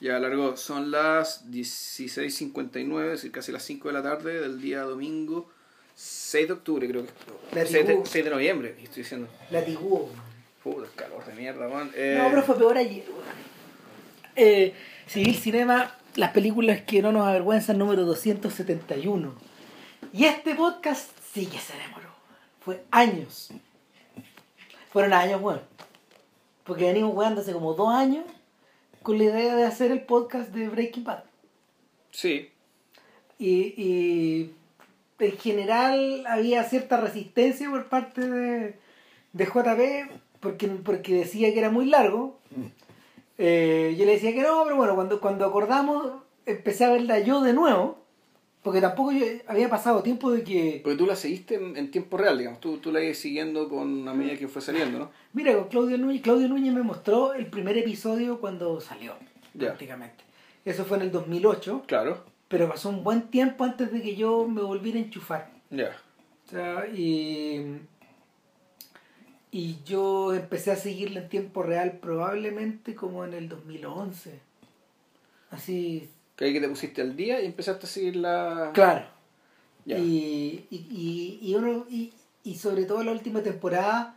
Ya largó, son las 16.59, es decir, casi las 5 de la tarde del día domingo 6 de octubre, creo que La 6 de, tibú. 6 de noviembre, estoy diciendo. La tiguó. Puta, calor de mierda, man. Eh, No, pero fue peor ayer. Eh, Civil Cinema, las películas que no nos avergüenzan, número 271. Y este podcast sí que se demoró. Fue años. Fueron años, weón. Porque venimos weando hace como dos años con la idea de hacer el podcast de Breaking Bad. Sí, Y, y en general había cierta resistencia por parte de, de JP porque, porque decía que era muy largo. Eh, yo le decía que no, pero bueno, cuando, cuando acordamos empecé a verla yo de nuevo, porque tampoco yo había pasado tiempo de que... porque tú la seguiste en, en tiempo real, digamos, tú, tú la ibas siguiendo con a medida que fue saliendo, ¿no? Mira, con Claudio Núñez, Claudio Núñez me mostró el primer episodio cuando salió, prácticamente. Eso fue en el 2008, Claro, pero pasó un buen tiempo antes de que yo me volviera a enchufar. ya. O sea, y, y yo empecé a seguirla en tiempo real probablemente como en el 2011. Así, Que te pusiste al día y empezaste a seguir la... claro. Y, y, y, uno, y, y sobre todo la última temporada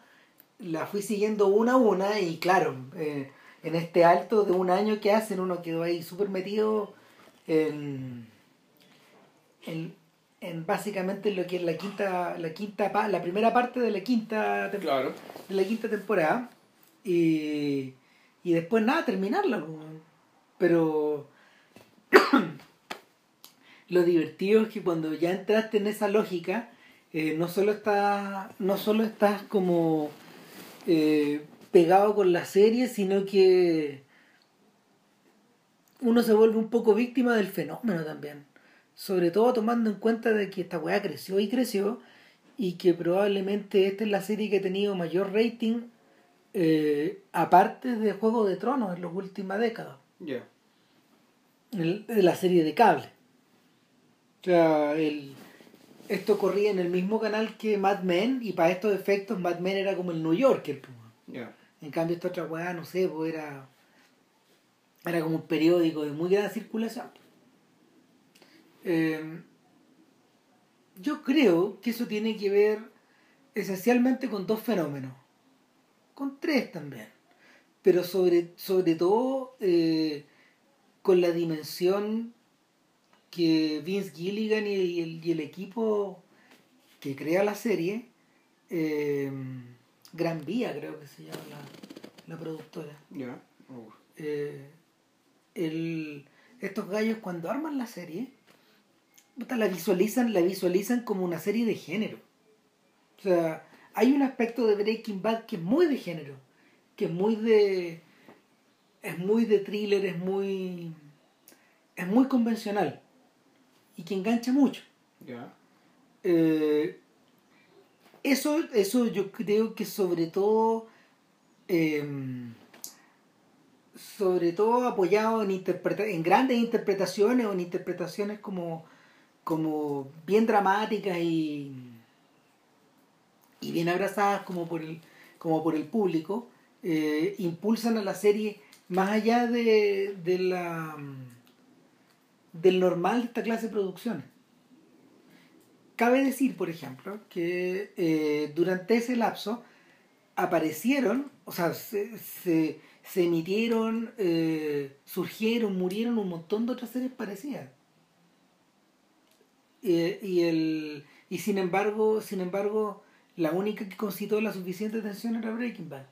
la fui siguiendo una a una y claro, eh, en este alto de un año que hacen uno quedó ahí súper metido en, en, en básicamente lo que es la quinta, la quinta la primera parte de la quinta temporada Claro. de la quinta temporada y, y después nada, terminarla. Pero lo divertido es que cuando ya entraste en esa lógica, eh, no solo estás, no solo estás como eh, pegado con la serie, sino que uno se vuelve un poco víctima del fenómeno también. Sobre todo tomando en cuenta de que esta weá creció y creció y que probablemente esta es la serie que ha tenido mayor rating eh, aparte de Juego de Tronos en las últimas décadas. El- de la serie de cable. O sea, el, esto corría en el mismo canal que Mad Men y para estos efectos Mad Men era como el New Yorker. pues. En cambio esta otra weá, no sé, pues era, era como un periódico de muy gran circulación. Eh, yo creo que eso tiene que ver esencialmente con dos fenómenos. Con tres también. Pero sobre, sobre todo eh, con la dimensión que Vince Gilligan y el, y el equipo que crea la serie, eh, Gran Vía creo que se llama la, la productora. Ya. Eh, el- estos gallos cuando arman la serie, la visualizan, la visualizan como una serie de género. O sea, hay un aspecto de Breaking Bad que es muy de género, que es muy de. Es muy de thriller, es muy. es muy convencional. Y que engancha mucho. Eh, eso, eso yo creo que sobre todo, eh, sobre todo apoyado en, interpreta- en grandes interpretaciones o en interpretaciones como, como bien dramáticas y, y bien abrazadas como por el, como por el público, eh, impulsan a la serie más allá de, de la, del normal de esta clase de producciones. Cabe decir, por ejemplo, que eh, durante ese lapso aparecieron, o sea, se, se, se emitieron, eh, surgieron, murieron un montón de otras series parecidas. Y, el, y sin embargo, sin embargo, la única que concitó la suficiente atención era Breaking Bad.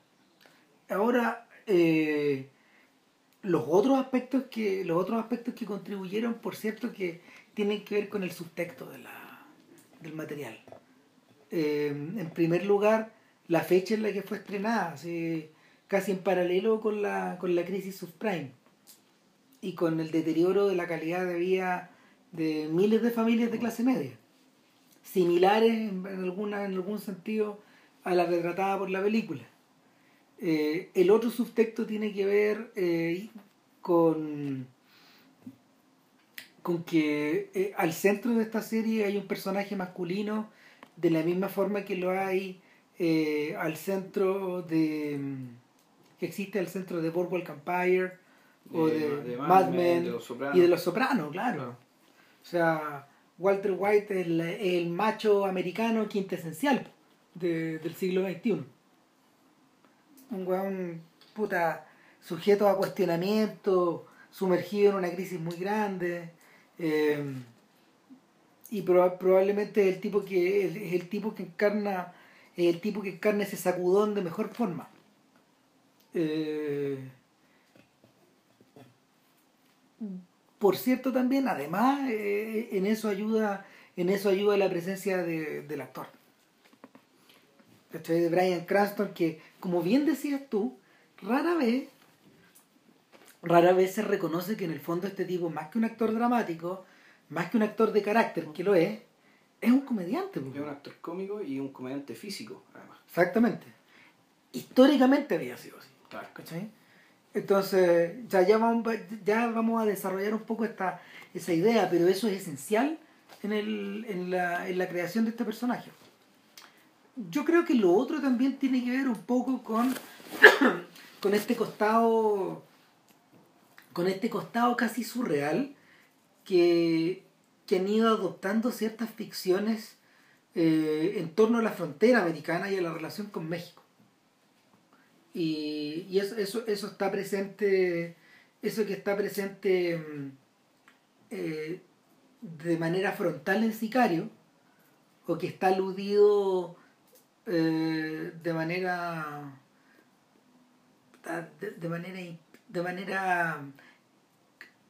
Ahora, eh, los otros aspectos que los otros aspectos que contribuyeron, por cierto, que tienen que ver con el subtexto de la, del material. Eh, en primer lugar, la fecha en la que fue estrenada, casi en paralelo con la, con la crisis subprime y con el deterioro de la calidad de vida de miles de familias de clase media, similares en alguna, en algún sentido a la retratada por la película. Eh, el otro subtexto tiene que ver eh, con, con que eh, al centro de esta serie hay un personaje masculino de la misma forma que lo hay al centro de que existe al centro de Boardwalk Empire o de, Mad Men, y de Los Sopranos, claro. O sea, Walter White es el, macho americano quintesencial del siglo XXI. Un weón, puta, sujeto a cuestionamiento, sumergido en una crisis muy grande. Eh, y probablemente el tipo que es el tipo que encarna el tipo que encarna ese sacudón de mejor forma. Eh, por cierto también, además, eh, en eso ayuda, en eso ayuda la presencia del actor. De Brian Cranston, que como bien decías tú, rara vez, rara vez se reconoce que en el fondo este tipo, más que un actor dramático, más que un actor de carácter, que lo es, es un comediante. Es un actor cómico y un comediante físico, además. Exactamente. Históricamente había sido así. Claro. ¿Cachai? Entonces, ya, ya, vamos, ya vamos a desarrollar un poco esta, esa idea, pero eso es esencial en, el, en, la, en la creación de este personaje. Yo creo que lo otro también tiene que ver un poco con, con este costado con este costado casi surreal que, que han ido adoptando ciertas ficciones eh, en torno a la frontera americana y a la relación con México. Y, y eso, eso, eso, está presente, eso que está presente mm, eh, de manera frontal en Sicario, o que está aludido eh, de manera de, manera de manera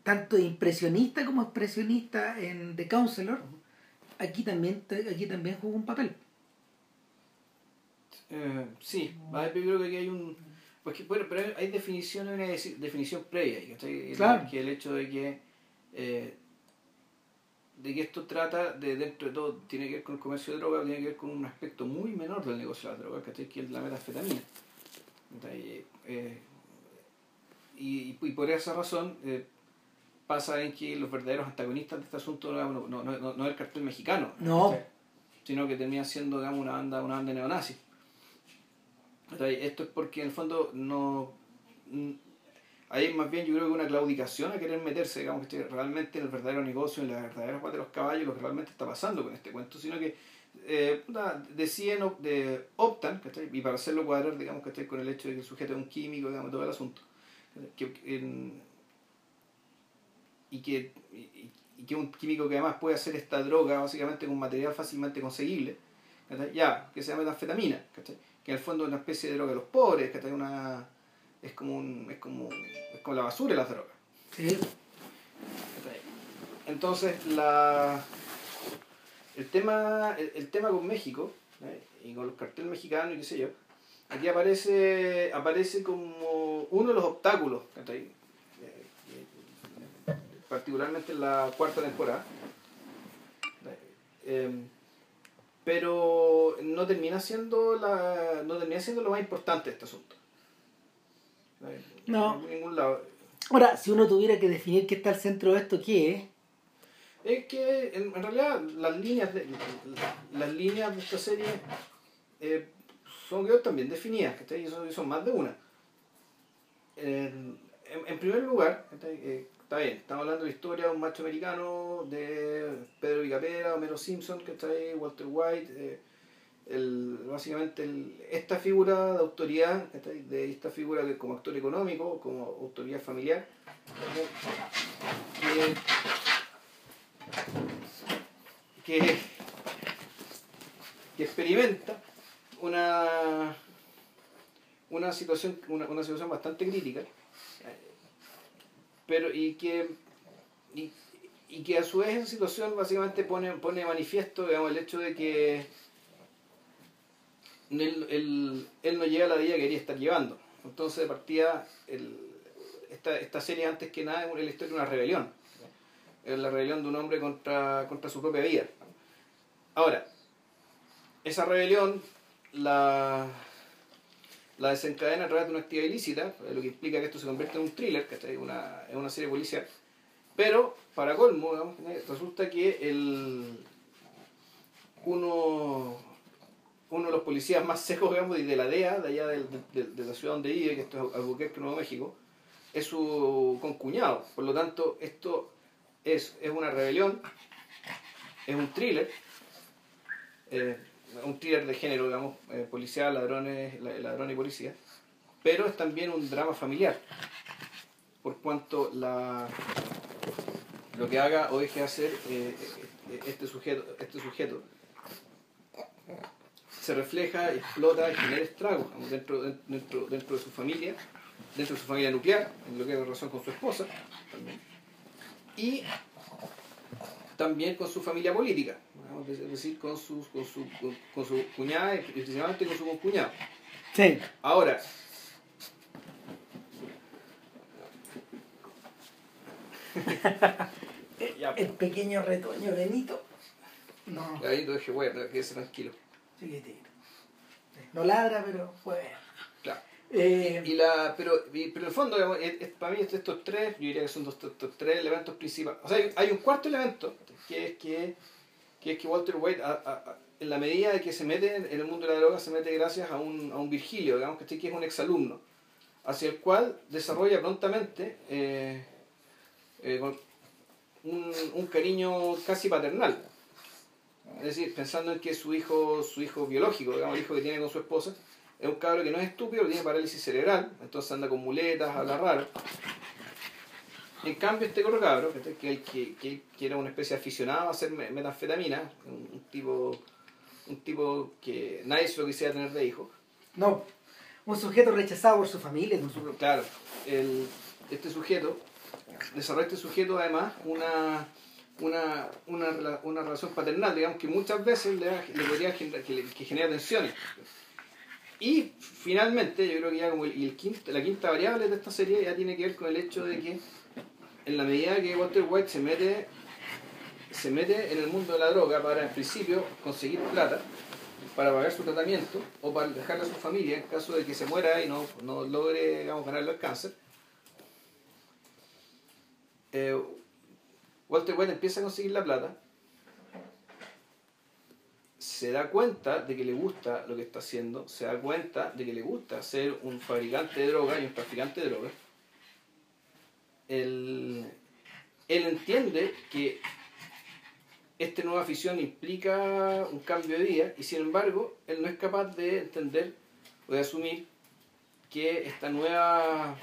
tanto impresionista como expresionista en The Counselor aquí también aquí también jugó un papel. Eh, sí, yo creo que aquí hay un... Pues bueno, pero hay definición, una definición previa, claro. que el hecho de que eh, de que esto trata de dentro de todo tiene que ver con el comercio de drogas, tiene que ver con un aspecto muy menor del negocio de la droga, que es la metanfetamina. Eh, y, y, por esa razón eh, pasa en que los verdaderos antagonistas de este asunto no, no, no, no es el cartel mexicano, no. sino que termina siendo digamos, una banda, una banda neonazi. Esto es porque en el fondo no... Hay más bien yo creo que una claudicación a querer meterse, digamos, que realmente en el verdadero negocio, en la verdadera parte de los caballos, lo que realmente está pasando con este cuento, sino que eh, deciden, de, optan, y para hacerlo cuadrar, digamos, que con el hecho de que el sujeto es un químico, digamos, todo el asunto, y que y, que un químico que además puede hacer esta droga básicamente con material fácilmente conseguible, ya, que se llama metanfetamina, ¿cachai? que en el fondo es una especie de droga de los pobres, que una es como un, es como es como la basura de las drogas. Sí. Entonces la el tema el, tema con México ¿eh? y con los carteles mexicanos y qué sé yo, aquí aparece aparece como uno de los obstáculos, eh, particularmente en la cuarta temporada. Eh, pero no termina siendo la no termina siendo lo más importante de este asunto no. Ningún lado. Ahora si uno tuviera que definir qué está al centro de esto qué es es que en, realidad las líneas de las líneas de esta serie eh, son también definidas que son, son más de una. En, en primer lugar eh, está bien, estamos hablando de la historia de un macho americano, de Pedro Vicapera, Homero Simpson, que está ahí, Walter White, eh, el, básicamente esta figura de autoridad, de esta figura que como actor económico, como autoridad familiar, que, que, experimenta una, una, situación, una, una situación bastante crítica pero y que y, y, que a su vez esa situación básicamente pone, pone manifiesto digamos, el hecho de que él, él, él, no llega a la vida que quería estar llevando. Entonces, de partida, el, esta, esta serie, antes que nada, es la historia de una rebelión. La rebelión de un hombre contra, contra su propia vida. Ahora, esa rebelión la, la desencadena a través de una actividad ilícita, lo que implica que esto se convierte en un thriller, es una, una serie policial. Pero, para colmo, resulta que el, uno, uno de los policías más secos digamos, de la DEA, de allá de, de, la ciudad donde vive, que esto es Albuquerque, Nuevo México, es su concuñado. Por lo tanto, esto es, es una rebelión, es un thriller, eh, un thriller de género, digamos, eh, policial, ladrones, ladrón y policía, pero es también un drama familiar, por cuanto la, lo que haga o deje de hacer eh, este sujeto, este sujeto se refleja, explota y genera estragos dentro, dentro, dentro de su familia, dentro de su familia nuclear, en lo que es relación con su esposa, y también con su familia política, es decir, con, sus, con, su, con, su cuñada y especialmente con su concuñado. Sí. Ahora, el pequeño retoño Benito. No. Ahí tú dije, bueno, quédese tranquilo. No ladra, pero fue. Claro. Eh, y la, pero, pero en el fondo, para mí estos tres, yo diría que son estos, tres elementos principales. O sea, hay, un cuarto elemento, que es que, que, es que Walter White, en la medida de que se mete en el mundo de la droga, se mete gracias a un, a un Virgilio, digamos que, que es un exalumno, hacia el cual desarrolla prontamente eh, eh, un, un cariño casi paternal. Es decir, pensando en que su hijo, su hijo biológico, digamos, el hijo que tiene con su esposa, es un cabro que no es estúpido, tiene parálisis cerebral, entonces anda con muletas, habla raro. En cambio, este otro cabro, que, que, que, era una especie de aficionado a hacer metanfetamina, un, tipo un tipo que nadie se lo quisiera tener de hijo. No, un sujeto rechazado por su familia. Claro, el, este sujeto, desarrolla este sujeto además una una, una, una, relación paternal, digamos, que muchas veces le, le podría generar, que, que, genera tensiones. Y finalmente, yo creo que ya como el, quinto, la quinta variable de esta serie ya tiene que ver con el hecho de que en la medida que Walter White se mete, se mete en el mundo de la droga para en principio conseguir plata para pagar su tratamiento o para dejarle a su familia en caso de que se muera y no, no logre digamos, ganarle el cáncer. Eh, Walter White empieza a conseguir la plata, se da cuenta de que le gusta lo que está haciendo, se da cuenta de que le gusta ser un fabricante de droga y un traficante de droga. Él, él entiende que esta nueva afición implica un cambio de vida y sin embargo él no es capaz de entender o de asumir que esta nueva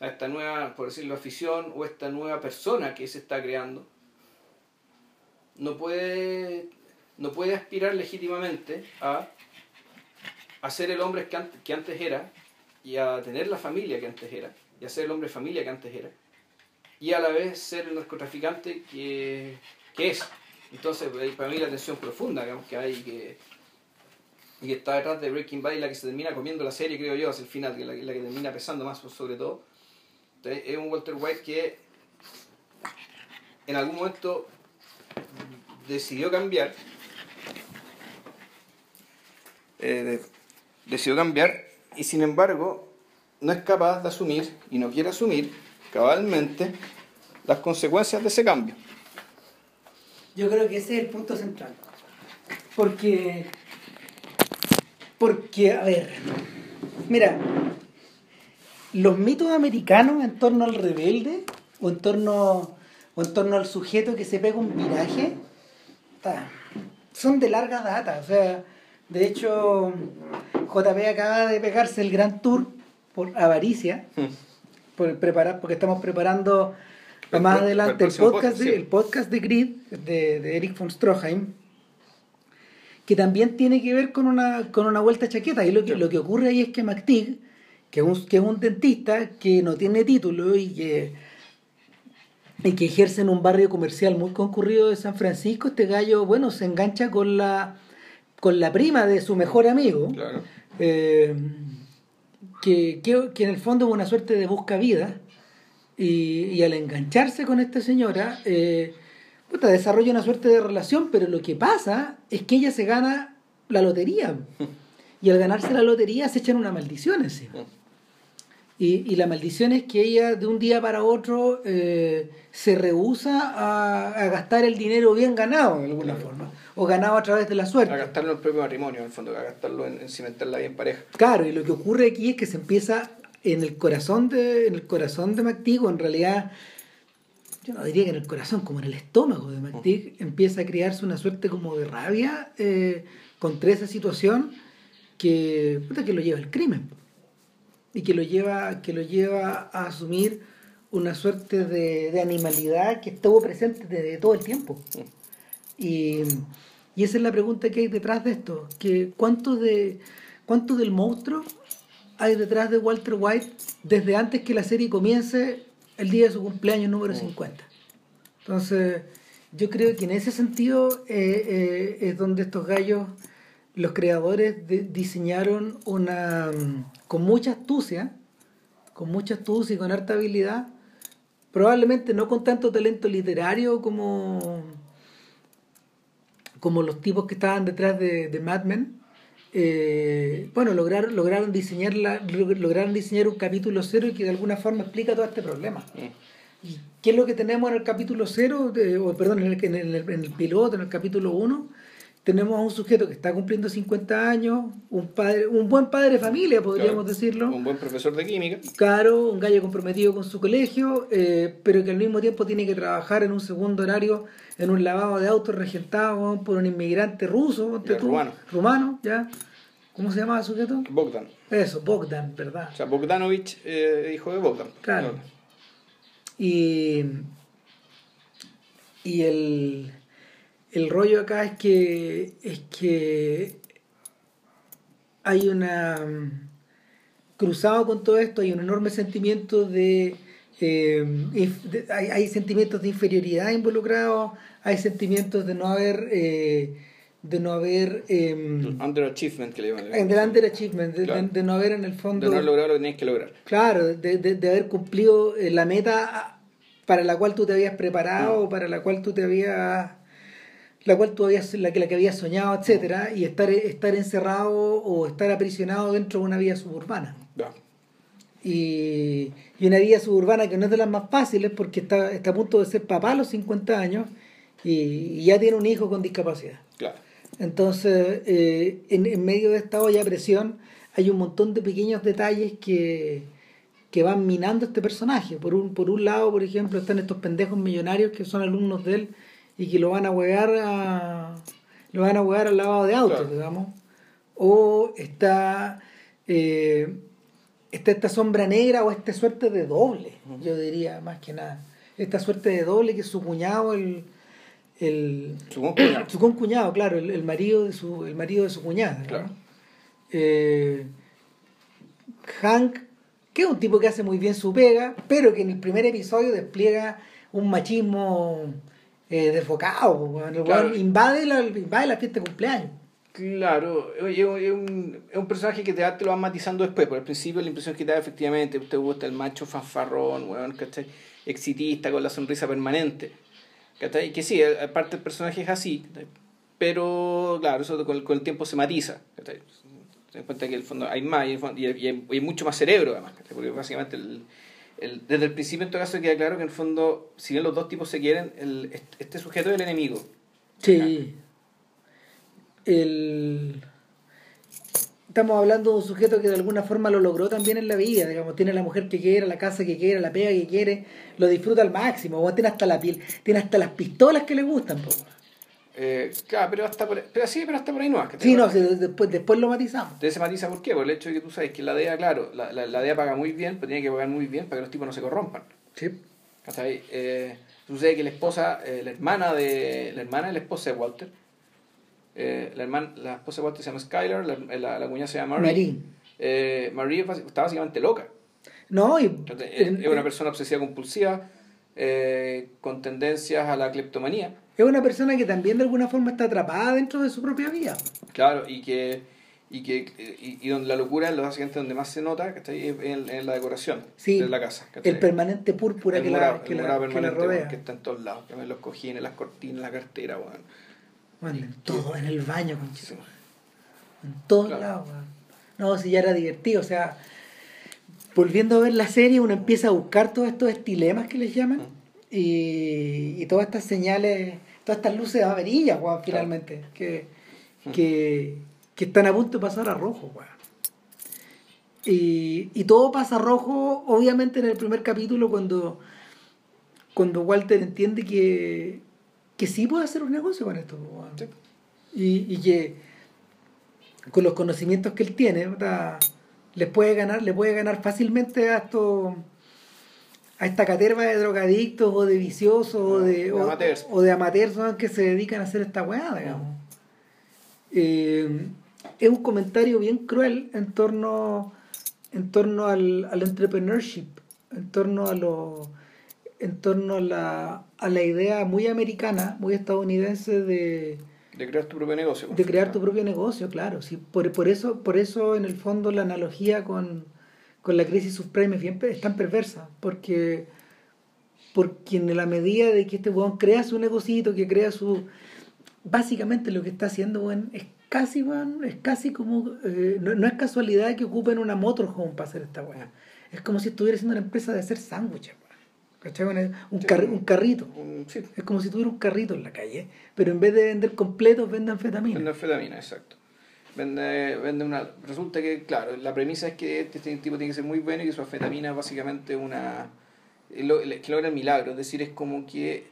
a esta nueva, por decirlo, afición o esta nueva persona que se está creando, no puede, no puede aspirar legítimamente a, a ser el hombre que, antes, que antes era y a tener la familia que antes era, y a ser el hombre familia que antes era, y a la vez ser el narcotraficante que, que es. Entonces, para mí la tensión profunda digamos, que hay que, y que está detrás de Breaking Bad y la que se termina comiendo la serie, creo yo, hacia el final, que la, la que termina pesando más sobre todo, es un Walter White que en algún momento decidió cambiar. Eh, decidió cambiar y sin embargo no es capaz de asumir y no quiere asumir cabalmente las consecuencias de ese cambio. Yo creo que ese es el punto central. Porque, porque, a ver, mira, los mitos americanos en torno al rebelde o en torno, o en torno al sujeto que se pega un viraje son de larga data. O sea, de hecho, JP acaba de pegarse el gran tour por avaricia, hmm. por preparar, porque estamos preparando más adelante el, podcast, de, el podcast de Grid de, de Eric von Stroheim que también tiene que ver con una, con una vuelta chaqueta. Y lo que, lo que ocurre ahí es que McTeague que es un, que es un dentista que no tiene título y que, y que ejerce en un barrio comercial muy concurrido de San Francisco, este gallo, bueno, se engancha con la, con la prima de su mejor amigo, eh, que, que, en el fondo es una suerte de busca vida, y, y al engancharse con esta señora, eh, desarrolla una suerte de relación, pero lo que pasa es que ella se gana la lotería. Y al ganarse la lotería se echan una maldición encima. Y, y, la maldición es que ella de un día para otro eh, se rehúsa a, gastar el dinero bien ganado de alguna forma, o ganado a través de la suerte. A gastarlo en el propio matrimonio, en el fondo, a gastarlo en, cimentarla bien pareja. Claro, y lo que ocurre aquí es que se empieza en el corazón de, en el corazón de McTeague, en realidad, yo no diría que en el corazón, como en el estómago de McTeague, empieza a crearse una suerte como de rabia eh, contra esa situación que, que lo lleva al crimen y que lo lleva, que lo lleva a asumir una suerte de, de animalidad que estuvo presente desde todo el tiempo. Y, y, esa es la pregunta que hay detrás de esto, que cuánto, de, cuánto del monstruo hay detrás de Walter White desde antes que la serie comience el día de su cumpleaños número 50. Entonces, yo creo que en ese sentido eh, eh, es donde estos gallos, los creadores, diseñaron una, con mucha astucia, con mucha astucia y con harta habilidad, probablemente no con tanto talento literario como, como los tipos que estaban detrás de, de Mad Men, eh, bueno, lograron, lograron, diseñar lograron diseñar un capítulo cero y que de alguna forma explica todo este problema. Mm. ¿Y qué es lo que tenemos en el capítulo cero, o perdón, en el, en, el, en el piloto, en el capítulo 1? Tenemos a un sujeto que está cumpliendo 50 años, un padre, un buen padre de familia, podríamos decirlo. Un buen profesor de química. Claro, un gallo comprometido con su colegio, eh, pero que al mismo tiempo tiene que trabajar en un segundo horario en un lavado de autos regentado por un inmigrante ruso, rumano. rumano, ¿ya? ¿Cómo se llama el sujeto? Bogdan. Eso, Bogdan, ¿verdad? O sea, Bogdanovich, eh, hijo de Bogdan. Claro. Y, y el el rollo acá es que es que hay una cruzado con todo esto hay un enorme sentimiento de, eh, hay, sentimientos de inferioridad involucrados hay sentimientos de no haber eh, de no haber eh, underachievement que le llaman. el underachievement de, de, no haber en el fondo de no haber logrado lo que tenías que lograr. Claro de, de, haber cumplido eh, la meta para la cual tú te habías preparado mm. para la cual tú te habías la cual tú habías, la que, la que habías soñado, etcétera, y estar, estar encerrado o estar aprisionado dentro de una vida suburbana. Y, y, una vida suburbana que no es de las más fáciles porque está, está a punto de ser papá a los 50 años y, ya tiene un hijo con discapacidad. Entonces, eh, en, en, medio de esta olla de presión hay un montón de pequeños detalles que, que van minando este personaje. Por un, por un lado, por ejemplo, están estos pendejos millonarios que son alumnos de él y que lo van a huear a, lo van a huear al lavado de autos, digamos. O está, eh, está esta sombra negra o esta suerte de doble, yo diría, más que nada. Esta suerte de doble que es su cuñado, el, el su concuñado, su concuñado claro, el, marido de su, el marido de su cuñada. Eh, Hank, que es un tipo que hace muy bien su pega, pero que en el primer episodio despliega un machismo eh, desfocado, invade, la, invade la fiesta de cumpleaños. Claro, es un, es un personaje que te, te lo van matizando después, por el principio la impresión que te da efectivamente, usted gusta el macho fanfarrón, weón, ¿cachai? Exitista, con la sonrisa permanente, ¿cachai? Que sí, aparte el personaje es así, pero claro, eso con, con el tiempo se matiza, ¿cachai? Se da cuenta que en el fondo hay más y, y, hay, mucho más cerebro además, porque básicamente el, desde el principio en todo caso queda claro que en el fondo, si bien los dos tipos se quieren, el, este sujeto es el enemigo. Sí. El... Estamos hablando de un sujeto que de alguna forma lo logró también en la vida, digamos, tiene la mujer que quiere, la casa que quiere, la pega que quiere, lo disfruta al máximo, o tiene hasta la piel, tiene hasta las pistolas que le gustan, eh, claro, pero hasta por, pero sí, pero hasta por ahí no. Que sí, no, después, después lo matizamos. Entonces se matiza por qué, por el hecho de que tú sabes que la DEA, claro, la, la, la DEA paga muy bien, pero tiene que pagar muy bien para que los tipos no se corrompan. Sí. Eh, sucede que la esposa, eh, la hermana de la hermana de la esposa de Walter, eh, la, hermana, la esposa de Walter se llama Skylar, la, la, la cuñada se llama Marie. Eh, Marie está básicamente loca. No, y, es una persona obsesiva compulsiva, eh, con tendencias a la cleptomanía. Es una persona que también de alguna forma está atrapada dentro de su propia vida. Claro, y que y que y, donde la locura es los accidentes donde más se nota que está ahí en, la decoración de la casa el permanente púrpura que, la, que, la, que la rodea. que está en todos lados que los cojines las cortinas la cartera bueno. bueno en todo en el baño en todos lados no si ya era divertido o sea volviendo a ver la serie uno empieza a buscar todos estos estilemas que les llaman y, y todas estas señales todas estas luces amarillas, weón, finalmente, que, que, que, están a punto de pasar a rojo, weón. Y, y todo pasa rojo, obviamente, en el primer capítulo cuando, cuando Walter entiende que, que sí puede hacer un negocio con esto. Y, y que con los conocimientos que él tiene, le puede ganar, le puede ganar fácilmente a esto a esta caterva de drogadictos o de viciosos o de, amateurs, o, de amateurs que se dedican a hacer esta weá, digamos. Eh, es un comentario bien cruel en torno en torno al, al entrepreneurship, en torno a lo en torno a la, a la idea muy americana, muy estadounidense de de crear tu propio negocio. De crear tu propio negocio, claro. Sí, por, por, eso, por eso, en el fondo, la analogía con, con la crisis subprime es, bien, es tan perversa. Porque, porque en la medida de que este weón crea su negocio, que crea su... Básicamente lo que está haciendo, weón, es casi, weón, es casi como... Eh, no, es casualidad que ocupen una motorhome para hacer esta weá. Es como si estuviera haciendo una empresa de hacer sándwiches, ¿Cachai? Un, un carrito. Es como si tuviera un carrito en la calle, pero en vez de vender completos, vende anfetamina. Vende anfetamina, exacto. Vende, vende una. Resulta que, claro, la premisa es que este, este tipo tiene que ser muy bueno y que su anfetamina es básicamente una. que logra el milagro. Es decir, es como que.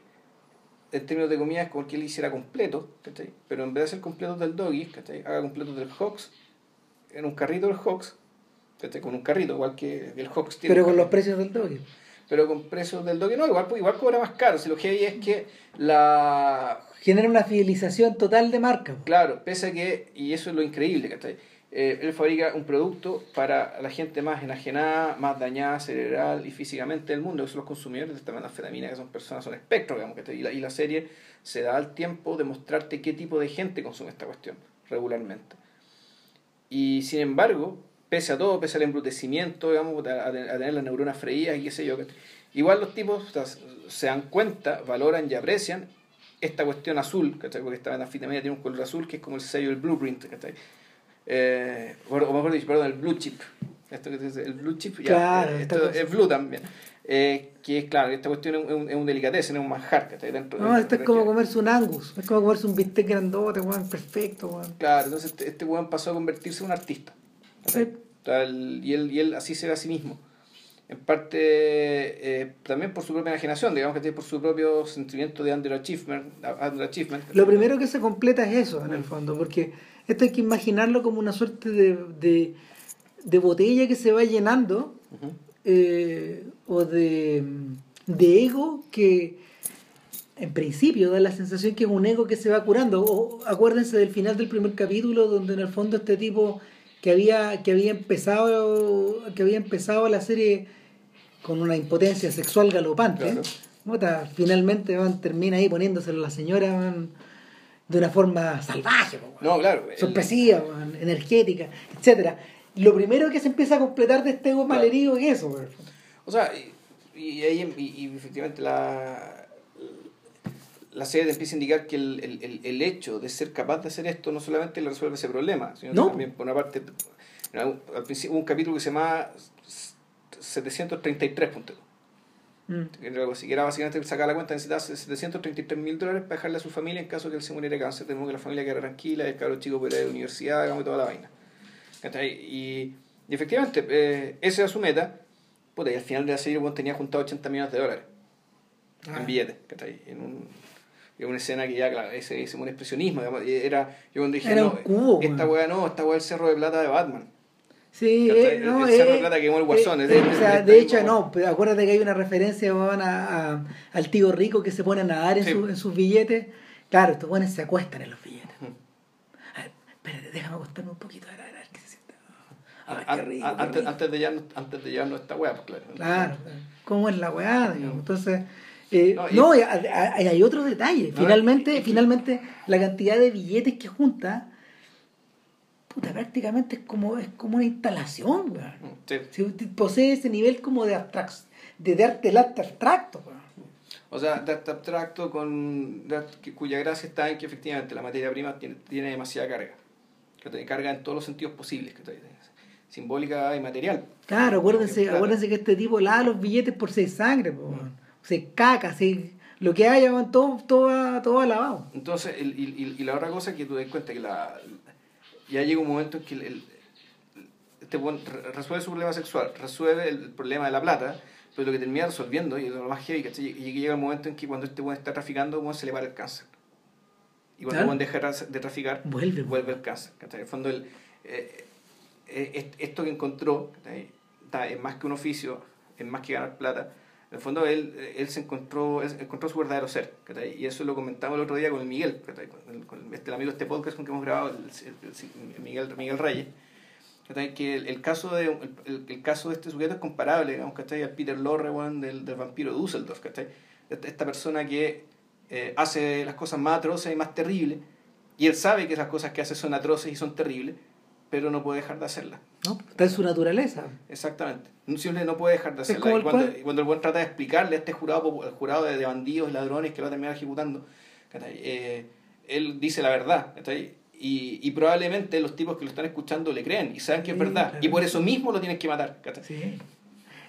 En términos de comida es como que él hiciera completo, ¿cachai? Pero en vez de hacer completos del doggy, ¿cachai? Haga completos del Hawks, en un carrito del Hawks, ¿cachai? Con un carrito, igual que el Hawks tiene. Pero con los precios del doggy pero con precios del doque no, igual, igual cobra más caro. Si lo que hay es que la. Genera una fidelización total de marca. Claro, pese a que, y eso es lo increíble, ¿cachai? Eh, él fabrica un producto para la gente más enajenada, más dañada cerebral y físicamente del mundo, que son los consumidores de esta metanfetamina, que son personas, son espectros, digamos, que y la, y la serie se da el tiempo de mostrarte qué tipo de gente consume esta cuestión regularmente. Y sin embargo, pese a todo, pese al embrutecimiento, digamos, a, tener las neuronas freídas y qué sé yo. Igual los tipos se dan cuenta, valoran y aprecian esta cuestión azul, ¿cachai? porque esta anfetamina tiene un color azul que es como el sello del blueprint, ¿cachai? Eh, o mejor dicho, perdón, el blue chip. Esto que dice, el blue chip, claro, ya, esto es blue también. Eh, que es claro, esta cuestión es un, es un delicatessen, es un manjar, ¿cachai? Dentro, no, esto es como comerse un angus, es como comerse un bistec grandote, weón, perfecto, weón. Claro, entonces este, este weón pasó a convertirse en un artista y, él, y él así se ve a sí mismo. En parte eh, también por su propia imaginación, digamos que por su propio sentimiento de underachievement. achievement Lo primero que se completa es eso, en el fondo, porque esto hay que imaginarlo como una suerte de, de, de botella que se va llenando eh, o de, de ego que en principio da la sensación que es un ego que se va curando. O, acuérdense del final del primer capítulo donde en el fondo este tipo que había, que había empezado que había empezado la serie con una impotencia sexual galopante. Finalmente van, termina ahí poniéndoselo a la señora de una forma salvaje no, claro, sorpresiva energética etcétera. Lo primero que se empieza a completar de este ego malherido es eso o sea y, ahí y efectivamente la la serie te empieza a indicar que el, el, el, hecho de ser capaz de hacer esto no solamente le resuelve ese problema, sino también, por una parte, al principio hubo un capítulo que se llama 733 puntos. Mm. Era básicamente sacar la cuenta, necesitaba 733 mil dólares para dejarle a su familia en caso de que él se muriera de cáncer. Tenemos que la familia quedara tranquila, el cabro chico pudiera ir a la universidad, hagamos toda la vaina. Y, y efectivamente, eh, esa era su meta. Puta, y al final de la serie, bueno, tenía juntado 80 millones de dólares en ah. billetes. En un, es una escena que ya, claro, ese, ese un expresionismo. Era, yo cuando dije, no, esta weá no, esta weá es el cerro de plata de Batman. Sí, eh, no, el, cerro de plata que quemó el guasón. Eh, o sea, de hecho, no, pero acuérdate que hay una referencia a, a, al tío rico que se pone a nadar en, su, en sus billetes. Claro, estos buenos se acuestan en los billetes. A ver, espérate, déjame acostarme un poquito, a ver, a ver qué se siente. antes, antes, de ya antes de llevarnos esta weá, pues claro. Claro, ¿cómo es la weá? Digamos? Entonces eh, no, hay, otros detalles. finalmente, finalmente, la cantidad de billetes que junta, puta, prácticamente es como, es como una instalación, Si posee ese nivel como de abstracto, de, arte, el arte abstracto, O sea, de arte abstracto con, cuya gracia está en que efectivamente la materia prima tiene, tiene demasiada carga. Que tiene carga en todos los sentidos posibles. Que simbólica y material. Claro, acuérdense, acuérdense que este tipo lava los billetes por seis sangre. Mm se caca, se, lo que haya, todo, todo, todo lavado. Entonces, el, y, y, la otra cosa que tú des cuenta que la, ya llega un momento en que el, este resuelve su problema sexual, resuelve el problema de la plata, pero lo que termina resolviendo, y lo más heavy, ¿cachai? Y llega el momento en que cuando este buen está traficando, se le para el cáncer. Y cuando el buen deja de traficar, vuelve, vuelve el cáncer. En el fondo, el, eh, eh, esto que encontró es más que un oficio, es más que ganar plata. En el fondo, él, él se encontró, encontró su verdadero ser. Y eso lo comentamos el otro día con el Miguel, con el, este, el amigo de este podcast con que hemos grabado, el, Miguel, Miguel Reyes que el, caso de el, caso de este sujeto es comparable digamos, al Peter Lorre del, del vampiro de Dusseldorf esta persona que eh, hace las cosas más atroces y más terribles y él sabe que esas cosas que hace son atroces y son terribles pero no puede dejar de hacerlas no está en su naturaleza exactamente simple no puede dejar de hacerlas cuando, cuando, el buen trata de explicarle a este jurado el jurado de, bandidos ladrones que va a terminar ejecutando eh, él dice la verdad y, y, probablemente los tipos que lo están escuchando le creen y saben que es verdad. Y por eso mismo lo tienes que matar. Sí.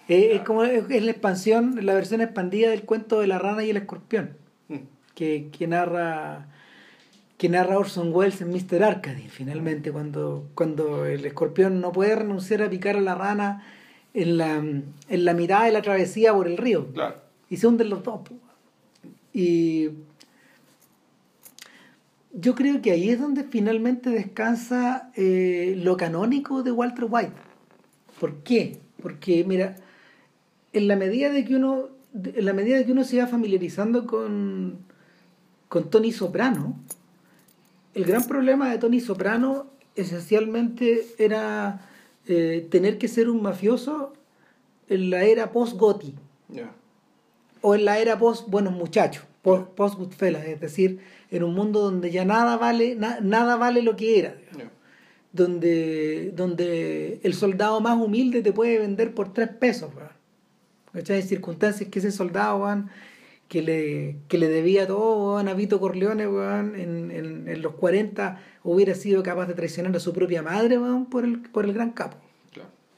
es como es la expansión, la versión expandida del cuento de la rana y el escorpión. Mm. Que, que, narra que narra Orson Welles en Mr. Arcady, finalmente, cuando, cuando el escorpión no puede renunciar a picar a la rana en la, en la mitad de la travesía por el río. Y se hunden los dos. Y yo creo que ahí es donde finalmente descansa eh, lo canónico de Walter White. ¿Por qué? Porque, mira, en la medida de que uno, en la medida de que uno se va familiarizando con, con Tony Soprano, el gran problema de Tony Soprano esencialmente era eh, tener que ser un mafioso en la era post-Gotti. O en la era post-Buenos Muchachos, post-Goodfellas, es decir, en un mundo donde ya nada vale, nada vale lo que era. Donde, donde el soldado más humilde te puede vender por tres pesos. Hay circunstancias que ese soldado que, le, que le debía todo a Vito Corleone en, en, en, los 40 hubiera sido capaz de traicionar a su propia madre por, el, por el gran capo.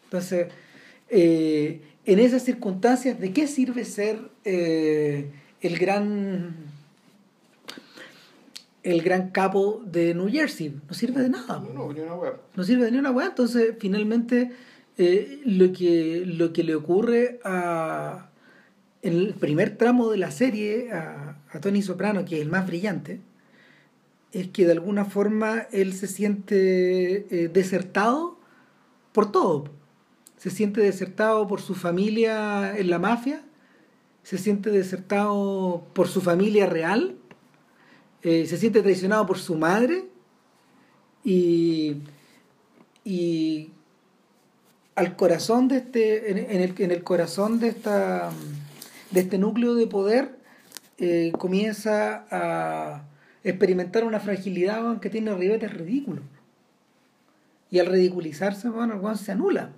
Entonces, eh, en esas circunstancias, ¿de qué sirve ser eh, el gran el gran capo de New Jersey. No sirve de nada. No, ni una No sirve de ni una web. Entonces, finalmente, eh, lo, que, lo que le ocurre a, el primer tramo de la serie a, Tony Soprano, que es el más brillante, es que de alguna forma él se siente eh, desertado por todo. Se siente desertado por su familia en la mafia, se siente desertado por su familia real eh, se siente traicionado por su madre y, y al corazón de este, en, en el corazón de, esta, de este núcleo de poder eh, comienza a experimentar una fragilidad que tiene ribetes ridículos. Y al ridiculizarse, bueno, se anula.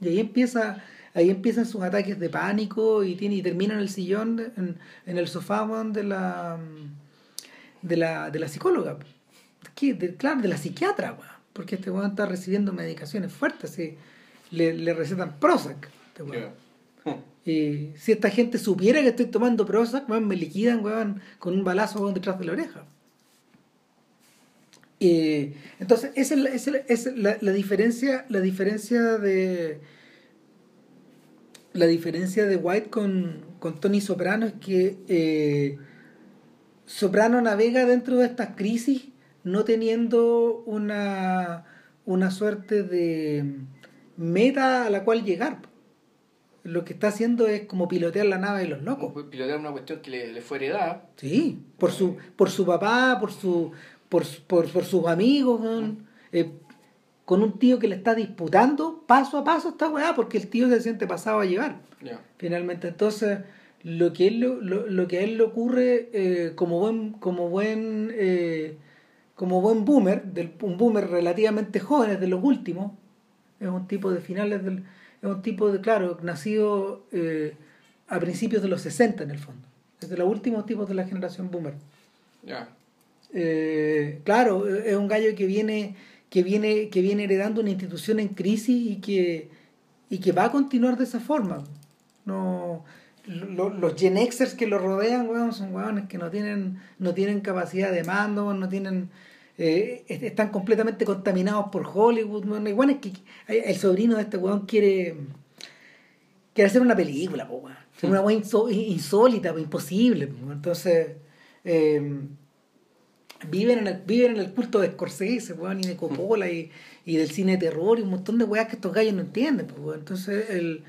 Y ahí empieza ahí empiezan sus ataques de pánico y, tiene, y termina en el sillón, en, en el sofá de la de la, de la psicóloga, claro, de la psiquiatra, porque este weón está recibiendo medicaciones fuertes, y le, le recetan Prozac. Este y si esta gente supiera que estoy tomando Prozac, me liquidan con un balazo detrás de la oreja. Y, entonces, esa es, la, la, diferencia, la diferencia de la diferencia de White con, con Tony Soprano es que eh, Soprano navega dentro de estas crisis no teniendo una, una suerte de meta a la cual llegar. Lo que está haciendo es como pilotear la nave de los locos. Pilotear una cuestión que le, fue heredada. Sí, por su, por su papá, por, su, por, por, sus amigos, eh, con un tío que le está disputando paso a paso esta weá, porque el tío se siente pasado a llevar. Finalmente, entonces lo que, él, lo, lo, que a él le ocurre eh, como buen, como buen, eh, como buen boomer, del, un boomer relativamente joven, es de los últimos, es un tipo de finales del, es un tipo de, claro, nacido eh, a principios de los 60 en el fondo, es de los últimos tipos de la generación boomer. claro, es un gallo que viene, que viene, que viene heredando una institución en crisis y que, y que va a continuar de esa forma. No, los Gen Xers que lo rodean, weón, son weones que no tienen, no tienen capacidad de mando, no tienen, eh, están completamente contaminados por Hollywood. Igual es que el sobrino de este weón quiere, quiere hacer una película, po, una weón insólita, imposible. Entonces, eh, viven, en el, viven en el culto de Scorsese, weón, y de Coppola y, y, del cine de terror y un montón de weas que estos gallos no entienden. Entonces, el,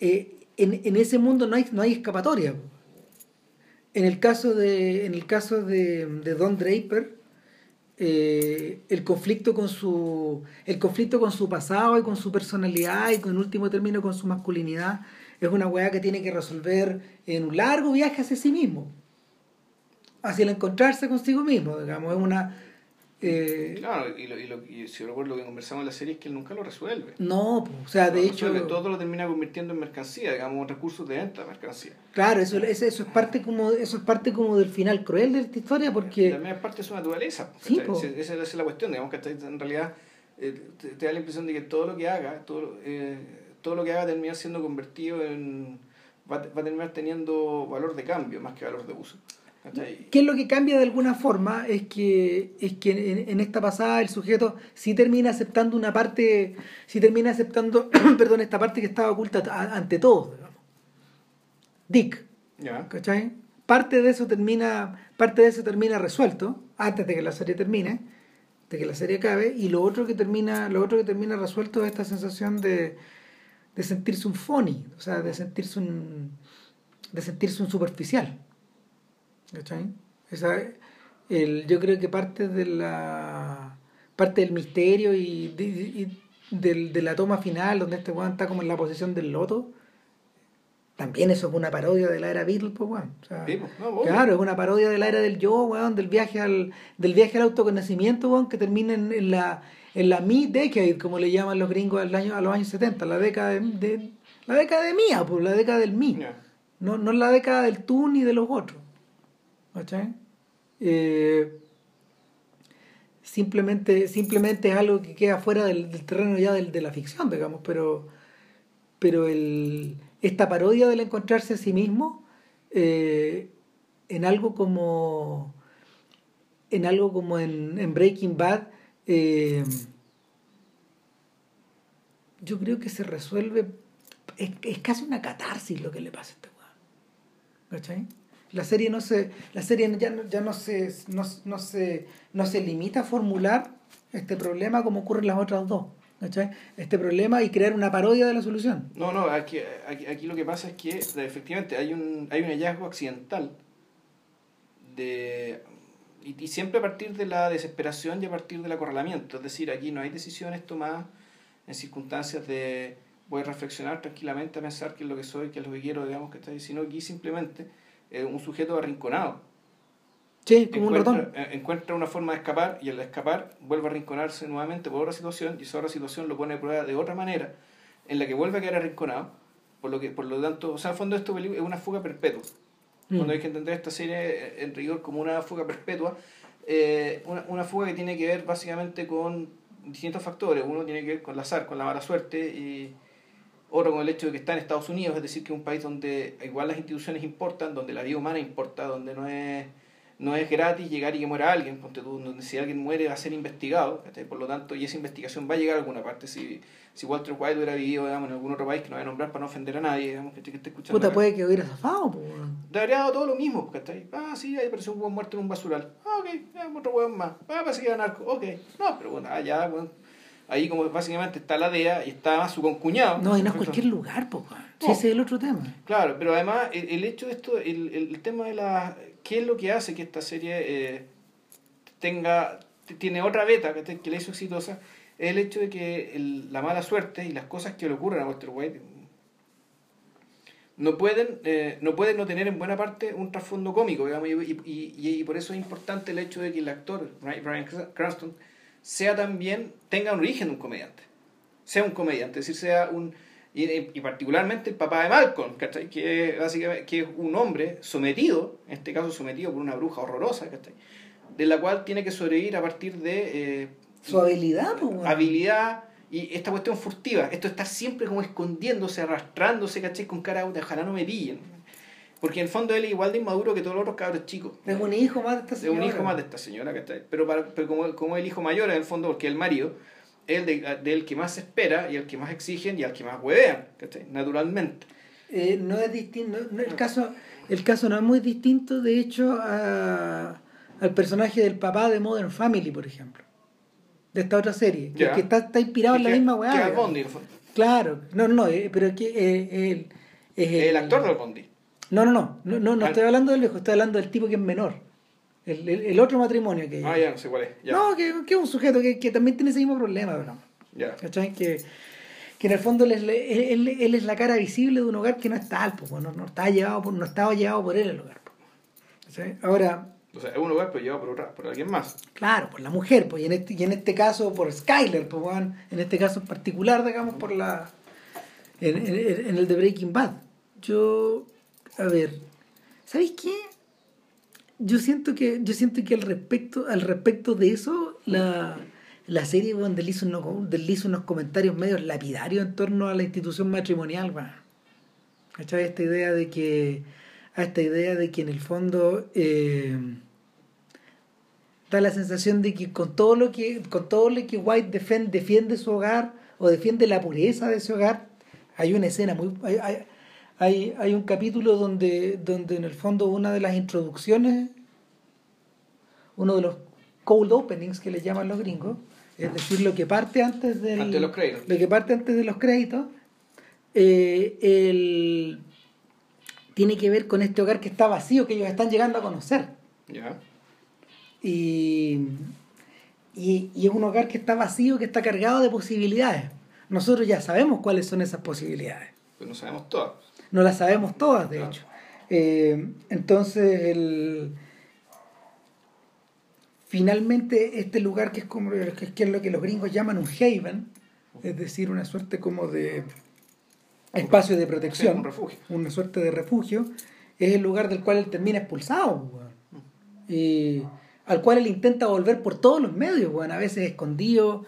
eh, en, en, ese mundo no hay, no hay escapatoria. En el caso de, en el caso de, de Don Draper, eh, el conflicto con su el conflicto con su pasado y con su personalidad y con último término con su masculinidad es una weá que tiene que resolver en un largo viaje hacia sí mismo hacia el encontrarse consigo mismo digamos es una eh, claro, y, lo, y, lo, y si recuerdo lo que conversamos en la serie es que él nunca lo resuelve. No, o sea, de hecho. todo lo termina convirtiendo en mercancía, digamos, recursos de venta de mercancía. Claro, eso, eso, es parte como eso es parte como del final cruel de esta historia, porque. También es parte de su naturaleza. Sí, esa, es la cuestión, digamos, que en realidad eh, te, da la impresión de que todo lo que haga, todo, eh, todo lo que haga termina siendo convertido en. Va, va a terminar teniendo valor de cambio más que valor de uso. ¿Qué es lo que cambia de alguna forma? Es que, es que en, esta pasada el sujeto sí termina aceptando una parte, sí termina aceptando, perdón, esta parte que estaba oculta ante todo, Dick. ¿Cachai? Parte de eso termina, parte de eso termina resuelto antes de que la serie termine, de que la serie acabe, y lo otro que termina, lo otro que termina resuelto es esta sensación de, de sentirse un funny, o sea, de sentirse un de sentirse un superficial. Esa, el, yo creo que parte de la parte del misterio y, de, la toma final, donde este weón está como en la posición del loto, también eso es una parodia de la era Beatles, pues, weón. claro, es una parodia de la era del yo, weón, del viaje al, del viaje al autoconocimiento, weón, que termina en, la en la decade como le llaman los gringos al año, a los años 70, la década de, la década de mía, pues, la década del mí. No, no la década del tú ni de los otros. Eh, simplemente, simplemente es algo que queda fuera del, terreno ya de la ficción, digamos, pero, pero el, esta parodia del encontrarse a sí mismo eh, en algo como en algo como en, Breaking Bad eh, yo creo que se resuelve es, es, casi una catarsis lo que le pasa a este weón ¿cachai? La serie no se, la serie ya, ya no, se, no, no, se, no se limita a formular este problema como ocurre en las otras dos. Este problema y crear una parodia de la solución. No, no, aquí, aquí, lo que pasa es que efectivamente hay un, hay un hallazgo accidental de, y, siempre a partir de la desesperación y a partir del acorralamiento. Es decir, aquí no hay decisiones tomadas en circunstancias de voy a reflexionar tranquilamente a pensar qué es lo que soy, qué es lo que quiero, digamos, que está sino aquí simplemente un sujeto arrinconado. Sí, como encuentra, un ratón. Eh, encuentra una forma de escapar y al escapar vuelve a arrinconarse nuevamente por otra situación y esa otra situación lo pone a prueba de otra manera en la que vuelve a quedar arrinconado. Por lo, que, por lo tanto, o sea, en fondo esto es una fuga perpetua. Mm. Cuando hay que entender esta serie en rigor como una fuga perpetua, eh, una, una fuga que tiene que ver básicamente con distintos factores. Uno tiene que ver con el azar, con la mala suerte y otro con el hecho de que está en Estados Unidos, es decir, que es un país donde igual las instituciones importan, donde la vida humana importa, donde no es, no es gratis llegar y que muera alguien, ponte tú, donde si alguien muere va a ser investigado, por lo tanto, y esa investigación va a llegar a alguna parte. Si, si Walter White hubiera vivido digamos, en algún otro país que no voy a nombrar para no ofender a nadie, digamos, que, esté escuchando. Puta, puede que hubiera zafado, pues. Te habría dado todo lo mismo, ahí Ah, sí, ahí apareció un buen muerto en un basural. Ah, ok, ya, otro hueón más. Ah, parece que era narco. Ok. No, pero bueno, ah, ya, bueno ahí como básicamente está la DEA y está su concuñado. No, y no es cualquier lugar, pues. Sí, ese es el otro tema. Claro, pero además el, hecho de esto, el, el, tema de la... ¿Qué es lo que hace que esta serie eh, tenga... tiene otra beta que, que la hizo exitosa? Es el hecho de que la mala suerte y las cosas que le ocurren a Walter White no pueden, eh, no pueden no tener en buena parte un trasfondo cómico, digamos, y, y, y, por eso es importante el hecho de que el actor, Brian Cranston, sea también, tenga un origen de un comediante. Sea un comediante, es decir, sea un... Y, particularmente el papá de Malcolm, Que, básicamente, que es un hombre sometido, en este caso sometido por una bruja horrorosa, De la cual tiene que sobrevivir a partir de... Eh, Su habilidad, pues, Habilidad y esta cuestión furtiva, esto está siempre como escondiéndose, arrastrándose, ¿cachai? Con cara de ojalá no me pillen. Porque en el fondo él es igual de inmaduro que todos los otros cabros chicos. Es un hijo más de esta señora. Es un hijo más de esta señora, Pero, para, pero como, como el hijo mayor en el fondo, porque el marido es el de, el que más se espera y el que más exigen y el que más huevean, Naturalmente. Eh, no es distinto, el, caso, el caso no es muy distinto, de hecho, a, al personaje del papá de Modern Family, por ejemplo. De esta otra serie, que, está, está, inspirado en la misma weá. Claro, no, no, eh, pero que eh, es el, actor del Bondi. No, no, no, no, no, no estoy hablando del viejo, estoy hablando del tipo que es menor. El, el, otro matrimonio que Ah, ya, no sé cuál es. No, que, que, es un sujeto que, que, también tiene ese mismo problema, ¿verdad? Ya. ¿Cachai? Que, que en el fondo él, él, él, es la cara visible de un hogar que no está al, pues, no, no, está llevado por, no estaba llevado por él el hogar. ¿cachai? Ahora... O sea, es un hogar pero llevado por, otra, por alguien más. Claro, por la mujer, pues, y en este, y en este caso por Skyler, pues, en este caso en particular, digamos, por la... En, en, en el de Breaking Bad. Yo, a ver, ¿sabéis qué? Yo siento que, yo siento que al respecto, al respecto de eso, la, la serie donde él hizo, unos, comentarios medio lapidarios en torno a la institución matrimonial, ¿cachai? Esta idea de que, a esta idea de que en el fondo eh, da la sensación de que con todo lo que, con todo lo que White defiende, su hogar o defiende la pureza de ese hogar, hay una escena muy un capítulo donde, donde en el fondo una de las introducciones, uno de los cold openings que le llaman los gringos, es decir, lo que parte antes, del, antes de los créditos. Lo que parte antes de los créditos, eh, el, tiene que ver con este hogar que está vacío, que ellos están llegando a conocer. Y, y, y, es un hogar que está vacío, que está cargado de posibilidades. Nosotros ya sabemos cuáles son esas posibilidades. Pues no sabemos todas no las sabemos todas, de hecho. Eh, entonces, el, finalmente, este lugar que es, como, que es lo que los gringos llaman un haven, es decir, una suerte como de espacio de protección, un refugio. una suerte de refugio, es el lugar del cual él termina expulsado, y al cual él intenta volver por todos los medios, bueno, a veces escondido,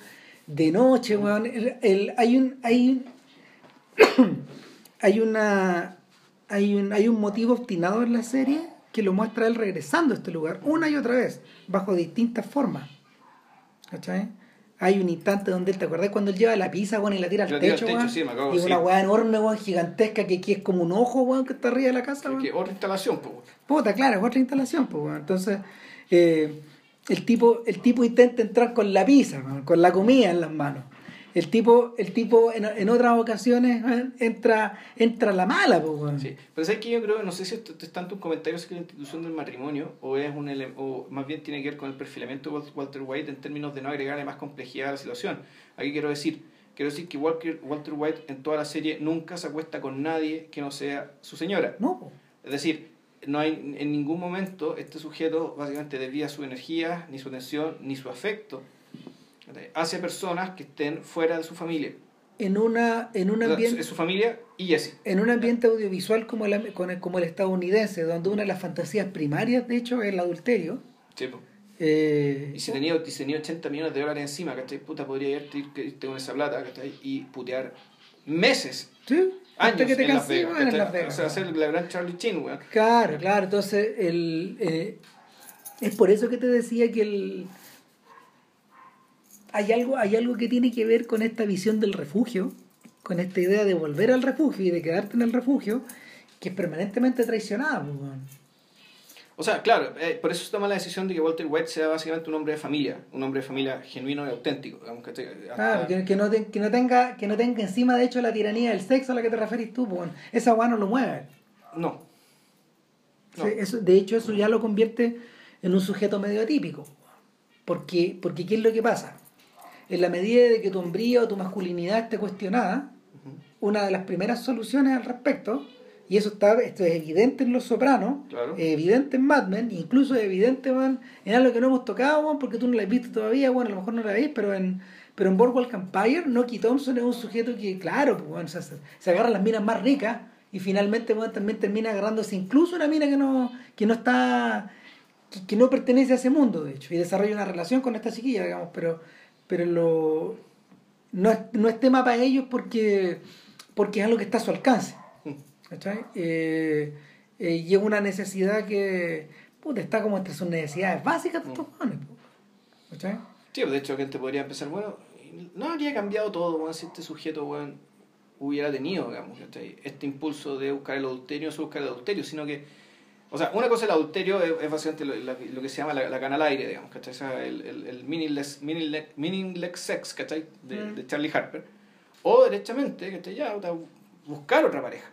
de noche, bueno, hay un... Hay un hay una hay un, hay un motivo obstinado en la serie que lo muestra él regresando a este lugar una y otra vez, bajo distintas formas. ¿Cachai? Hay un instante donde él, ¿te acuerdas cuando él lleva la pizza, bueno, y la tira al techo, y una weá enorme, weón, gigantesca, que aquí es como un ojo, weón, que está arriba de la casa, weón. otra instalación, pues, Puta, claro, es otra instalación, pues, Entonces, eh, el, tipo, el tipo intenta entrar con la pizza, con la comida en las manos el tipo, el tipo en, en otras ocasiones entra, entra la mala, pues, Sí, pero es que yo creo, no sé si esto es tanto un comentario sobre la institución del matrimonio o es un o más bien tiene que ver con el perfilamiento de Walter White en términos de no agregarle más complejidad a la situación. Aquí quiero decir, quiero decir que Walter, Walter White en toda la serie nunca se acuesta con nadie que no sea su señora. No. Es decir, no hay en ningún momento este sujeto básicamente desvía su energía, ni su atención, ni su afecto hacia personas que estén fuera de su familia. En, una, en un ambiente... su familia y Jesse. En un ambiente audiovisual como el, como el estadounidense, donde una de las fantasías primarias, de hecho, es el adulterio. Sí, eh, y si tenía, si tenía 80 millones de dólares encima, ¿cachai? Puta, podría irte, con esa plata, ¿cachai? Y putear meses. Sí. Años que te en, Las Vegas, O sea, hacer la gran Charlie Chin, Claro, claro. Entonces, el, eh, es por eso que te decía que el hay algo, hay algo que tiene que ver con esta visión del refugio, con esta idea de volver al refugio y de quedarte en el refugio, que es permanentemente traicionada. Pues, o sea, claro, eh, por eso se toma la decisión de que Walter White sea básicamente un hombre de familia, un hombre de familia genuino y auténtico. claro, que, no que, no tenga, que no tenga encima, de hecho, la tiranía del sexo a la que te referís tú. Pues, esa guay no lo mueve. No. Eso, de hecho, eso ya lo convierte en un sujeto medio atípico. Porque, porque ¿qué es lo que pasa? En la medida de que tu hombría o tu masculinidad esté cuestionada, una de las primeras soluciones al respecto, y eso está esto es evidente en Los Sopranos, es evidente en Mad Men, incluso es evidente en algo que no hemos tocado, porque tú no lo has visto todavía, bueno, a lo mejor no la veis, pero en, pero en Boardwalk Empire, Noki Thompson es un sujeto que, claro, pues, se, agarra las minas más ricas y finalmente también termina agarrándose incluso una mina que no, que no está, que, que, no pertenece a ese mundo, de hecho, y desarrolla una relación con esta chiquilla, digamos, pero pero lo, no, es, no es tema para ellos porque, porque es algo que está a su alcance. Eh, eh, y es una necesidad que puta, está como entre sus necesidades básicas de estos jóvenes. Sí, de hecho, gente podría empezar, bueno, no habría cambiado todo, bueno, si este sujeto, bueno, hubiera tenido, digamos, este impulso de buscar el adulterio, no buscar el adulterio, sino que, o sea, una cosa el adulterio es, básicamente lo, que se llama la, la cana al aire, digamos, ¿cachai? O sea, el, el, el meaningless, meaningless, sex, ¿cachai? De, mm. de, Charlie Harper. O derechamente, ¿cachai? Ya, buscar otra pareja.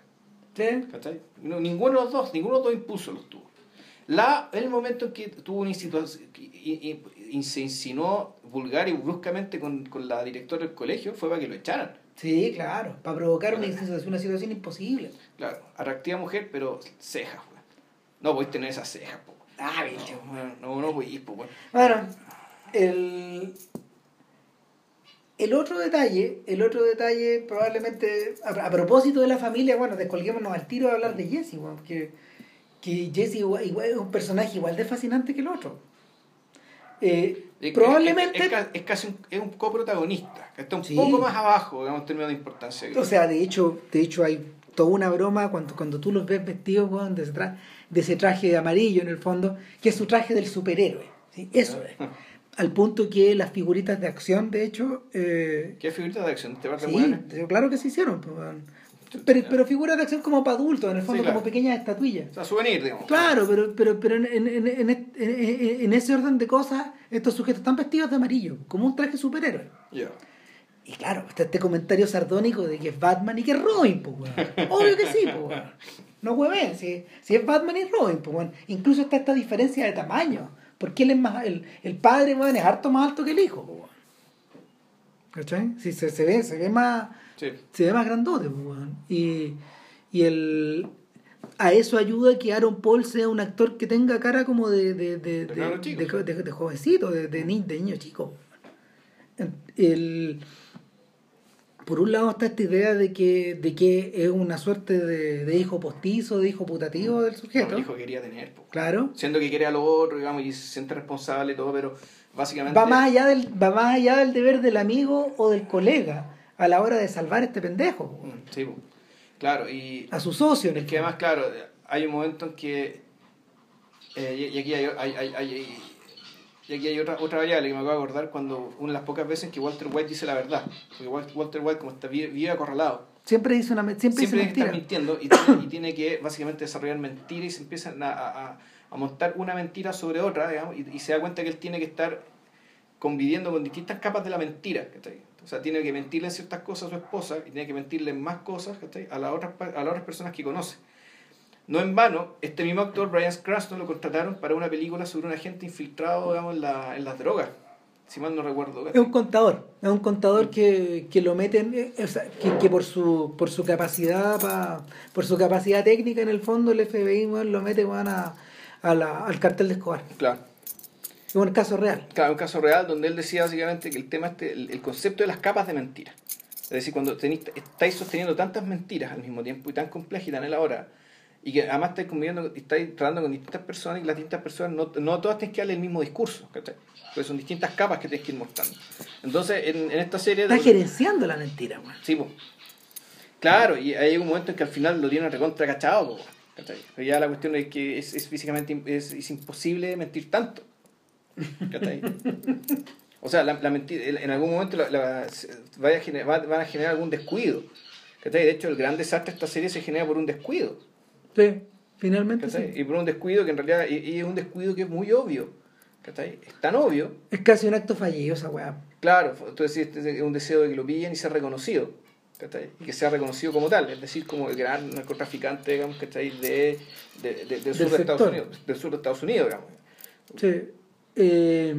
¿Sí? ¿cachai? ninguno de los dos, ninguno de los dos impulsos los tuvo. La, el momento en que tuvo una situación y, y, se insinuó vulgar y bruscamente con, con la directora del colegio fue para que lo echaran. Sí, claro, para provocar una, una situación imposible. Claro, atractiva mujer, pero cejas, No voy a tener esas cejas, po. Ah, bicho. No, no, voy po, Bueno, el, el otro detalle, el otro detalle probablemente, a, propósito de la familia, bueno, descolguémonos al tiro de hablar de Jesse, porque que Jesse igual, es un personaje igual de fascinante que el otro. Eh, probablemente es, casi un, es un coprotagonista que está un poco más abajo digamos en términos de importancia o sea de hecho de hecho hay toda una broma cuando, cuando tú los ves vestidos de, ese traje, de ese traje de amarillo en el fondo que es su traje del superhéroe ¿sí? eso es al punto que las figuritas de acción de hecho eh, ¿qué figuritas de acción? ¿te sí, claro que se hicieron pues, pero, pero figuras de acción como para adultos, en el fondo, como pequeñas estatuillas. O sea, souvenir, digamos. Claro, pero, pero, pero en, en, en, en, ese orden de cosas, estos sujetos están vestidos de amarillo, como un traje superhéroe. Y claro, está este comentario sardónico de que es Batman y que es Robin, pues, Obvio que sí, pues, No hueven, si, si es Batman y Robin, pues, Incluso está esta diferencia de tamaño. Porque él es más, el, el padre, weón, es harto más alto que el hijo, pues, ¿Cachai? Si se, se ve, se ve más se ve más grandote, pues, y, y el, a eso ayuda que Aaron Paul sea un actor que tenga cara como de, de, de, de, de jovencito, de, de, niño chico. El, por un lado está esta idea de que, de que es una suerte de, hijo postizo, de hijo putativo del sujeto. el hijo quería tener. Claro. Siendo que quiere a lo otro, digamos, y se siente responsable y todo, pero básicamente... Va más, allá del, va más allá del deber del amigo o del colega a la hora de salvar a este pendejo. Mm, sí, claro. Y a su socio. Es que además, claro, hay un momento en que. Eh, y aquí hay, hay, hay, y aquí hay otra, otra variable que me acabo de acordar cuando una de las pocas veces que Walter White dice la verdad. Porque Walter White, como está vive acorralado, siempre dice una siempre, siempre dice está mintiendo y tiene, y tiene, que básicamente desarrollar mentiras y se empiezan a, a, a, montar una mentira sobre otra, digamos, y, y, se da cuenta que él tiene que estar conviviendo con distintas capas de la mentira. O sea, tiene que mentirle en ciertas cosas a su esposa y tiene que mentirle en más cosas a, las otras, a las otras personas que conoce. No en vano, este mismo actor, Brian Cranston, lo contrataron para una película sobre un agente infiltrado digamos, en, la, en las drogas. Si mal no recuerdo. Es un contador, es un contador que, que lo meten, eh, o sea, que, que, por su por su capacidad pa, por su capacidad técnica en el fondo el FBI lo mete a, a la, al cartel de Escobar. Claro. Es un caso real. Claro, un caso real donde él decía básicamente que el tema, este, el, concepto de las capas de mentira. Es decir, cuando tenéis, estáis sosteniendo tantas mentiras al mismo tiempo y tan complejas y tan elaboradas, y que además estáis conviviendo, estáis tratando con distintas personas y las distintas personas no, no todas tienen que darle el mismo discurso, ¿cachai? Porque son distintas capas que tienes que ir mostrando. Entonces, en, en esta serie... Está gerenciando la mentira, güey. Sí, pues. Claro, y hay un momento en que al final lo tienen recontra cachado, ¿cachai? Pero ya la cuestión es que es, es físicamente es, es imposible mentir tanto. O sea, la, mentira, en algún momento vaya a generar, van a generar algún descuido. De hecho, el gran desastre de esta serie se genera por un descuido. Sí, finalmente. Y por un descuido que en realidad y, es un descuido que es muy obvio. Es tan obvio. Es casi un acto fallido esa weá. Claro, entonces es un deseo de que lo pillen y sea reconocido. Y que sea reconocido como tal, es decir, como el gran narcotraficante, digamos, ¿cachai? De, de, de, del, sur de Estados Unidos, del sur de Estados Unidos, digamos. Sí, eh,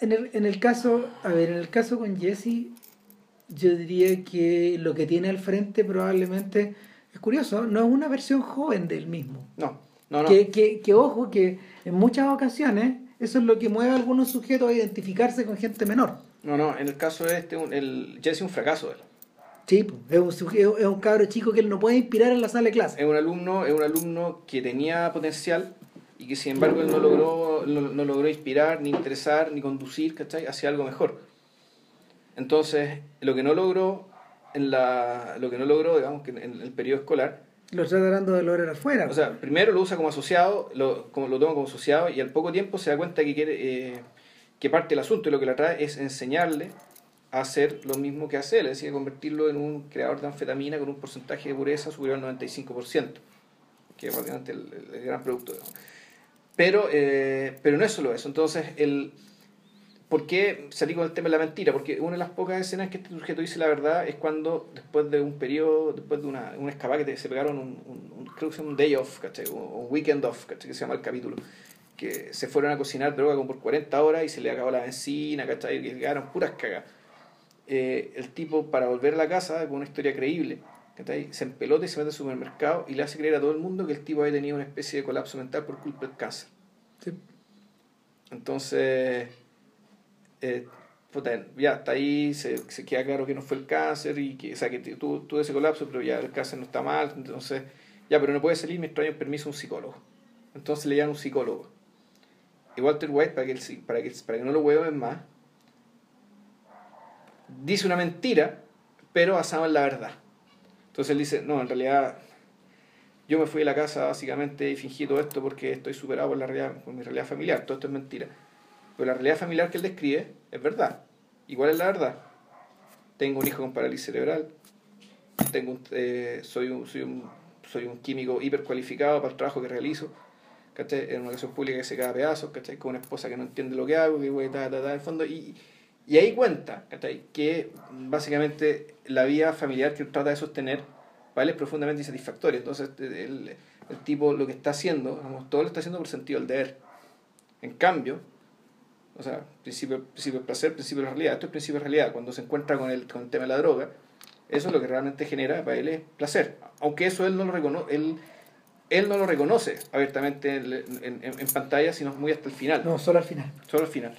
en, el, en el caso, a ver, en el caso con Jesse, yo diría que lo que tiene al frente probablemente es curioso, no es una versión joven del mismo. No, no, no. Que, que, que, ojo, que en muchas ocasiones eso es lo que mueve a algunos sujetos a identificarse con gente menor. No, no, en el caso de este, el Jesse es un fracaso de él. Sí, es un, es un cabro chico que él no puede inspirar en la sala de clase. Es un alumno, es un alumno que tenía potencial, y que sin embargo él no logró, no, logró inspirar, ni interesar, ni conducir ¿cachai? hacia algo mejor. Entonces, lo que no logró en la lo que no logró, digamos, que en el periodo escolar, Lo está tratando de lograr afuera. O sea, primero lo usa como asociado, lo, como, lo toma como asociado y al poco tiempo se da cuenta que quiere eh, que parte del asunto y lo que le trae es enseñarle a hacer lo mismo que hace él, es decir, convertirlo en un creador de anfetamina con un porcentaje de pureza superior al 95%, que es prácticamente el, gran producto. Pero, eh, pero no es solo eso. Entonces, el, ¿por qué salí con el tema de la mentira? Porque una de las pocas escenas que este sujeto dice la verdad es cuando, después de un periodo, después de una, una escapada que se pegaron un, un, creo que un day off, ¿cachai? un weekend off, ¿cachai? que se llama el capítulo, que se fueron a cocinar droga como por 40 horas y se le acabó la benzina, ¿cachai? y quedaron puras cagas. Eh, el tipo, para volver a la casa con una historia creíble, se empelota y se mete al supermercado y le hace creer a todo el mundo que el tipo había tenido una especie de colapso mental por culpa del cáncer. Entonces, eh, ya está ahí, se, se, queda claro que no fue el cáncer y que, o sea, que tuvo, tuvo, ese colapso, pero ya el cáncer no está mal, entonces, ya, pero no puede salir mientras haya permiso a un psicólogo. Entonces le llaman un psicólogo. Y Walter White, para que, para que, para que no lo hueven más, dice una mentira, pero basada en la verdad. Entonces él dice, no, en realidad yo me fui de la casa básicamente y fingí todo esto porque estoy superado por, la realidad, por mi realidad familiar, todo esto es mentira. Pero la realidad familiar que él describe es verdad. Igual es la verdad? Tengo un hijo con parálisis cerebral, tengo eh, soy, un, soy, un, soy un químico hipercualificado para el trabajo que realizo, ¿cachai? En una educación pública que se cae a pedazos, ¿cachai? Con una esposa que no entiende lo que hago, que ta, ta, ta, el fondo, y, y ahí cuenta que básicamente la vida familiar que trata de sostener ¿vale? es profundamente insatisfactoria. Entonces el, el tipo lo que está haciendo, todo lo está haciendo por sentido del deber. En cambio, o sea, principio, principio del placer, principio de realidad, esto es principio de realidad. Cuando se encuentra con el, con el tema de la droga, eso es lo que realmente genera para él es placer. Aunque eso él no lo reconoce, él, él no lo reconoce abiertamente en, en, en, pantalla, sino muy hasta el final. No, solo al final. Solo al final.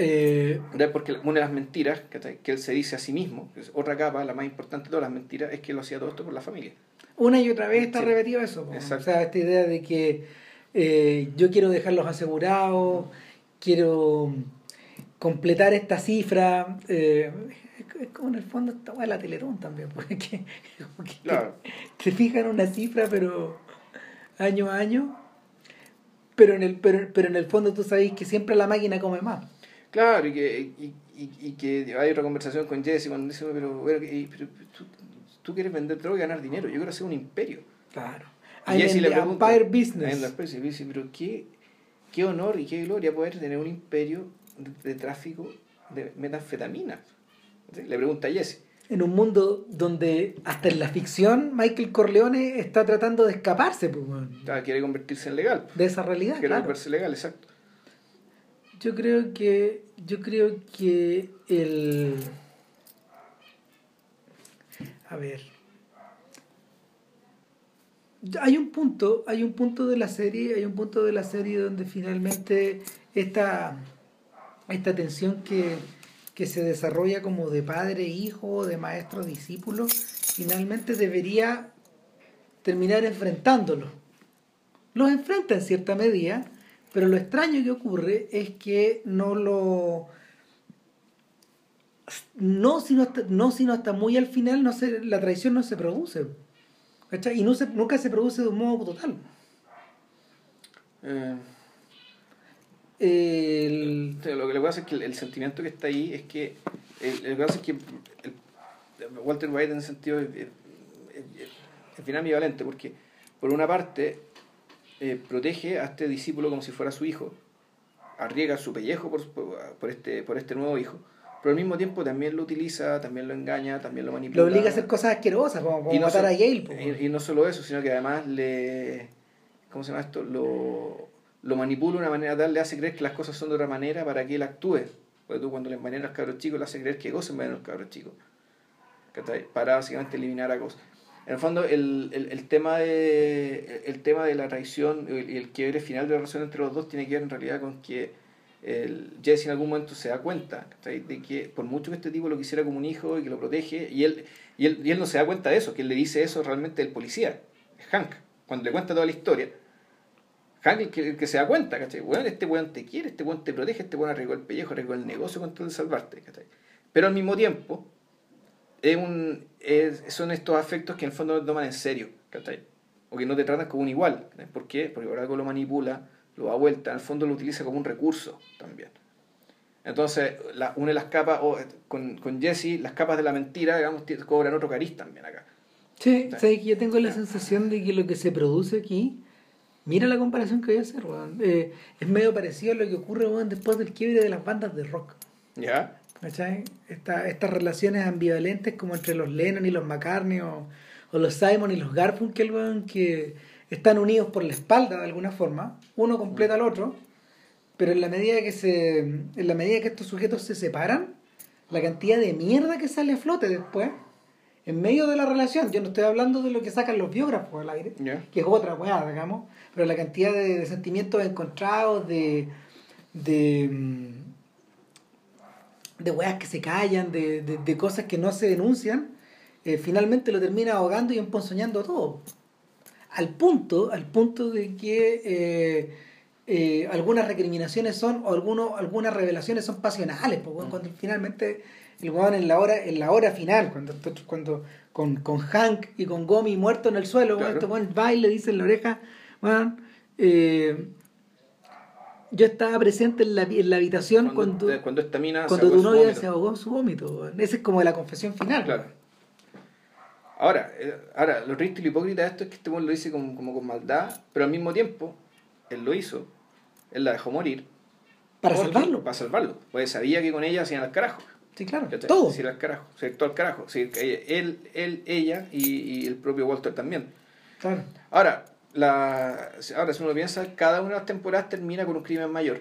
Eh, porque una de las mentiras que, él se dice a sí mismo, que es otra capa, la más importante de todas las mentiras, es que lo hacía todo esto por la familia. Una y otra vez está repetido eso. O sea, esta idea de que eh, yo quiero dejarlos asegurados, quiero completar esta cifra. Eh, es como en el fondo está la Teletón también, porque claro. te, fijan una cifra, pero año a año, pero en el, pero, pero en el fondo tú sabes que siempre la máquina come más. Claro, y que, y, y, y que hay otra conversación con Jesse cuando dice, pero, pero, tú, tú, quieres vender droga y ganar dinero, yo quiero hacer un imperio. Claro. Y Jesse le pregunta, Empire Business. dice, pero qué, qué honor y qué gloria poder tener un imperio de, tráfico de metanfetamina. Le pregunta a Jesse. En un mundo donde hasta en la ficción Michael Corleone está tratando de escaparse. Pues, quiere convertirse en legal. De esa realidad. Quiere claro. volverse legal, exacto. Yo creo que. Yo creo que el. A ver. Hay un punto, hay un punto de la serie, hay un punto de la serie donde finalmente esta, esta tensión que, que se desarrolla como de padre hijo, de maestro discípulo, finalmente debería terminar enfrentándolo. Los enfrenta en cierta medida, pero lo extraño que ocurre es que no lo... No sino, hasta, no sino hasta muy al final no se, la traición no se produce. Y no se, nunca se produce de un modo total. Eh, lo que le pasa es que el, sentimiento que está ahí es que el, lo que pasa es que Walter White en ese sentido es, es, es bien ambivalente porque por una parte eh, protege a este discípulo como si fuera su hijo, arriesga su pellejo por, por, este, por este nuevo hijo, pero al mismo tiempo también lo utiliza, también lo engaña, también lo manipula. Lo obliga a hacer cosas asquerosas, como, y matar a Yale. Y, no solo eso, sino que además le... ¿Cómo se llama esto? Lo, lo manipula de una manera tal, le hace creer que las cosas son de otra manera para que él actúe. Porque tú cuando le envenenas a los cabros chicos, le hace creer que gocen envenenan a los cabros chicos. Para básicamente eliminar a cosas. En el fondo, el, el, el, tema de, el tema de la traición y el, quiebre final de la relación entre los dos tiene que ver en realidad con que el Jesse en algún momento se da cuenta de que por mucho que este tipo lo quisiera como un hijo y que lo protege, y él, y él, y él no se da cuenta de eso, que él le dice eso realmente el policía, Hank, cuando le cuenta toda la historia. Hank el que, que se da cuenta, ¿cachai? Bueno, este weón te quiere, este weón te protege, este weón arriesgó el pellejo, arriesgó el negocio con tal de salvarte, ¿cachai? Pero al mismo tiempo, es un, son estos afectos que en el fondo no toman en serio. ¿cachai? O que no te tratan como un igual. ¿Por qué? Porque ahora algo lo manipula, lo da vuelta, en el fondo lo utiliza como un recurso también. Entonces, la, une las capas, o, con, con Jesse, las capas de la mentira, digamos, cobran otro cariz también acá. Sí, ¿sabes? yo tengo la sensación de que lo que se produce aquí, mira la comparación que voy a hacer, eh, es medio parecido a lo que ocurre después del quiebre de las bandas de rock. ¿Ya? ¿Cachai? estas relaciones ambivalentes como entre los Lennon y los McCartney o, los Simon y los Garfunkel, que están unidos por la espalda de alguna forma, uno completa al otro, pero en la medida que se en la medida que estos sujetos se separan, la cantidad de mierda que sale a flote después en medio de la relación, yo no estoy hablando de lo que sacan los biógrafos al aire, que es otra weá, digamos, pero la cantidad de, sentimientos encontrados, de, de, mm, de weas que se callan, de, de, cosas que no se denuncian, eh, finalmente lo termina ahogando y emponzoñando todo. Al punto, al punto de que eh, eh, algunas recriminaciones son, o algunos, algunas revelaciones son pasionales, pues, cuando finalmente el weón en la hora, en la hora final, cuando, cuando con, con Hank y con Gomi muerto en el suelo, este va y le dice en la oreja, eh, yo estaba presente en la, en la habitación cuando, cuando, esta mina cuando tu novia se ahogó en su vómito. Esa es como la confesión final. Claro. Ahora, eh, ahora, lo triste y lo hipócrita de esto es que este lo dice como, como con maldad, pero al mismo tiempo, él lo hizo, él la dejó morir. Para salvarlo. Para salvarlo. Pues sabía que con ella hacían al carajo. Sí, claro. Todo. Sí, al carajo. Se al carajo. Sí, él, él, ella y, el propio Walter también. Claro. Ahora, la, ahora, si uno piensa, cada una de las temporadas termina con un crimen mayor.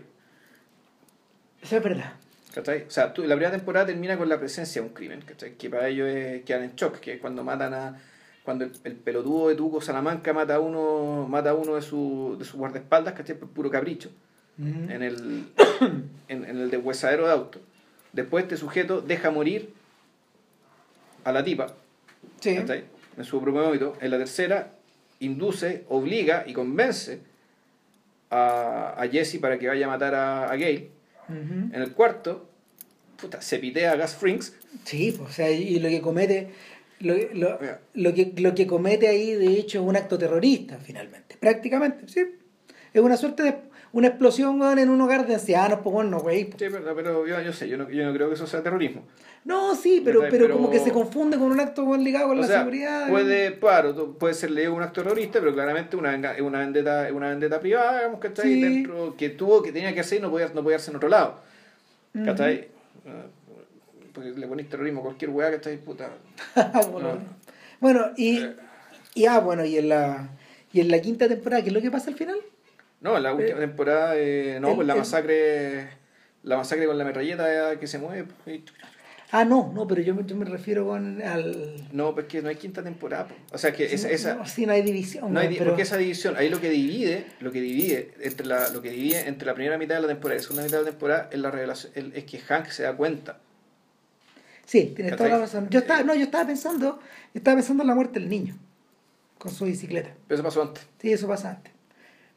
Eso es verdad. ¿Cachai? O sea, tú, la primera temporada termina con la presencia de un crimen, ¿cachai? Que para ellos es, quedan en shock, que es cuando matan a. Cuando el, pelotudo de Tuco Salamanca mata a uno, mata a uno de sus de su guardaespaldas, ¿cachai? Por puro capricho. en, el, en, en el deshuesadero de auto. Después este sujeto deja morir a la tipa sí. en su propio vómito. En la tercera, induce, obliga y convence a, a Jesse para que vaya a matar a, a Gail. En el cuarto, puta, se pitea a Gas Frings. Sí, pues, o sea, y lo que comete. Lo, lo, lo, que, lo que comete ahí, de hecho, es un acto terrorista, finalmente. Prácticamente, sí. Es una suerte de una explosión en un hogar de ancianos, pues bueno, güey. Sí, pero, pero yo, yo, sé, yo no, yo no creo que eso sea terrorismo. No, sí, pero, pero, como que se confunde con un acto ligado con la seguridad. Puede, claro, puede ser leído un acto terrorista, pero claramente una, una vendetta, una vendetta privada, digamos, que está ahí dentro, que tuvo, que tenía que hacer y no podía, no podía hacer en otro lado. ¿Cachai? Ah, porque le ponéis terrorismo a cualquier weá que está puta. bueno, bueno, y, eh. y ah, bueno, y en la y en la quinta temporada, ¿qué es lo que pasa al final? No, en la última temporada, eh, no, pues la masacre, la masacre con la metralleta que se mueve. Pues, ah, no, no, pero yo me, yo me refiero con al... No, pues que no hay quinta temporada. Pues. O sea, que esa... esa no, sí, no hay división. No hay, Porque esa división, ahí lo que divide, lo que divide entre la, lo que divide entre la primera mitad de la temporada y la segunda mitad de la temporada es la revelación, es que Hank se da cuenta. Sí, tienes toda la razón. Yo estaba, no, yo estaba pensando, estaba pensando en la muerte del niño con su bicicleta. Pero eso pasó antes. Sí, eso pasa antes.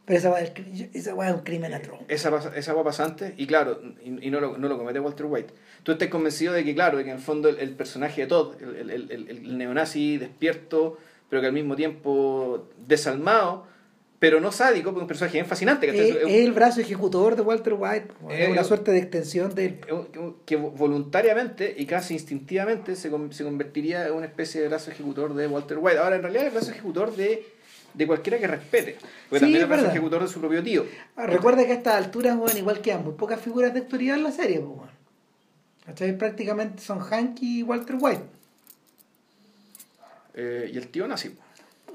Pero esa esa es un crimen atroz. Esa, esa va pasante y claro, y, y, no, lo, no lo comete Walter White. Tú estás convencido de que, claro, de que en el fondo el, personaje de Todd, el, el, el, el, neonazi despierto, pero que al mismo tiempo desalmado, pero no sádico, porque es un personaje bien fascinante. Es, el brazo ejecutor de Walter White, es una suerte de extensión de él. Que voluntariamente y casi instintivamente se, se convertiría en una especie de brazo ejecutor de Walter White. Ahora, en realidad, es el brazo ejecutor de de cualquiera que respete. Porque también es ejecutor de su propio tío. Ah, recuerda que a estas alturas, bueno, igual quedan muy pocas figuras de autoridad en la serie, pues, bueno. Prácticamente son Hank y Walter White. Eh, y el tío nazi.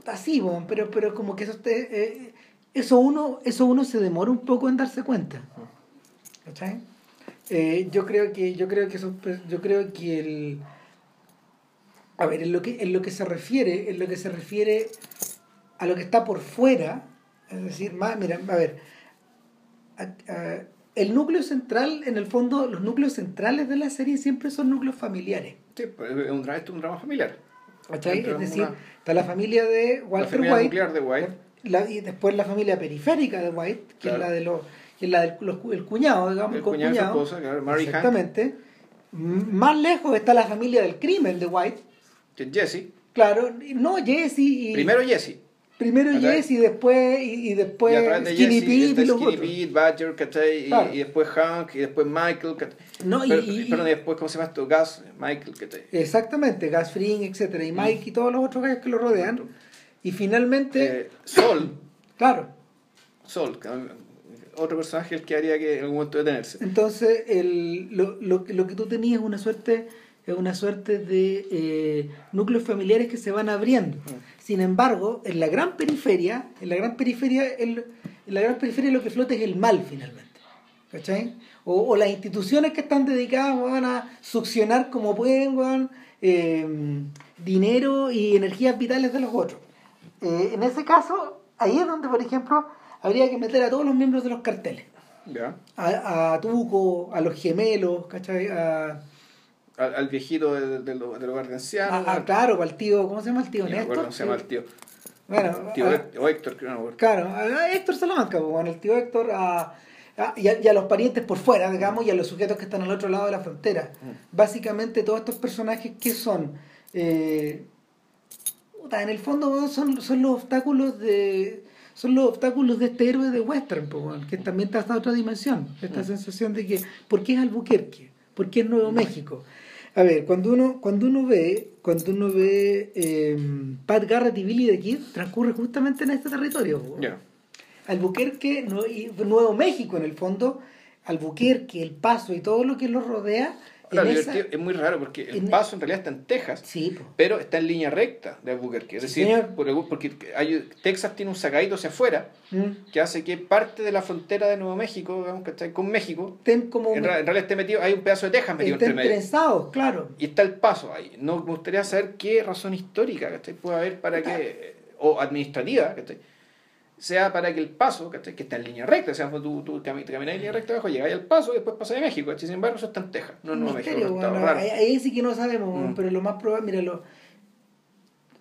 Así, bueno, pero, pero como que eso, eh, eso, uno, eso uno se demora un poco en darse cuenta. ¿Cachai? Eh, yo creo que, yo creo que eso, pues, yo creo que el a ver, en lo que, en lo que se refiere, en lo que se refiere a lo que está por fuera, es decir, más, mira, a ver, el núcleo central, en el fondo, los núcleos centrales de la serie siempre son núcleos familiares. Sí, pues, es un, drama, un drama familiar. Es decir, está la familia de Walter la White, de White. y después la familia periférica de White, que es la de los que es la del el cuñado, digamos, el cuñado, cuñado. Su esposa, claro, Mary Exactamente. Más lejos está la familia del crimen de White. Que es Jesse Claro, no, Jesse y... Primero Jesse. Primero Jesse y después, y, después Skinny Pete y los Skinny Pete, Badger, ¿cachai? Y, después Hank, y después Michael, ¿cachai? No, y, Pero, y, después, ¿cómo se llama esto? Gas, Michael, ¿cachai? Exactamente, Gas Fring, etcétera, y Mike y todos los otros gallos que lo rodean. Y finalmente... Eh, Sol. Claro. Sol, otro personaje el que haría que en algún momento detenerse. Entonces, el, lo, lo, lo que tú tenías es una suerte es una suerte de eh, núcleos familiares que se van abriendo. Sin embargo, en la gran periferia, en la gran periferia, en la gran periferia lo que flota es el mal finalmente. ¿Cachai? O, las instituciones que están dedicadas van a succionar como pueden eh, dinero y energías vitales de los otros. Eh, en ese caso, ahí es donde, por ejemplo, habría que meter a todos los miembros de los carteles. A, a Tuco, a los gemelos, ¿cachai? A, al, viejito del de, de hogar de ancianos. Ah, ah, claro, al tío, ¿cómo se llama el tío? Néstor. ¿Cómo se llama el tío? Bueno, tío o Héctor, creo no Claro, a Héctor Salamanca, pues, bueno, el tío Héctor, a, y, a, los parientes por fuera, digamos, y a los sujetos que están al otro lado de la frontera. Mm. Básicamente, todos estos personajes que son. Eh, en el fondo son, son los obstáculos de son los obstáculos de este héroe de western pues, que también está esta otra dimensión esta mm. sensación de que ¿por qué es Albuquerque? ¿por qué es Nuevo mm. México? A ver, cuando uno, cuando uno ve, cuando uno ve eh, Pat Garrett y Billy the Kid, transcurre justamente en este territorio. Albuquerque, Nuevo México en el fondo, Albuquerque, El Paso y todo lo que lo rodea es muy raro porque el paso en realidad está en Texas, pero está en línea recta de Albuquerque. Es decir, porque hay, Texas tiene un sacadito hacia afuera mm. que hace que parte de la frontera de Nuevo México, digamos que está con México, como en, realidad esté metido, hay un pedazo de Texas metido entre medio. claro. Y está el paso ahí. No, me gustaría saber qué razón histórica puede haber para que, o administrativa, sea para que el paso, que está en línea recta, o sea, tú, tú caminas en línea recta abajo, llegas al paso y después pasas de México, sin embargo eso está en Texas, no en Nuevo México. ahí, sí que no sabemos, mm. pero lo más probable, mira,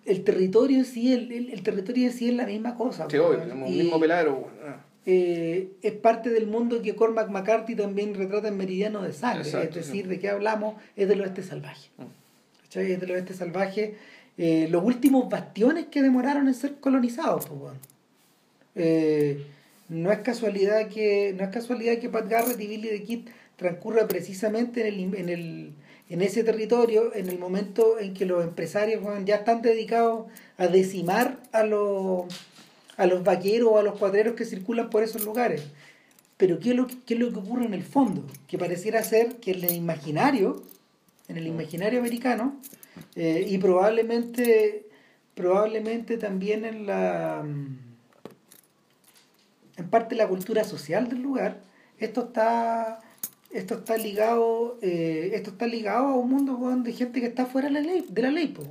el territorio en sí, el, el, territorio en sí es la misma cosa. Sí, obvio, el mismo peladero. Ah. Eh, es parte del mundo que Cormac McCarthy también retrata en Meridiano de Sangre, es decir, de qué hablamos, es del oeste salvaje. Mm. Es del oeste salvaje. Eh, los últimos bastiones que demoraron en ser colonizados, pues, bueno. Eh, no es casualidad que no es casualidad que Pat Garrett y Billy the Kid transcurra precisamente en el, en el en ese territorio en el momento en que los empresarios ya están dedicados a decimar a los a los vaqueros o a los cuadreros que circulan por esos lugares. Pero ¿qué es, lo, qué es lo que ocurre en el fondo? Que pareciera ser que en el imaginario, en el imaginario americano, eh, y probablemente, probablemente también en la en parte la cultura social del lugar, esto está esto está ligado eh, esto está ligado a un mundo de gente que está fuera de la ley de la ley pues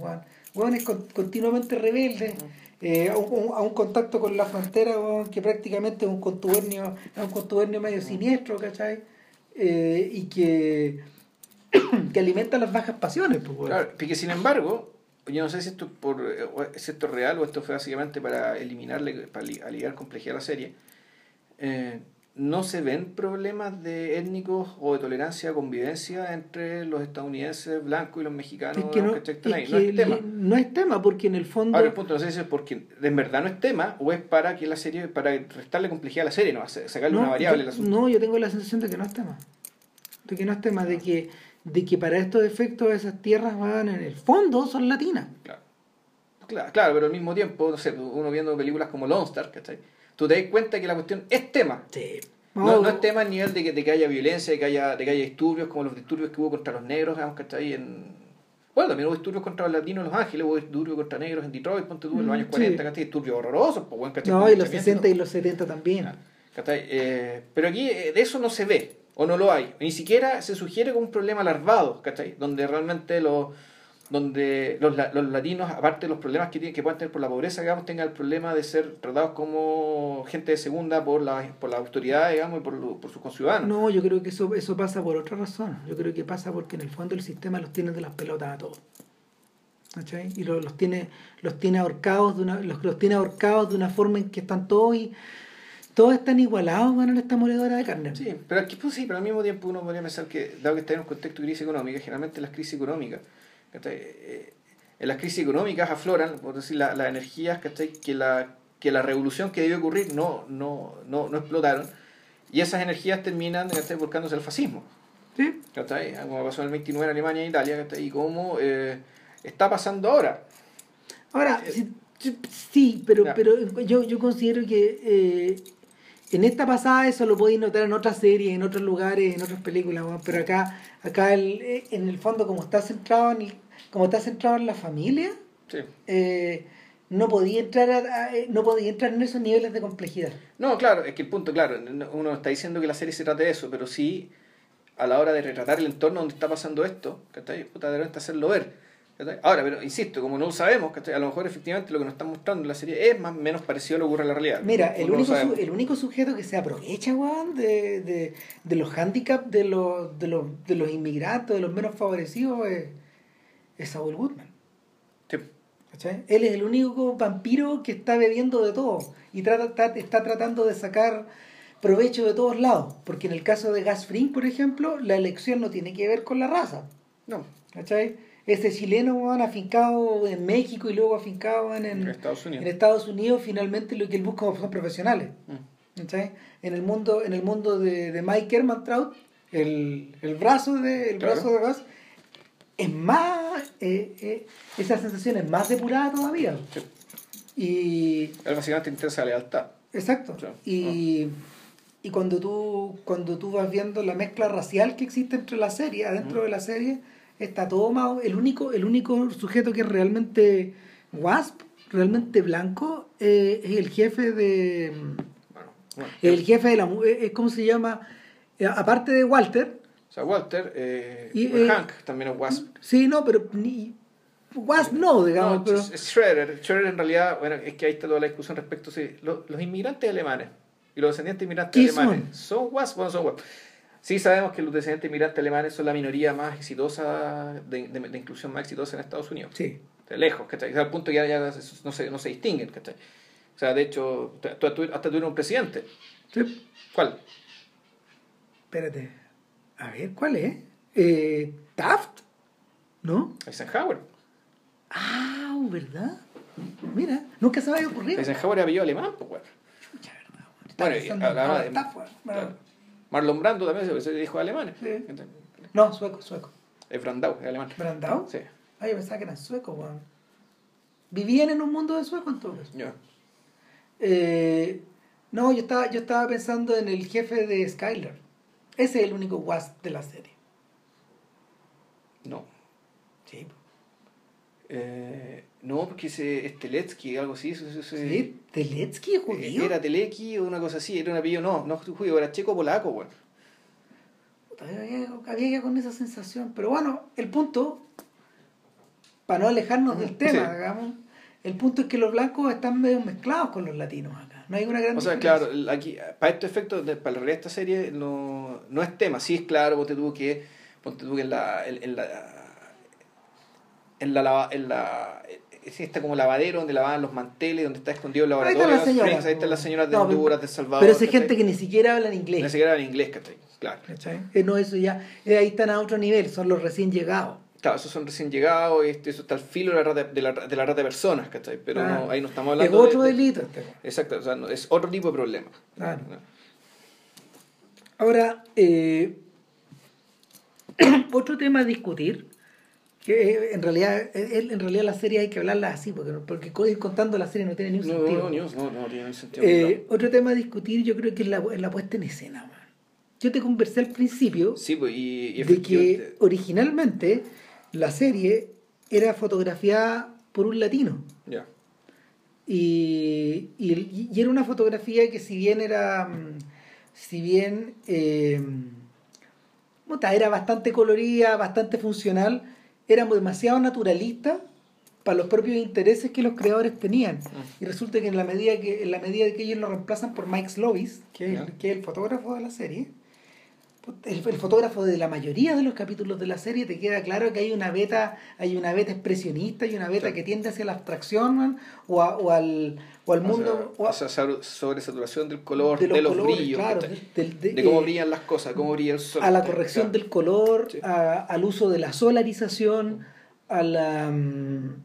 es continuamente rebelde eh, a, un, contacto con la frontera que prácticamente es un contubernio un contubernio medio siniestro ¿cachai? Eh, y que que alimenta las bajas pasiones pues, claro, que sin embargo yo no sé si esto, por, es esto real o esto fue básicamente para eliminarle, para aliviar complejidad a la serie, eh, no se ven problemas de étnicos o de tolerancia, convivencia entre los estadounidenses blancos y los mexicanos no, no, es tema. No es tema, porque en el fondo. Ahora, el punto no sé si es porque en verdad no es tema o es para que la serie, para restarle complejidad a la serie, no sacarle una variable. no, yo tengo la sensación de que no es tema. De que no es tema, de que, de que para estos efectos esas tierras van en el fondo son latinas. Claro. Claro, claro pero al mismo tiempo, no sé, uno viendo películas como Lone Star, ¿cachai? Tú te das cuenta que la cuestión es tema. No, no, es tema a nivel de que, de que haya violencia, de que haya, de que haya disturbios, como los disturbios que hubo contra los negros, digamos, ahí en... Bueno, también hubo disturbios contra los latinos en Los Ángeles, hubo disturbios contra negros en Detroit, ponte tú, en los mm, años 40, sí. ¿cachai? Disturbios horrorosos, pues, bueno, No, y los 60 y los 70 también. Eh, pero aquí eh, de eso no se ve, o no lo hay. Ni siquiera se sugiere como un problema larvado, ¿cachai? Donde realmente los donde los, los latinos, aparte de los problemas que, tienen, que pueden tener por la pobreza, digamos, tengan el problema de ser tratados como gente de segunda por la, por la autoridad, digamos, y por, por sus conciudadanos. No, yo creo que eso, eso pasa por otra razón. Yo creo que pasa porque en el fondo el sistema los tiene de las pelotas a todos. ¿cachai? Y los, los, tiene, los tiene ahorcados de una, los, los tiene ahorcados de una forma en que están todos y todos están igualados en esta moledora de carne. Sí, pero aquí pues sí, pero al mismo tiempo uno podría pensar que, dado que está en un contexto de crisis económica, generalmente las crisis económicas eh, en las crisis económicas afloran, por decir, las energías que la, que la revolución que debió ocurrir no, no, no, no explotaron, y esas energías terminan volcándose al fascismo. ¿Sí? Como pasó en el 29 en Alemania e Italia, y como eh, está pasando ahora. Ahora, eh, sí, pero, pero yo, yo considero que eh, en esta pasada eso lo podéis notar en otras series, en otros lugares, en otras películas, pero acá, acá el, en el fondo, como está centrado en, como está centrado en la familia, no podía entrar no podía entrar en esos niveles de complejidad. No, claro, es que el punto, claro, uno está diciendo que la serie se trata de eso, pero sí a la hora de retratar el entorno donde está pasando esto, ¿cachai? Puta, de hacerlo ver. Ahora, pero insisto, como no lo sabemos, a lo mejor efectivamente lo que nos están mostrando en la serie es más o menos parecido a lo que ocurre en la realidad. Mira, el único, el único sujeto que se aprovecha, weón, de, de, de los handicaps de los, de, los, de los inmigrantes, de los menos favorecidos, es, es Saul Goodman. Sí. Él es el único vampiro que está bebiendo de todo y trata, está tratando de sacar provecho de todos lados. Porque en el caso de Gas Fring, por ejemplo, la elección no tiene que ver con la raza. No. ¿Cachai? Ese chileno afincado en México y luego afincado en, en, Estados Unidos. en Estados Unidos, finalmente lo que él busca son profesionales. Mm. En el mundo, en el mundo de, de Mike Ehrmantraut, el, el brazo de el brazo de Gas es más eh, eh, esa sensación es más depurada todavía. Y él básicamente intensa lealtad. Exacto. y, y cuando tú cuando tú vas viendo la mezcla racial que existe entre la serie, adentro de la serie, está todo más el único el único sujeto que es realmente wasp realmente blanco eh, es el jefe de el jefe de la eh, cómo se llama eh, aparte de Walter sea Walter y, Hank también es wasp sí no pero ni Wasp no, digamos. pero... Shredder. Shredder en realidad, bueno, es que ahí está toda la discusión respecto a los, los inmigrantes alemanes y los descendientes inmigrantes alemanes. ¿Son, wasp o no son wasp? Sí sabemos que los descendientes inmigrantes alemanes son la minoría más exitosa, de, de, inclusión más exitosa en Estados Unidos. Sí. De lejos, ¿cachai? Al punto que ya, ya no, se, no se distinguen, ¿cachai? O sea, de hecho, hasta tuvieron un presidente. Sí. ¿Cuál? Espérate. A ver, ¿cuál es? Eh, ¿Taft? ¿No? Eisenhower. Ah, ¿verdad? Mira, nunca se me había ocurrido. Eisenhower era alemán, pues, bueno. Bueno, Marlon Brando también se dijo alemán. No, sueco, sueco. Es Brandau, es alemán. ¿Brandau? Sí. Ay, yo pensaba que eran suecos, weón. ¿Vivían en un mundo de sueco entonces? Eh, no, yo estaba, yo estaba pensando en el jefe de Skyler. Ese es el único wasp de la serie. No. Sí. Eh, no, porque ese es Teletsky, algo así. Eso, ¿Sí? ¿Teletsky judío? Era Teleki o una cosa así, era un apellido, no, no judío, era checo-polaco, bueno. Había, había con esa sensación, pero bueno, el punto, para no alejarnos del tema, digamos, el punto es que los blancos están medio mezclados con los latinos acá. No hay una gran O sea, claro, aquí, para estos efectos, para la realidad de esta serie, no, no es tema. Sí es claro, ponte tuvo que, ponte tuvo que en la, en, la en la, en la es está como lavadero donde lavaban los manteles, donde está escondido el laboratorio. Ahí está la señora. ahí están las señoras de Honduras, de Salvador. Pero es gente que ni siquiera habla en inglés. Ni siquiera habla en inglés, ¿cachai? Claro. Eh, no, eso ya, eh, ahí están a otro nivel, son los recién llegados. Claro, esos son recién llegados, este, eso está al filo de la rata de, la, de, la rata de personas, ¿cachai? Pero no, ahí no estamos hablando Es otro delito. Este. exacto, o sea, es otro tipo de problema. Claro. Ahora, eh, otro tema a discutir que en realidad, en realidad la serie hay que hablarla así, porque, porque ir contando la serie no tiene ningún sentido. No, no, no, tiene sentido. Eh, otro tema a discutir yo creo que es la, la puesta en escena. Yo te conversé al principio sí, pues, y, de que originalmente la serie era fotografiada por un latino. Ya. Y, y, y, era una fotografía que si bien era, mm, si bien eh, era bastante colorida, bastante funcional, éramos demasiado naturalistas para los propios intereses que los creadores tenían. Mm. Y resulta que en la medida que, en la medida que ellos lo reemplazan por Mike Slovis, que, que es el fotógrafo de la serie, el, fotógrafo de la mayoría de los capítulos de la serie te queda claro que hay una beta hay una beta expresionista y una beta que tiende hacia la abstracción o, o, al, o al mundo o sea, sobre saturación del color de los, brillos de, cómo eh, brillan las cosas cómo brilla el sol a la corrección del color al uso de la solarización a la mm,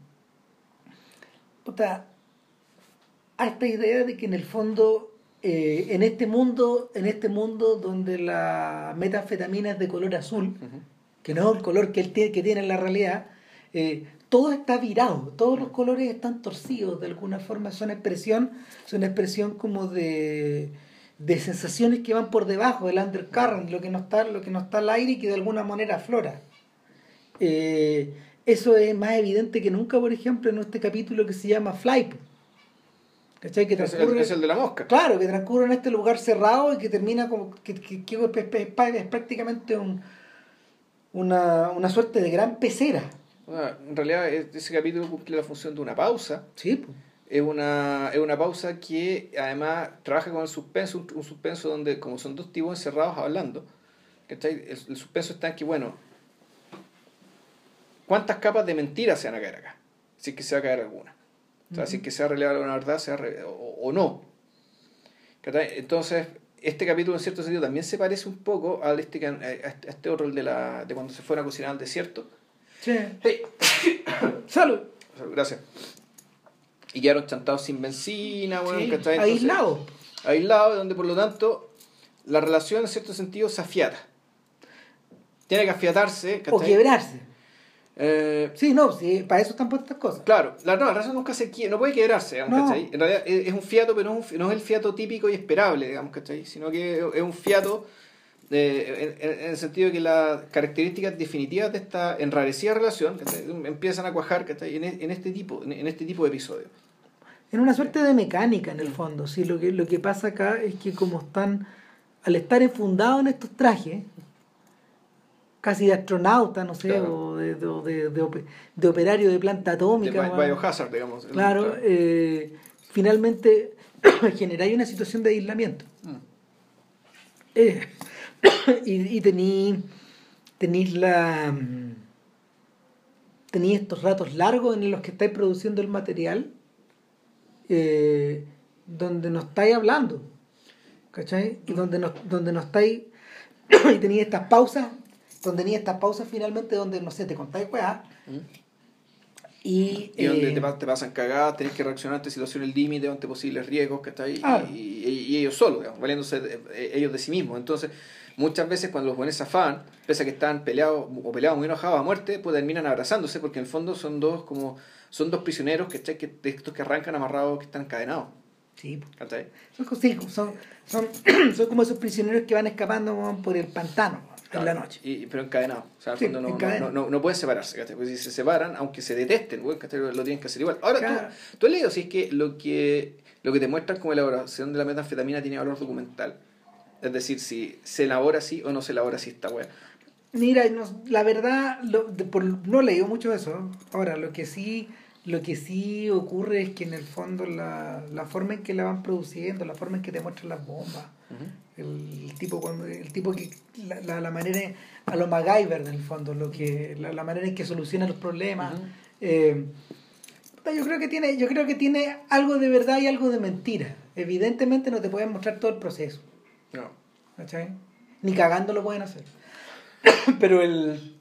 a esta idea de que en el fondo eh, en este mundo en este mundo donde la metanfetamina es de color azul que no es el color que él tiene que tiene en la realidad eh, todo está virado, todos los colores están torcidos de alguna forma, son expresión, son expresión como de, de sensaciones que van por debajo del undercurrent, lo que no está, lo que no está al aire y que de alguna manera aflora. Eh, eso es más evidente que nunca, por ejemplo, en este capítulo que se llama Fly. ¿Cachai? Que transcurre, es, el, de la mosca. Claro, que transcurre en este lugar cerrado y que termina como que, que, es, prácticamente un, una, una suerte de gran pecera en realidad ese capítulo cumple la función de una pausa. Sí. Es una, es una pausa que además trabaja con el suspenso, un, suspenso donde como son dos tipos encerrados hablando, El, el, suspenso está en que, bueno, ¿cuántas capas de mentiras se van a caer acá? Si es que se va a caer alguna. O sea, si es que se va a relevar una verdad sea o, no. Entonces, este capítulo en cierto sentido también se parece un poco al este, a este otro, el de, la, de cuando se fueron a cocinar al desierto Sí. Hey. Salud. Gracias. Y quedaron chantados sin benzina, bueno, sí. Aislados. Aislados, donde por lo tanto la relación en cierto sentido se afiata. Tiene que afiatarse. O quebrarse. Eh, sí, no, sí, para eso están puestas cosas. Claro, la, no, la relación nunca se no puede quebrarse, no. En realidad es, un fiato, pero no es, no es el fiato típico y esperable, digamos, ¿cachai? Sino que es un fiato en, el sentido de que las características definitivas de esta enrarecida relación empiezan a cuajar en, en, este tipo, en este tipo de episodios. En una suerte de mecánica en el fondo. Sí, lo, que, lo que pasa acá es que como están, al estar enfundados en estos trajes, casi de astronauta, no sé, o de, de, de, operario de planta atómica. De biohazard, digamos. Claro, eh, finalmente generáis una situación de aislamiento. Mm. Eh, y, y tenéis la tenéis estos ratos largos en los que estáis produciendo el material eh, donde no estáis hablando ¿cachai? y donde no, donde no estáis y tenéis estas pausas donde tenéis estas pausas finalmente donde no sé te contáis weá y, y donde eh, te, te, pasan cagadas, tenés que reaccionar ante situaciones límite, ante posibles riesgos que está ahí, y, y, ellos solos, valiéndose ellos de sí mismos. Entonces, muchas veces cuando los buenos zafan, pese a que están peleados o peleados muy enojados a muerte, pues terminan abrazándose porque en el fondo son dos como son dos prisioneros que, que estos que arrancan amarrados que están encadenados. Sí. Son, son, son, son, como esos prisioneros que van escapando por el pantano en la noche. Y, pero encadenados. O sea, no, no, no, no, pueden separarse. Porque si se separan, aunque se detesten, lo tienen que hacer igual. Ahora, tú, tú has leído si es que lo que lo que te muestran como elaboración de la metanfetamina tiene valor documental. Es decir, si se elabora así o no se elabora así esta weá. Mira, la verdad, lo, por, no leído mucho eso. Ahora, lo que sí lo que sí ocurre es que en el fondo la, la forma en que la van produciendo, la forma en que te muestran las bombas, el tipo cuando el tipo que la, la, manera a lo MacGyver en el fondo, lo que la, la manera en que soluciona los problemas. Eh, yo creo que tiene yo creo que tiene algo de verdad y algo de mentira. Evidentemente no te pueden mostrar todo el proceso. No. ¿Cachai? Ni cagando lo pueden hacer. Pero el,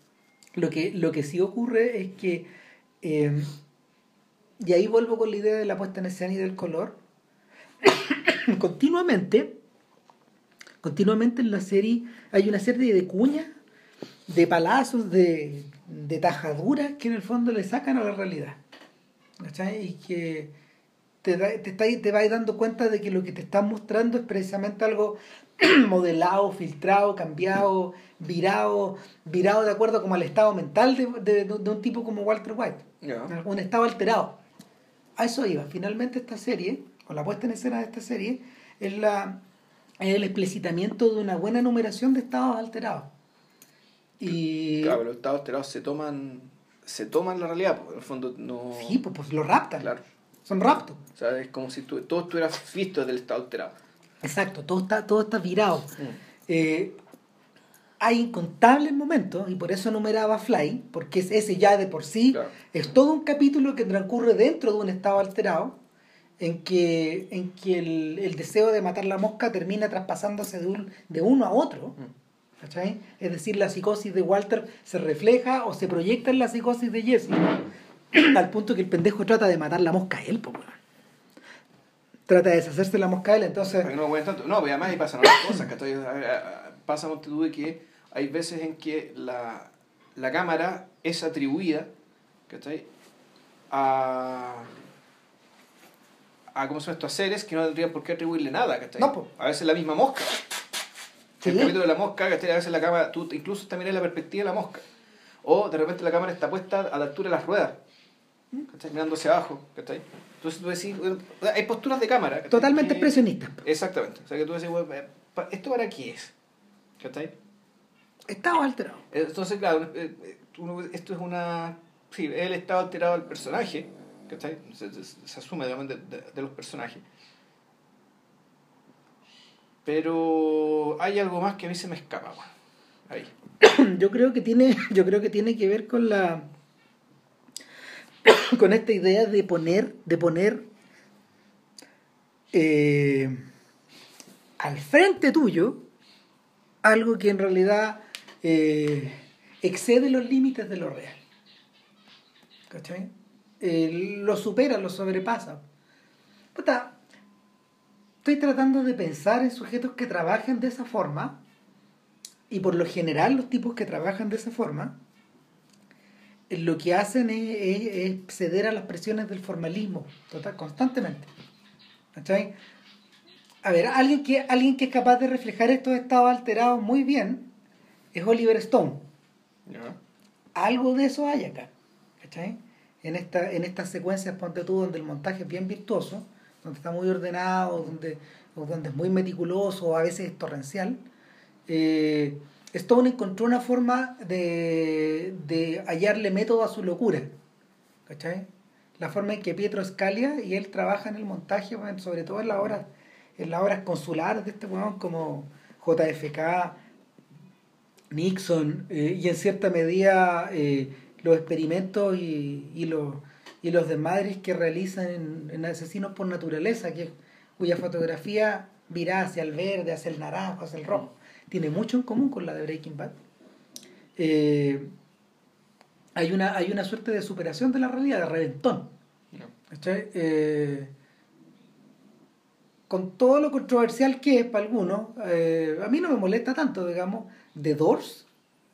lo, que, lo que sí ocurre es que, em, y ahí vuelvo con la idea de la puesta en escena y del color, continuamente, continuamente en la serie hay una serie de cuñas, de palazos, de, de tajaduras que en el fondo le sacan a la realidad. ¿Cachai? Y que te, te, te vas dando cuenta de que lo que te están mostrando es precisamente algo modelado, filtrado, cambiado, virado, virado de acuerdo como al estado mental de, de, un tipo como Walter White. Un estado alterado. A eso iba. Finalmente esta serie, con la puesta en escena de esta serie, es, la, es el explicitamiento de una buena numeración de estados alterados. Y... Claro, los estados alterados se toman se toman la realidad, porque en el fondo no... Sí, pues, pues lo raptan. Claro. Son raptos. O sea, es como si tú, todo estuviera visto del estado alterado. Exacto, todo está, todo está virado. Mm. Eh, hay incontables momentos, y por eso numeraba Fly, porque ese ya de por sí es todo un capítulo que transcurre dentro de un estado alterado, en que, en que el, deseo de matar la mosca termina traspasándose de, un, de uno a otro. Mm. ¿cachai? Es decir, la psicosis de Walter se refleja o se proyecta en la psicosis de Jesse, al punto que el pendejo trata de matar la mosca a él, pues, Trata de deshacerse de la mosca a él, entonces... no, tanto. no, pues además ahí pasan otras cosas, ¿cachai? Pasa, tú de que hay veces en que la, la cámara es atribuida, ¿cachai? A a, ¿cómo son estos seres que no tendrían por qué atribuirle nada, ¿cachai? No, A veces la misma mosca. El capítulo de la mosca, ¿cachai? A veces la cámara, tú incluso también en la perspectiva de la mosca. O de repente la cámara está puesta a la altura de las ruedas, ¿cachai? Mirando hacia abajo, ¿cachai? Entonces tú decís, hay posturas de cámara. Totalmente expresionistas. Exactamente. O sea que tú decís, bueno, ¿esto para qué es? ¿Cachai? Estado alterado. Entonces, claro, eh, eh, esto es una... Sí, es el estado alterado del personaje, ¿cachai? Se, asume de, de, los personajes. Pero hay algo más que a mí se me escapa, Ahí. Yo creo que tiene, yo creo que tiene que ver con la con esta idea de poner, de poner eh, al frente tuyo algo que en realidad eh, excede los límites de lo real. ¿Cachai? Lo supera, lo sobrepasa. Puta, estoy tratando de pensar en sujetos que trabajen de esa forma, y por lo general los tipos que trabajan de esa forma, lo que hacen es, ceder a las presiones del formalismo, total, constantemente. ¿Cachai? A ver, alguien que, alguien que es capaz de reflejar estos estados alterados muy bien es Oliver Stone. Algo de eso hay acá. ¿Cachai? En, esta, en estas secuencias, ponte tú, donde el montaje es bien virtuoso, donde está muy ordenado, donde, donde es muy meticuloso, a veces es torrencial, eh, Stone encontró una forma de, de hallarle método a su locura. ¿Cachai? La forma en que Pietro Scalia y él trabajan en el montaje, sobre todo en las horas, en las horas consulares de este weón, como JFK, Nixon, eh, y en cierta medida eh, los experimentos y, y, los, y los desmadres que realizan en, Asesinos por Naturaleza, que, cuya fotografía virá hacia el verde, hacia el naranjo, hacia el rojo, tiene mucho en común con la de Breaking Bad. Eh, hay, una, hay una suerte de superación de la realidad, de reventón. Eh, con todo lo controversial que es para algunos, eh, a mí no me molesta tanto, digamos, The Doors,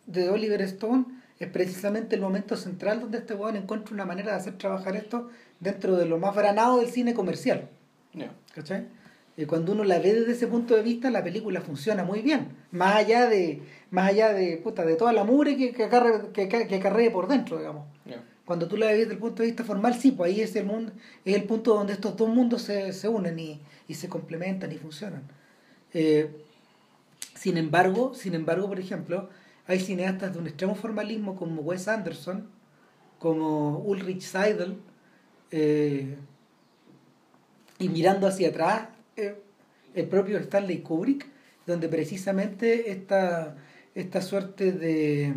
de Oliver Stone, es precisamente el momento central donde este weón encuentra una manera de hacer trabajar esto dentro de lo más granado del cine comercial. ¿Cachai? Y cuando uno la ve desde ese punto de vista, la película funciona muy bien. Más allá de, más allá de, puta, de toda la mugre que, que, acarre, que, que por dentro, digamos. Cuando tú la ves desde el punto de vista formal, sí, pues ahí es el, mundo, es el punto donde estos dos mundos se, se unen y, y, se complementan y funcionan. Eh, sin embargo, sin embargo, por ejemplo, hay cineastas de un extremo formalismo como Wes Anderson, como Ulrich Seidel, eh, y mirando hacia atrás, eh, el propio Stanley Kubrick, donde precisamente esta, esta suerte de...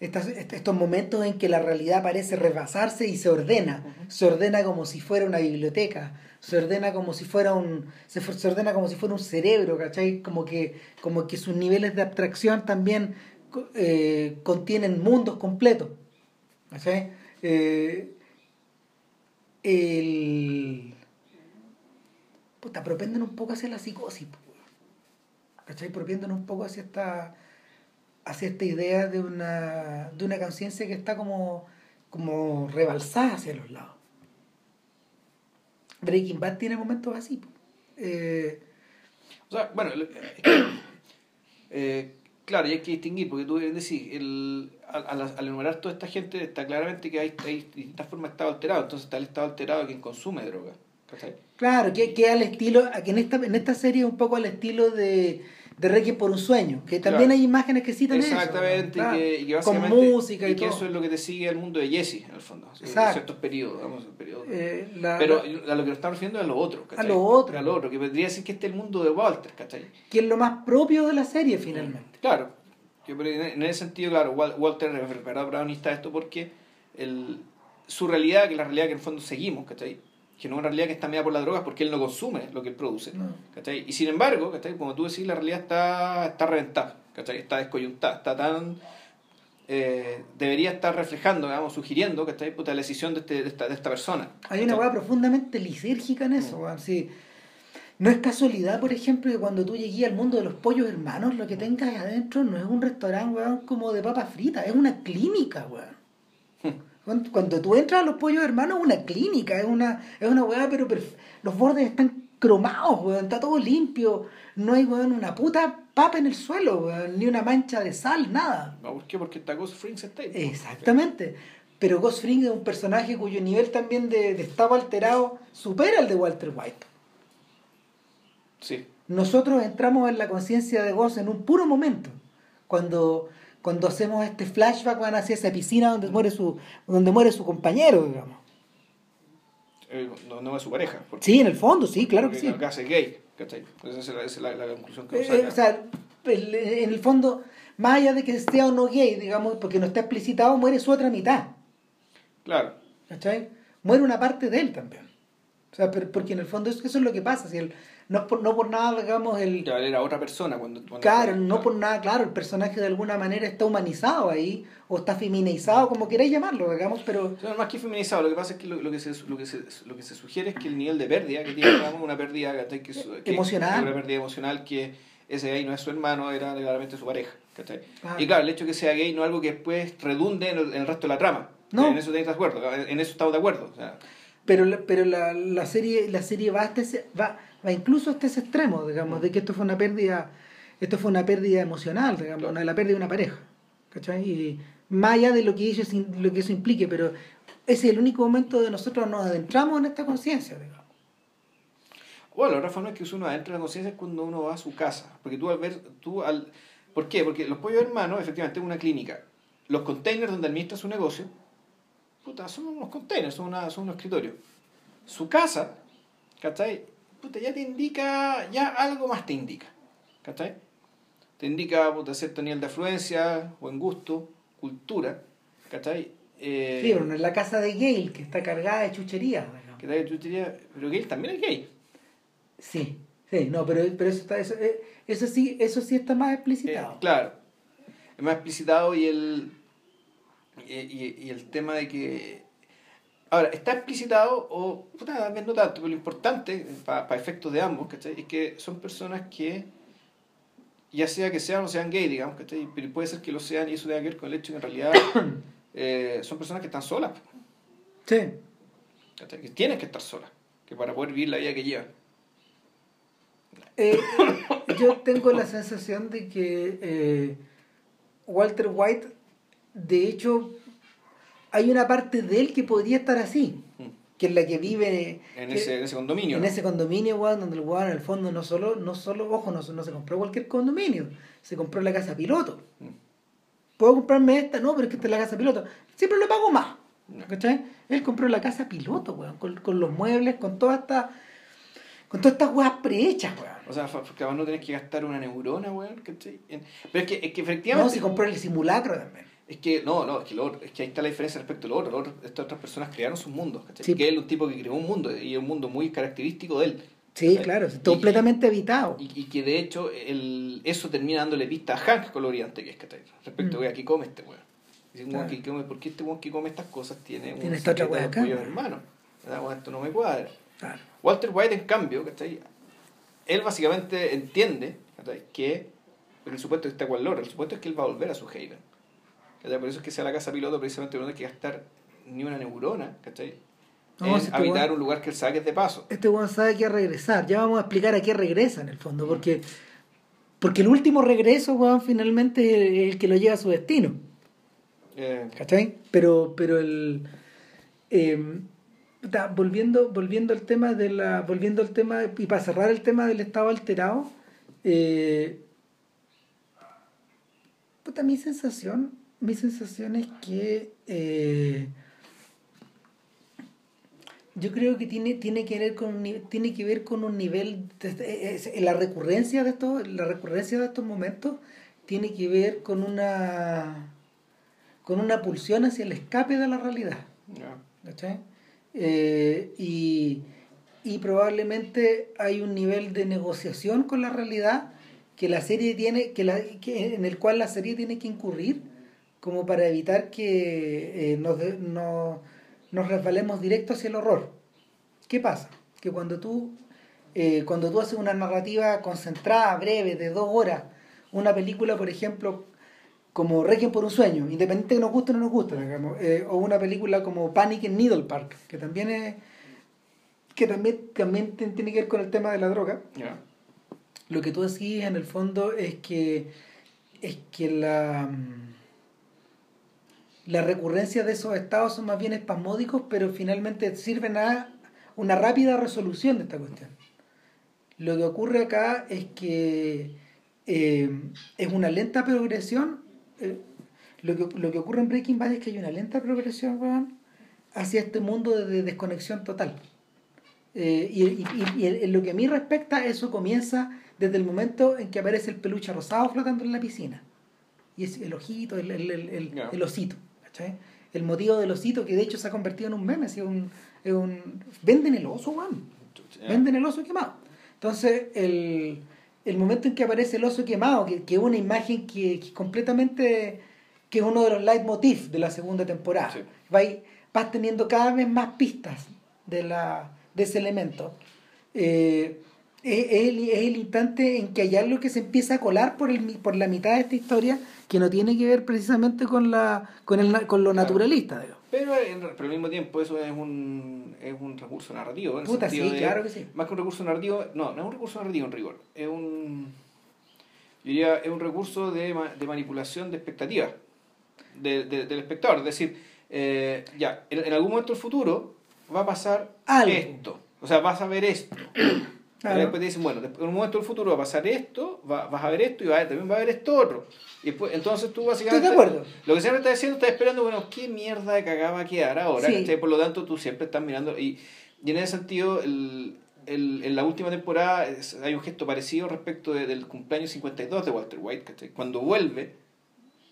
estos momentos en que la realidad parece rebasarse y se ordena, se ordena como si fuera una biblioteca, se ordena como si fuera un se, ordena como si fuera un cerebro ¿cachai? como que como que sus niveles de abstracción también eh, contienen mundos completos ¿cachai? Eh, el puta propenden un poco hacia la psicosis ¿cachai? propenden un poco hacia esta hacia esta idea de una de una conciencia que está como como rebalsada hacia los lados Breaking Bad tiene momentos así. Eh, o sea, bueno, eh, claro, y hay que distinguir, porque tú decir, el, al, al, enumerar toda esta gente está claramente que hay, hay distintas formas de estado alterado. Entonces está el estado alterado de quien consume droga. Claro, que, que al estilo, que en esta, en esta serie un poco al estilo de de Requiem por un sueño, que también hay imágenes que citan Exactamente, eso. Exactamente, y, que, Con música y, y que eso es lo que te sigue el mundo de Jesse, en el fondo, en ciertos periodos, vamos, periodos. Eh, Pero a lo que nos estamos refiriendo es a lo otro, ¿cachai? A lo otro. A lo otro, que vendría decir que este es el mundo de Walter, ¿cachai? Que es lo más propio de la serie, finalmente. Claro, en ese sentido, claro, Walter es verdad protagonista de esto porque el, su realidad, que es la realidad que en el fondo seguimos, ¿cachai? Que no es una realidad que está media por las drogas porque él no consume lo que él produce. Y sin embargo, como tú decís, la realidad está, está reventada, está descoyuntada, está tan... Eh, debería estar reflejando, digamos, sugiriendo que está la decisión de, este, de, esta, de esta persona. Hay una hueá profundamente lisérgica en eso, mm. No es casualidad, por ejemplo, que cuando tú llegues al mundo de los pollos hermanos, lo que tengas adentro no es un restaurante, weón, como de papas fritas, es una clínica, weón. Cuando, tú entras a los pollos hermanos, es una clínica, es una, es una weá, pero los bordes están cromados, weón, está todo limpio, no hay, weón, una puta papa en el suelo, weón, ni una mancha de sal, nada. ¿Por qué? Porque está Ghost Fring está Exactamente. Pero Ghost Fring es un personaje cuyo nivel también de, de estado alterado supera el de Walter White. Nosotros entramos en la conciencia de Ghost en un puro momento, cuando, cuando hacemos este flashback van hacia esa piscina donde muere su, donde muere su compañero, digamos. Eh, donde muere su pareja. sí, en el fondo, sí, claro que sí. Acá es gay, ¿cachai? Esa es la, la, conclusión que eh, O sea, en el fondo, más allá de que sea o no gay, digamos, porque no está explicitado, muere su otra mitad. Claro. ¿Cachai? Muere una parte de él también. O sea, porque en el fondo eso, eso es lo que pasa. Si el, no por, no por nada, digamos, el... Ya, era otra persona cuando... claro, no por nada, claro, el personaje de alguna manera está humanizado ahí, o está feminizado, como queráis llamarlo, digamos, pero... No, más que feminizado, lo que pasa es que lo, que, se, lo, que, se, lo que se sugiere es que el nivel de pérdida que tiene, digamos, una pérdida que, que, emocional. Una pérdida emocional que ese gay no es su hermano, era legalmente su pareja. Y claro, el hecho de que sea gay no es algo que después redunde en el, resto de la trama. No. En eso de acuerdo, en eso estamos de acuerdo. O sea, pero pero la, la serie la serie va hasta ese, va va incluso hasta ese extremo, digamos, de que esto fue una pérdida, esto fue una pérdida emocional, digamos, la pérdida de una pareja. ¿Cachai? Y más allá de lo que, eso, lo que eso implique, pero ese es el único momento de nosotros nos adentramos en esta conciencia, digamos. Bueno, la otra forma es que uno adentra en la conciencia es cuando uno va a su casa. Porque tú al ver, tú al... ¿Por qué? Porque los pollos hermanos, efectivamente, es una clínica. Los containers donde administra su negocio, puta, son unos containers, son, una, son unos escritorios. Su casa, ¿cachai? Ya te indica, ya algo más te indica. ¿Cachai? Te indica puta, cierto nivel de afluencia, buen gusto, cultura. ¿Cachai? Eh, sí, pero no es la casa de Gale, que está cargada de chucherías. Que está de chuchería, pero Gale también es gay. Sí, sí, no, pero, pero eso, está, eso, eh, eso, sí, eso sí está más explicitado. Eh, claro, es más explicitado y el, y, y el tema de que Ahora, está explicitado, o puta, no tanto, pero lo importante, para efectos de ambos, ¿cachai? Es que son personas que, ya sea que sean o sean gay, digamos, ¿cachai? Pero puede ser que lo sean y eso tenga que ver con el hecho que en realidad eh, son personas que están solas. Sí. ¿cachai? Que tienen que estar solas, que para poder vivir la vida que llevan. Eh, yo tengo la sensación de que eh, Walter White, de hecho, hay una parte de él que podría estar así, que es la que vive en, ese, en ese, condominio. En ese condominio, donde el weón en el fondo no solo, no solo, ojo, no, no se compró cualquier condominio, se compró la casa piloto. Mm. ¿Puedo comprarme esta? No, pero es que esta es la casa piloto. Siempre lo pago más. ¿Cachai? Él compró la casa piloto, weón, con, con los muebles, con toda esta con todas estas weas prehechas, weón. O sea, que no tenés que gastar una neurona, weón, ¿cachai? Pero es que, es que efectivamente... No, se compró el simulacro también. Es que, no, no, es que, lo, es que ahí está la diferencia respecto a lo otro. estas otras personas crearon sus mundos, ¿cachai? Que él es un tipo que creó un mundo y es un mundo muy característico de él. Sí, claro, completamente habitado. Y, y, que de hecho el, eso termina dándole pista a Hank coloriante que es, ¿cachai? Respecto mm. a aquí come este weón. Dice, claro. que come, ¿por qué este weón que come estas cosas tiene, ¿Tiene esta otra weón acá? hermano. Esto no me cuadra. Walter White, en cambio, ¿cachai? Él básicamente entiende ¿cachai? que el supuesto que está con el supuesto es que él va a volver a su Haven por eso es que sea la casa piloto, precisamente no hay que gastar ni una neurona, ¿cachai? en este habitar un lugar que él saque de paso. Este weón sabe que regresar. Ya vamos a explicar a qué regresa en el fondo, porque, porque el último regreso, weón, finalmente es el que lo lleva a su destino. Eh. ¿Cachai? Pero, pero el. Eh, volviendo, volviendo al tema de la. Volviendo al tema. Y para cerrar el tema del estado alterado. Eh, puta, mi sensación mi sensación es que eh, yo creo que tiene, tiene, que ver con, tiene que ver con un nivel, de, la recurrencia de estos, la recurrencia de estos momentos tiene que ver con una con una pulsión hacia el escape de la realidad. eh, y, y probablemente hay un nivel de negociación con la realidad que la serie tiene, que la, que, en el cual la serie tiene que incurrir como para evitar que eh, nos, no, nos resbalemos directo hacia el horror. ¿Qué pasa? Que cuando tú, eh, cuando tú haces una narrativa concentrada, breve, de dos horas, una película, por ejemplo, como Requiem por un sueño, independiente de nos guste o no nos guste, digamos, eh, o una película como Panic en Needle Park, que también es que también, también tiene que ver con el tema de la droga. Lo que tú decís en el fondo es que es que la la recurrencia de esos estados son más bien espasmódicos, pero finalmente sirven a una rápida resolución de esta cuestión. Lo que ocurre acá es que eh, es una lenta progresión eh, lo, que, lo que ocurre en Breaking Bad es que hay una lenta progresión hacia este mundo de, desconexión total. Eh, y, en lo que a mí respecta, eso comienza desde el momento en que aparece el peluche rosado flotando en la piscina. Y es el ojito, el, el, el, osito. El motivo del osito, que de hecho se ha convertido en un meme, es un, un, venden el oso, man. Venden el oso quemado. Entonces, el, el momento en que aparece el oso quemado, que, que es una imagen que, que, completamente, que es uno de los leitmotiv de la segunda temporada. Vas, teniendo cada vez más pistas de, la, de ese elemento. Eh, es, el, es, el, instante en que hay algo que se empieza a colar por, el, por la mitad de esta historia que no tiene que ver precisamente con, la, con, el, con lo naturalista. Pero, pero al mismo tiempo eso es un, es un recurso narrativo. En Puta, sí, claro que sí. Más que un recurso narrativo, no, no es un recurso narrativo en rigor. Es un, yo diría, es un recurso de, de manipulación de expectativas de, del espectador. Es decir, eh, ya, en, algún momento del futuro va a pasar esto. O sea, vas a ver esto. Claro. Después te dicen, bueno, en un momento del futuro va a pasar esto, va, vas a ver esto y va, también va a haber esto otro. Y después, entonces tú básicamente... Estoy de acuerdo. Lo que siempre estás diciendo, estás esperando, bueno, ¿qué mierda de cagada va a quedar ahora? Por lo tanto, tú siempre estás mirando... Y, y en ese sentido, el, el, en la última temporada hay un gesto parecido respecto del cumpleaños 52 de Walter White, Cuando vuelve,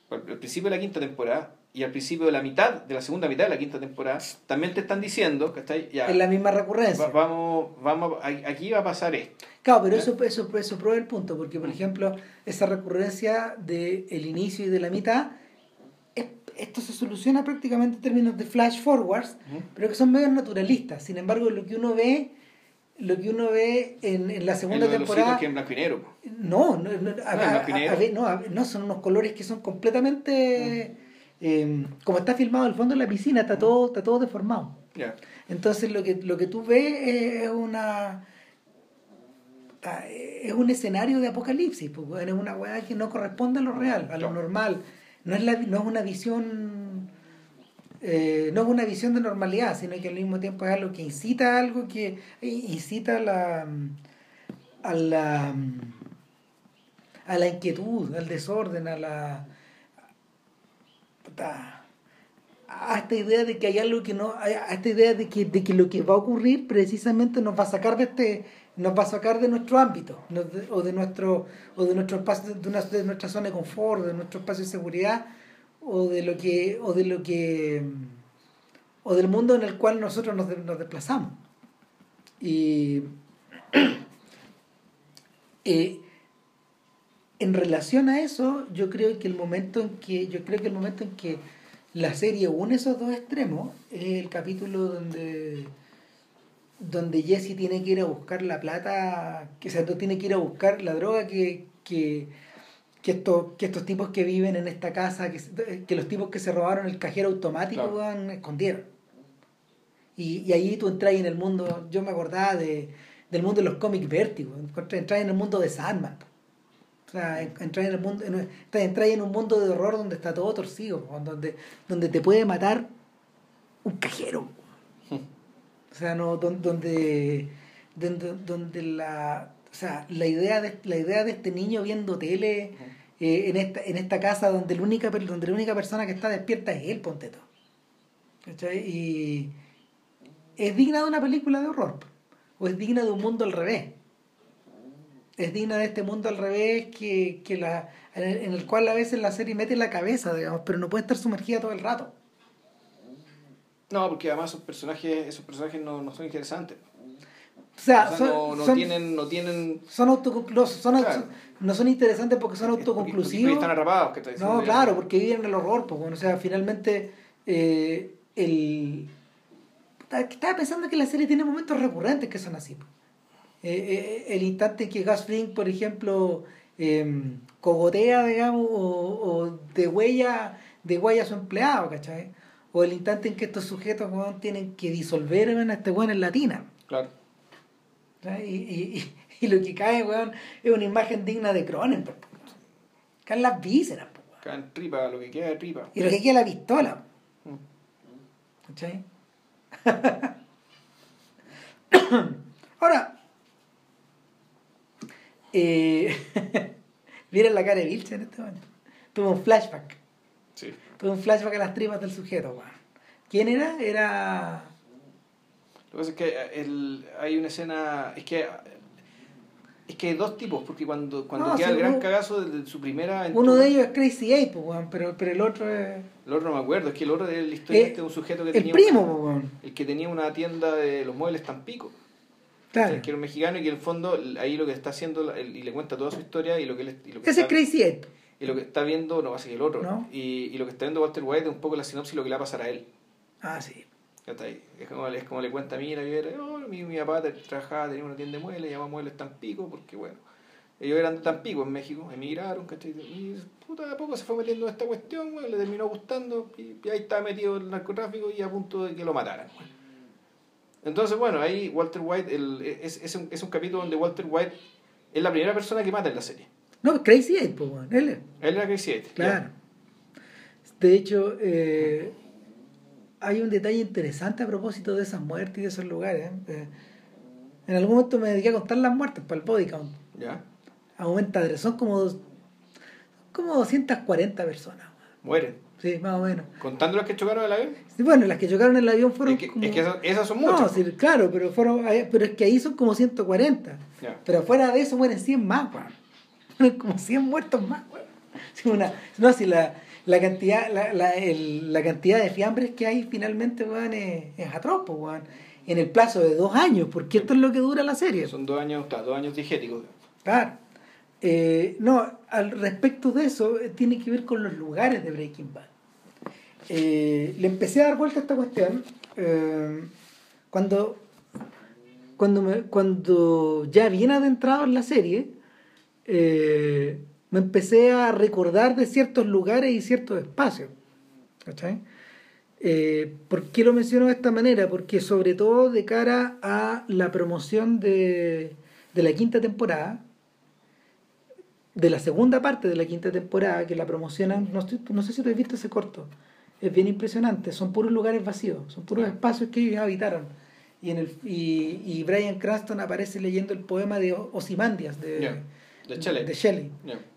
al principio de la quinta temporada, y al principio de la mitad, de la segunda mitad de la quinta temporada, también te están diciendo, que Ya, en la misma recurrencia. vamos, vamos, aquí va a passe esto. Claro, pero eso, eso, eso prueba el punto, porque por ejemplo, esa recurrencia del el inicio y de la mitad, esto se soluciona prácticamente en términos de flash forwards, pero que son medios naturalistas. Sin embargo, lo que uno ve lo que uno ve en, en la segunda temporada. que en blanco y negro. No, no, no, no, no, son unos colores que son completamente. Em, como está filmado el fondo de la piscina, está todo, está todo deformado. Entonces lo que, lo que tú ves es una es un escenario de apocalipsis, porque es una weá que no corresponde a lo real, a lo normal. No es, la, no es una visión eh, no es una visión de normalidad, sino que al mismo tiempo es algo que incita a algo que incita a la a la a la inquietud, al desorden, a la a esta idea de que hay algo que no, a esta idea de que, de que lo que va a ocurrir precisamente nos va a sacar de este, nos va a sacar de nuestro ámbito, o de nuestro, o de nuestro espacio, de, de nuestra zona de confort, de nuestro espacio de seguridad, o de lo que, o de lo que, o del mundo en el cual nosotros nos, nos desplazamos. Y eh, en relación a eso, yo creo que el momento en que, yo creo que el momento en que la serie une esos dos extremos es el capítulo donde donde Jesse tiene que ir a buscar la plata, que o sea, tiene que ir a buscar la droga que, que, que, estos, que estos tipos que viven en esta casa, que, que los tipos que se robaron el cajero automático escondieron. Y, y ahí tú entras en el mundo, yo me acordaba de, del mundo de los cómics vértigos, entras en el mundo de Sandman. O sea, entrar en, el mundo, entrar en un mundo de horror donde está todo torcido, donde, donde te puede matar un cajero. O sea, no, donde, donde, donde la, o sea, la idea de, la idea de este niño viendo tele eh, en, esta, en esta casa donde la, única, donde la única persona que está despierta es él, ponte todo. Y es digna de una película de horror, o es digna de un mundo al revés es digna de este mundo al revés que, que la, en, el, cual a veces la serie mete la cabeza, digamos, pero no puede estar sumergida todo el rato. No, porque además esos personajes, esos personajes no, no son interesantes. O sea, no, no tienen, no tienen... Son autoconclusivos, son, no son interesantes porque son autoconclusivos. Porque, están atrapados, que No, claro, porque viven en el horror, pues bueno, o sea, finalmente eh, el... Estaba pensando que la serie tiene momentos recurrentes que son así. Pues. Eh, eh, el instante en que Gus Fring, por ejemplo, em, cogotea, digamos, o, o de huella de huella a su empleado, ¿cachai? O el instante en que estos sujetos tienen que disolver a este weón en latina. Claro. Y, y, y, lo que cae, weón, es una imagen digna de Cronenberg. Caen las vísceras, weón. Caen tripa, lo que queda de tripa. Y lo que queda la pistola. Mm. ¿Cachai? Ahora, eh, miren la cara de Vilche en este momento. Tuvo un flashback. Sí. Tuvo un flashback a las tripas del sujeto, weón. ¿Quién era? Era. Lo que pasa es que el, hay una escena. Es que. Es que hay dos tipos, porque cuando, cuando queda el gran cagazo de, su primera. Uno de ellos es Crazy Ape, weón, pero, pero el otro es. El otro no me acuerdo, es que el otro de la historia eh, es un sujeto que tenía. El primo, weón. El que tenía una tienda de los muebles Tampico. Claro. que era un mexicano y que en el fondo ahí lo que está haciendo y le cuenta toda su historia y lo que, y lo que Ese es Crazy. Y lo que está viendo, no va a ser el otro. Y, y, lo que está viendo Walter White es un poco la sinopsis y lo que le va a pasar a él. Ah, sí. Es como, es como le cuenta a mí la vida, oh, mi, mi papá trabajaba, tenía una tienda de muebles, llamaba Muebles Tampico, porque bueno, ellos eran de Tampico en México, emigraron, ¿cachai? Y puta, de a poco se fue metiendo en esta cuestión, le terminó gustando, y, ahí estaba metido el narcotráfico y a punto de que lo mataran. Entonces, bueno, ahí Walter White, el, es, es, un, es un capítulo donde Walter White es la primera persona que mata en la serie. No, Crazy Eight, pues, bueno. él, él era Crazy Eight. Claro. De hecho, eh, hay un detalle interesante a propósito de esas muertes y de esos lugares. ¿eh? En algún momento me dediqué a contar las muertes para el body count. Ya. Aumenta, son como, como 240 personas. Mueren. Sí, más o menos. ¿Contando las que chocaron el avión? Bueno, las que chocaron el avión fueron. Es que, como... es que esas, son muchas. No, sí, claro, pero, fueron, pero es que ahí son como 140. Pero fuera de eso mueren 100 más, Fueron como 100 muertos más, una, no, si la, la cantidad, la, la, el, la cantidad de fiambres que hay finalmente, weón, es, es atroz, weón. En el plazo de dos años, porque esto es lo que dura la serie. Son dos años, dos años digéticos. Claro. Eh, no, al respecto de eso, eh, tiene que ver con los lugares de Breaking Bad. Eh, le empecé a dar vuelta a esta cuestión cuando, cuando, me, cuando ya bien adentrado en la serie, me empecé a recordar de ciertos lugares y ciertos espacios. ¿Cachai? Eh, ¿Por qué lo menciono de esta manera? Porque sobre todo de cara a la promoción de, de la quinta temporada, de la segunda parte de la quinta temporada, que la promocionan, no, no sé si te has visto ese corto, es bien impresionante, son puros lugares vacíos, son puros espacios que ellos habitaron. Y, en el, y, y Brian Cranston aparece leyendo el poema de Osimandias, de, de Shelley.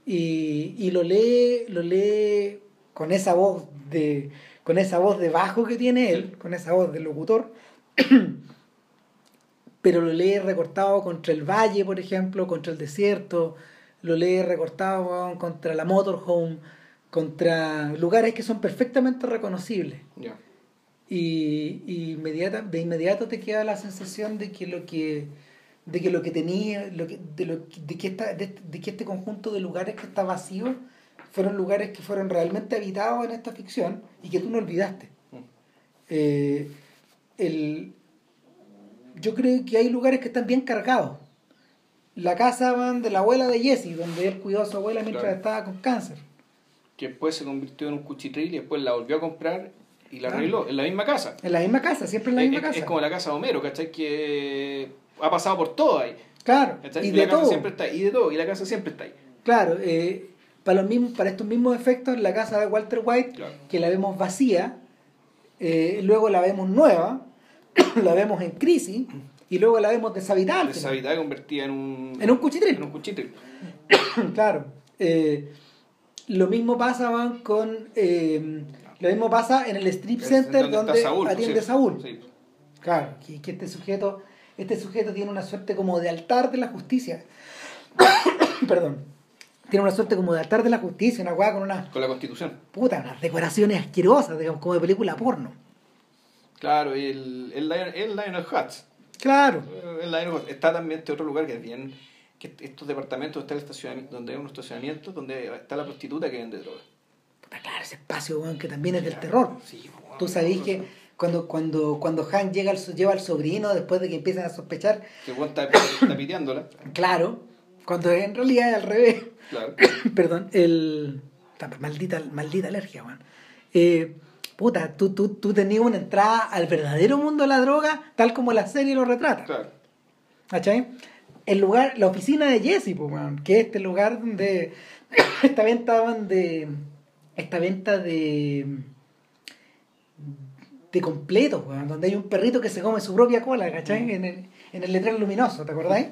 Y, y, lo lee, lo lee con esa voz de con esa voz de bajo que tiene él, con esa voz del locutor, pero lo lee recortado contra el valle, por ejemplo, contra el desierto, lo lee recortado contra la motorhome, contra lugares que son perfectamente reconocibles. Y, y inmediata, de inmediato te queda la sensación de que lo que de que lo que tenía, lo que, de, lo, de, que esta, de, que este conjunto de lugares que está vacío fueron lugares que fueron realmente habitados en esta ficción y que tú no olvidaste. Mm. Eh, el, yo creo que hay lugares que están bien cargados. La casa de la abuela de Jesse, donde él cuidó a su abuela mientras estaba con cáncer. Que después se convirtió en un cuchitril y después la volvió a comprar y la arregló en la misma casa. En la misma casa, siempre en la misma casa. Es como la casa de Homero, ¿cachai? Que ha pasado por todo ahí. Claro, y, de todo. siempre está y de todo, y la casa siempre está ahí. Claro, eh, para, los mismos, para estos mismos efectos, la casa de Walter White, que la vemos vacía, eh, luego la vemos nueva, la vemos en crisis, y luego la vemos deshabitada. Deshabitada convertida en un... En un cuchitril. En un cuchitril. claro. Eh, lo mismo pasa con... lo mismo pasa en el strip center donde, atiende Saúl. Claro, que, que este sujeto este sujeto tiene una suerte como de altar de la justicia. Perdón. Tiene una suerte como de altar de la justicia, una weá con una. Con la constitución. Puta, unas decoraciones asquerosas, digamos, como de película porno. Claro, y el, el, Lion, el Lionel Hutz. Claro. El Lionel Hutz. Está también este otro lugar que es bien. Que estos departamentos está el estacionamiento, donde hay unos estacionamientos donde está la prostituta que vende droga. Puta, claro, ese espacio, weón, que también es del terror. Sí, Tú sabés que cuando, cuando, cuando Hank llega al, lleva al sobrino después de que empiezan a sospechar. Que está, está piteándola. Claro, cuando en realidad es al revés. Claro. Perdón, el. Maldita, maldita alergia, weón. Eh, puta, tú, tú, tú tenías una entrada al verdadero mundo de la droga, tal como la serie lo retrata. Claro. ¿Cachai? El lugar, la oficina de Jesse, pues, que es este lugar donde. esta venta de. Esta venta de de completo, donde hay un perrito que se come su propia cola, ¿cachai? En el, en el letrero luminoso, ¿te acordáis?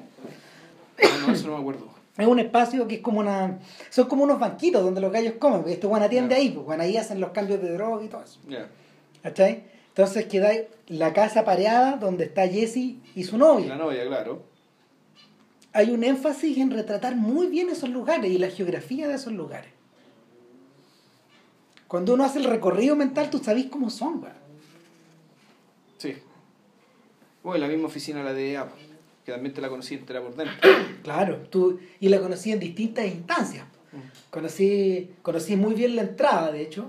No, eso no me acuerdo. Es un espacio que es como una. Son como unos banquitos donde los gallos comen. Porque este bueno atiende ahí, pues ahí hacen los cambios de droga y todo eso. ¿Cachai? Entonces queda la casa pareada donde está Jesse y su novia. La novia, claro. Hay un énfasis en retratar muy bien esos lugares y la geografía de esos lugares. Cuando uno hace el recorrido mental, tú sabes cómo son, güey. Sí. Bueno, la misma oficina la de Apple, que también te la conocí entera por dentro. Claro, tú, y la conocí en distintas instancias. Conocí, conocí muy bien la entrada, de hecho.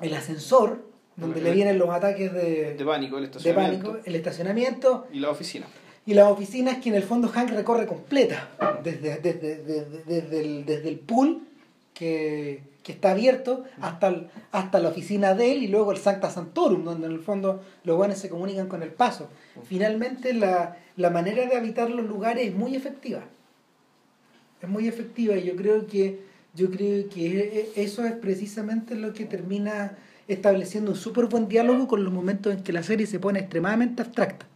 El ascensor, donde le vienen los ataques de, de pánico, el estacionamiento. De pánico, el estacionamiento. Y la oficina. Y las oficinas que en el fondo Hank recorre completa, desde, desde, desde, el, desde el pool que, que está abierto hasta, hasta la oficina de él y luego el Sancta Santorum, donde en el fondo los guanes se comunican con el paso. Finalmente la, la manera de habitar los lugares es muy efectiva. Es muy efectiva y yo creo que, yo creo que eso es precisamente lo que termina estableciendo un súper buen diálogo con los momentos en que la serie se pone extremadamente abstracta.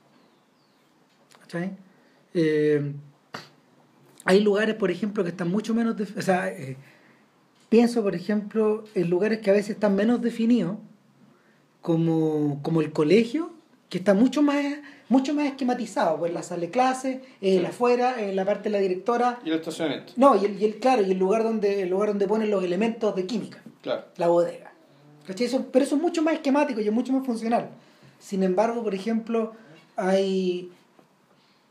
Eh, hay lugares, por ejemplo, que están mucho menos... o sea, eh, Pienso, por ejemplo, en lugares que a veces están menos definidos, como, como el colegio, que está mucho más, mucho más esquematizado, pues la sala de clase, el afuera, la parte de la directora. Y el estacionamiento. No, y el, claro, y el lugar donde, el lugar donde ponen los elementos de química. Claro. La bodega. Eso, pero eso es mucho más esquemático y es mucho más funcional. Sin embargo, por ejemplo, hay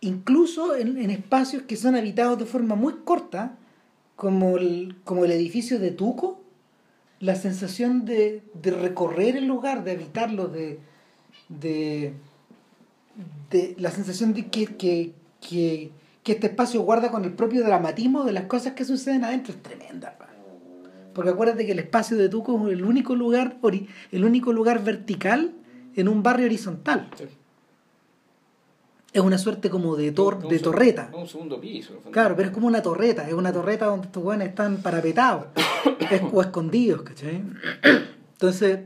incluso en, espacios que son habitados de forma muy corta, como el, como el edificio de Tuco, la sensación de, de recorrer el lugar, de habitarlo, de, de, la sensación de que, que, que, este espacio guarda con el propio dramatismo de las cosas que suceden adentro es tremenda. Porque acuérdate que el espacio de Tuco es el único lugar, el único lugar vertical en un barrio horizontal es una suerte como de, tor de torreta. Un segundo piso. Claro, pero es como una torreta, es una torreta donde estos weones están parapetados o escondidos, ¿cachai? Entonces,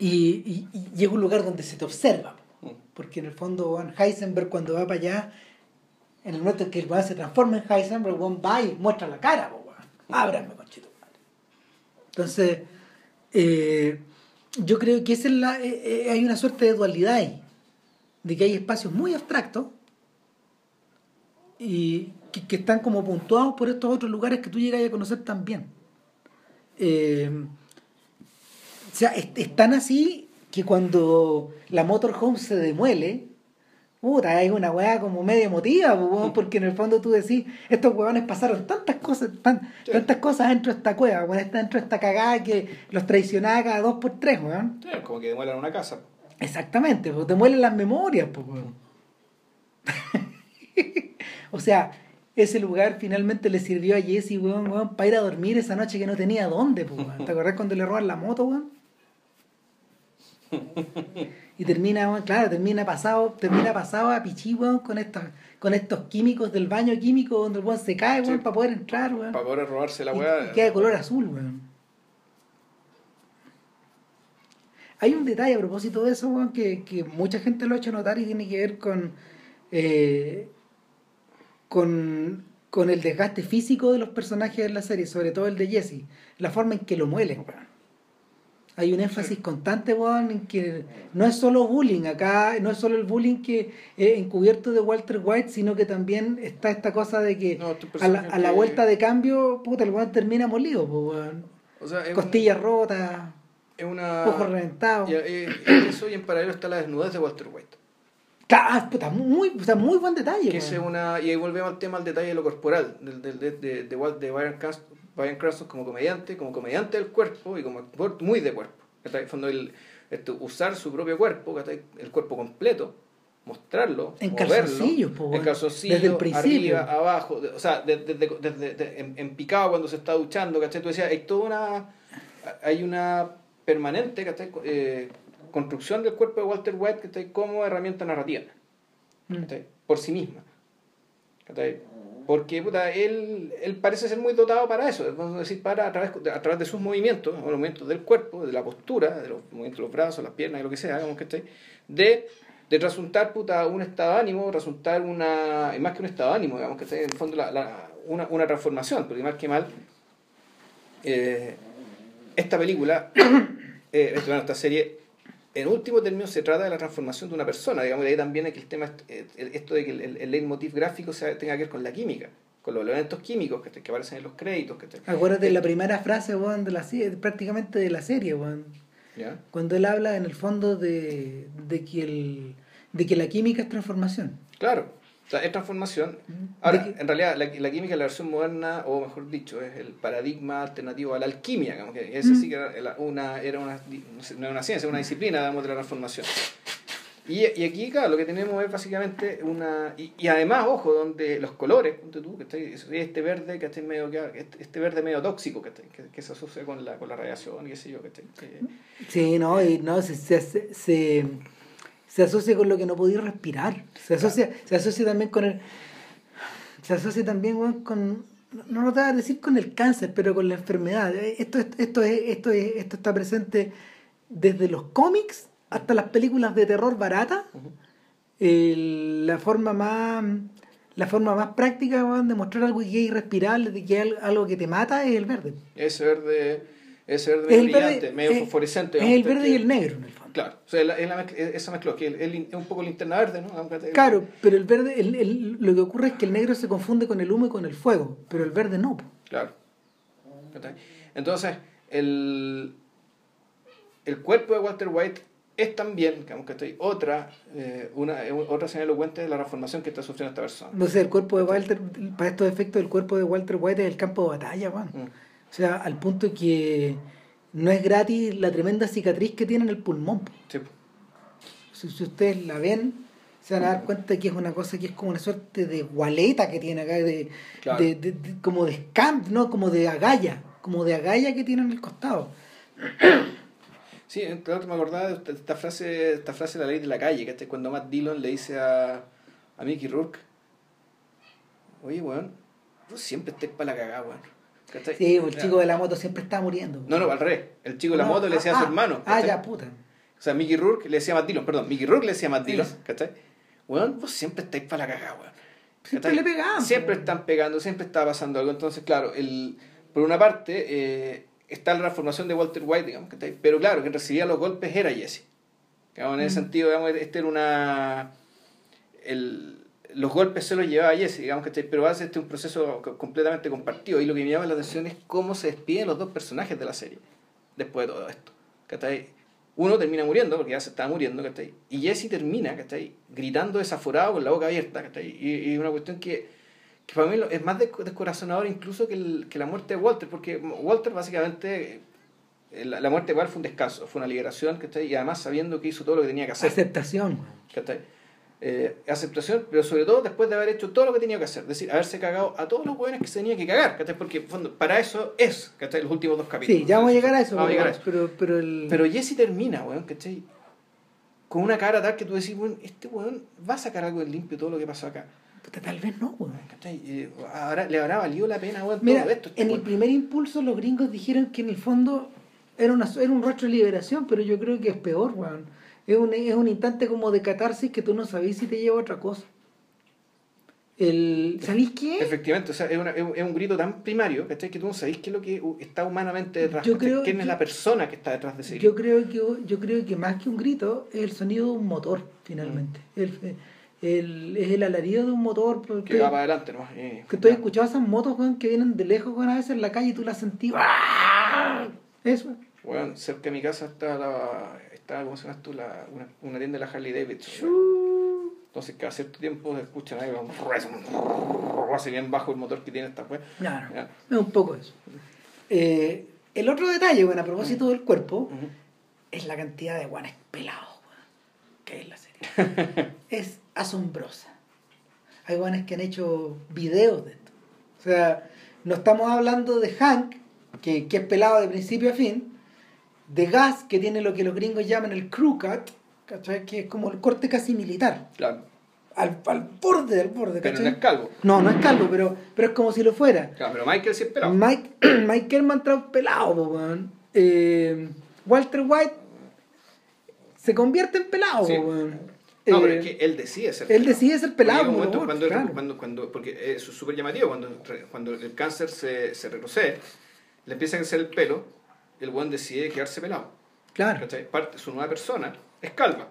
y, y, es un lugar donde se te observa, mm. porque en el fondo Heisenberg cuando va para allá, en el momento en que el weón se transforma en Heisenberg, el va y muestra la cara, ábrame, conchito. Entonces, eh, yo creo que esa es la, eh, eh, hay una suerte de dualidad ahí de que hay espacios muy abstractos y que, están como puntuados por estos otros lugares que tú llegas a conocer también. Eh, o sea, es, tan así que cuando la motorhome se demuele, puta, es una weá como medio emotiva, porque en el fondo tú decís, estos huevones pasaron tantas cosas, tantas cosas dentro de esta cueva, dentro de esta cagada que los traicionaba cada dos por tres, weón. como que demuelan una casa. Exactamente, pues te muelen las memorias, pues, o sea, ese lugar finalmente le sirvió a Jesse, weón, para ir a dormir esa noche que no tenía dónde, pues, ¿Te acordás cuando le roban la moto, weón? Y termina, claro, termina pasado, termina pasado a pichí, weón, con estos, con estos químicos del baño químico donde el weón se cae, weón, para poder entrar, weón. Para poder robarse la weá. Y, queda de color azul, weón. Hay un detalle a propósito de eso, que, mucha gente lo ha hecho notar y tiene que ver con, eh, con, con el desgaste físico de los personajes de la serie, sobre todo el de Jesse, la forma en que lo muelen. Hay un énfasis constante, en que no es solo bullying, acá no es solo el bullying que encubierto de Walter White, sino que también está esta cosa de que a, la, vuelta de cambio, puta, el weón termina molido, Costillas rotas es una... Ojos reventados. Y, eh, eso y en paralelo está la desnudez de Walter White. Claro, puta, muy, sea, muy buen detalle. Que es una, y ahí volvemos al tema del detalle de lo corporal, del, del, de, de, de, de Brian Cranston, Brian Cranston como comediante, como comediante del cuerpo y como actor muy de cuerpo. En el fondo, el, esto, usar su propio cuerpo, el cuerpo completo, mostrarlo, en calzoncillos, en calzoncillos, desde el principio. arriba, abajo, o sea, desde, desde, desde en, en, picado cuando se está duchando, ¿cachai? Tú decías, hay toda una, hay una permanente, ¿cachai? Eh, construcción del cuerpo de Walter White ¿cachai? como herramienta narrativa, mm. por sí misma. Porque puta, él, él parece ser muy dotado para eso, vamos a decir, para a través, a través de sus movimientos, los movimientos del cuerpo, de la postura, de los movimientos de los brazos, las piernas, y lo que sea, digamos, que de, de resultar puta, un estado de ánimo, resultar una, más que un estado de ánimo, digamos, que en el fondo la, la, una, una transformación, porque más que mal, eh, esta película, eh, esta serie en último término se trata de la transformación de una persona, digamos, de ahí también que el tema, eh, esto de que el, el leitmotiv gráfico sea, tenga que ver con la química, con los elementos químicos que, que aparecen en los créditos. Que Acuérdate de la primera frase, de la prácticamente de la serie, Cuando él habla en el fondo de, de, que el, de que la química es transformación. Claro, o sea, es transformación. Ahora, en realidad, la, la, química es la versión moderna, o mejor dicho, es el paradigma alternativo a la alquimia. Digamos, que ese sí que era una, era una, no una ciencia, una disciplina digamos, de la transformación. Y, y, aquí, claro, lo que tenemos es básicamente una. Y, y además, ojo, donde los colores, tú, que este verde que está medio este, este verde medio tóxico que, que, que, se asocia con la, con la radiación, qué sé yo, que, Sí, no, y no, se, se, se se asocia con lo que no podía respirar. Se asocia, se asocia también con el. Se asocia también con. No lo te voy a decir con el cáncer, pero con la enfermedad. Esto, esto, es, esto, es, esto está presente desde los cómics hasta las películas de terror barata. la forma más la forma más práctica de mostrar algo que es irrespirable, de que es algo que te mata, es el verde. Ese verde, ese verde brillante, medio fosforescente. Es el verde y el negro, en el Claro, o sea, es la esa mezcla, que es un poco linterna verde, ¿no? Claro, pero el verde, el, el, lo que ocurre es que el negro se confunde con el humo y con el fuego, pero el verde no. Claro. Entonces, el, el cuerpo de Walter White es también, digamos que otra, eh, una, otra señal elocuente de la transformación que está sufriendo esta persona. No sé, el cuerpo de Walter, para estos efectos, el cuerpo de Walter White es el campo de batalla, Juan. Mm. O sea, al punto que no es gratis la tremenda cicatriz que tiene en el pulmón. Si, ustedes la ven, se van a dar cuenta que es una cosa que es como una suerte de gualeta que tiene acá, de, como de scamp, ¿no? Como de agalla, como de agalla que tiene en el costado. Sí, claro, me acordaba de esta frase, esta frase de la ley de la calle, que es cuando Matt Dillon le dice a, a Mickey Rourke, oye, weón, vos siempre estés para la cagada, weón. Sí, el chico de la moto siempre está muriendo. No, no, al revés. El chico de la moto le decía a su ah, hermano. Ah, ya, puta. O sea, Mickey Rourke le decía a Matt Dillon, perdón, Mickey Rourke le decía a Matt Dillon, ¿cachai? Weón, vos siempre estáis para la cagada, weón. Siempre le pegaban. Siempre están pegando, siempre está pasando algo. Entonces, claro, el, por una parte eh, está la transformación de Walter White, digamos, ¿cachai? Pero claro, quien recibía los golpes era Jesse. Digamos, en ese mm. sentido, digamos, este era una... El, los golpes se los llevaba Jesse, digamos, que Pero hace este un proceso completamente compartido. Y lo que me llama la atención es cómo se despiden los dos personajes de la serie después de todo esto. Uno termina muriendo, porque ya se estaba muriendo, Y Jesse termina, Gritando desaforado con la boca abierta, Y, y una cuestión que, que para mí es más descorazonador incluso que, el, que la muerte de Walter, porque Walter básicamente eh, la, muerte de Walter fue un descanso, fue una liberación, Y además sabiendo que hizo todo lo que tenía que hacer. Aceptación. Eh, aceptación, pero sobre todo después de haber hecho todo lo que tenía que hacer, es decir, haberse cagado a todos los jóvenes que se tenía que cagar, Porque para eso es, ¿cachai? Los últimos dos capítulos. Sí, ya vamos a llegar a eso. Vamos a llegar a eso. Pero, pero, el... pero Jesse termina, weón, ¿cachai? Con una cara tal que tú decís, weón, este weón va a sacar algo de limpio todo lo que pasó acá. tal vez no, weón. ¿cachai? Ahora le habrá valido la pena, weón, todo esto. Este en el primer impulso los gringos dijeron que en el fondo era, una, era un rostro de liberación, pero yo creo que es peor, weón es un, es un instante como de catarsis que tú no sabes si te lleva a otra cosa. El, ¿Sabéis qué? Efectivamente, o sea, es, una, es, un grito tan primario que tú no sabéis qué es lo que está humanamente detrás. Yo creo ¿Quién es la persona que está detrás de ese grito? Yo creo que, yo creo que más que un grito es el sonido de un motor, finalmente. Mm. El, el, es el alarido de un motor. Porque, que va para adelante, ¿no? Eh, que tú has escuchado esas motos que vienen de lejos a veces en la calle y tú las sentís. ¡ah! Eso. Bueno, cerca de mi casa está, la, está ¿cómo se llama tú? La, una, una tienda de la Harley Davidson. Entonces cada cierto tiempo se escuchan ahí, hace bien bajo el motor que tiene esta pues. Claro, es un poco eso. Eh, el otro detalle, bueno, a propósito del cuerpo, es la cantidad de guanes pelados que es la serie. es asombrosa. Hay guanes que han hecho videos de esto. O sea, no estamos hablando de Hank, que, que es pelado de principio a fin, de Gas, que tiene lo que los gringos llaman el crew cut, ¿cachai? Que es como el corte casi militar. Claro. Al, al borde del borde, ¿cachai? Pero no es calvo. No, no es calvo, pero, pero es como si lo fuera. Claro, pero Michael sí es pelado. Mike, Michael Mantrao pelado, eh, Walter White se convierte en pelado, sí. No, pero es eh, que él decide ser pelado. Él decide ser pelado. Momento, cuando, cuando, cuando, porque es súper llamativo, cuando, cuando el cáncer se, se retrocede, le empieza a crecer el pelo, el buen decide quedarse pelado. Claro. ¿cachai? Parte, su nueva persona es calva.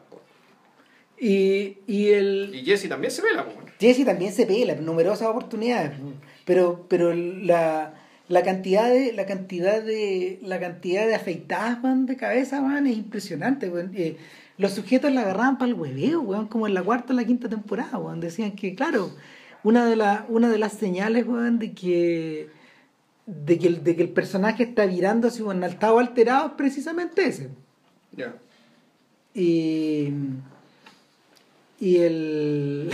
Y, y, el... y Jesse también se pela. Jesse también se pela, numerosas oportunidades. Pero, pero la, la cantidad de la cantidad de la cantidad de afeitadas van de cabeza van es impresionante eh, los sujetos la agarraban para el hueveo weón, como en la cuarta o la quinta temporada weón. decían que claro una de las una de las señales weón, de que de que, el, de que el personaje está virando hacia un estado alterado es precisamente ese ya y y el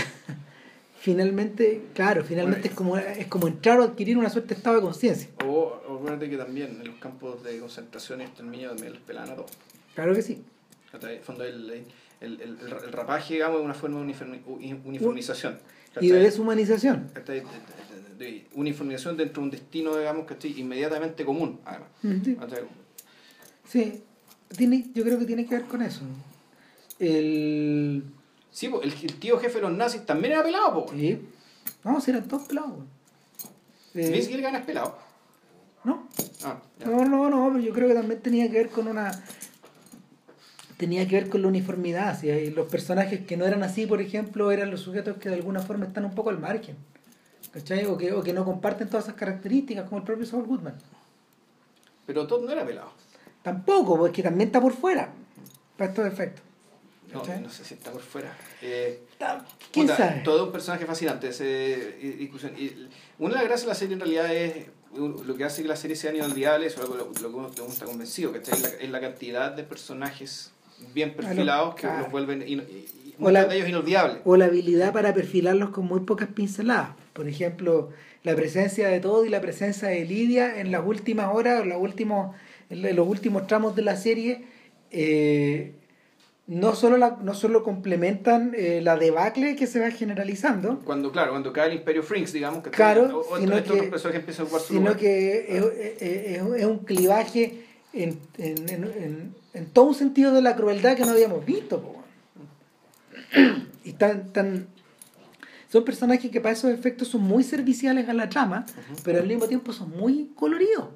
finalmente, claro, finalmente es como es como entrar o adquirir una suerte de estado de conciencia. O acuérdate que también en los campos de concentración y exterminio también los pelan a todos. Claro que sí. El, el, el, el, rapaje, digamos, es una forma de uniformización. Y de deshumanización. De, uniformización dentro de un destino, digamos, que estoy inmediatamente común, además. Sí, tiene, yo creo que tiene que ver con eso. El Sí, el, tío jefe de los nazis también era pelado, po. Sí. No, si eran todos pelados, Eh, ¿Ves que el es pelado? No. Ah, no, no, no, pero yo creo que también tenía que ver con una. Tenía que ver con la uniformidad. ¿sí? Los personajes que no eran así, por ejemplo, eran los sujetos que de alguna forma están un poco al margen. ¿Cachai? O que, o que no comparten todas esas características, como el propio Saul Goodman. Pero todo no era pelado. Tampoco, porque también está por fuera, para estos efectos. No, no sé si está por fuera. Eh, ¿Quién sabe? Todo un personaje fascinante. Ese, inclusión. Y una de las gracias de la serie en realidad es lo que hace que la serie sea inolvidable, eso es lo, lo, que uno está convencido, que es la, es la cantidad de personajes bien perfilados que los vuelven de ellos inolvidables. O la habilidad para perfilarlos con muy pocas pinceladas. Por ejemplo, la presencia de todo y la presencia de Lidia en las últimas horas, en los últimos, en los últimos tramos de la serie, eh, no solo, la, no solo complementan eh, la debacle que se va generalizando. Cuando, claro, cuando cae el Imperio Frinks, digamos, que claro, sino que, empiezan a jugar su sino que es, es, un clivaje en, en, en, en, todo un sentido de la crueldad que no habíamos visto. y tan, tan, son personajes que para esos efectos son muy serviciales a la trama, pero al mismo tiempo son muy coloridos.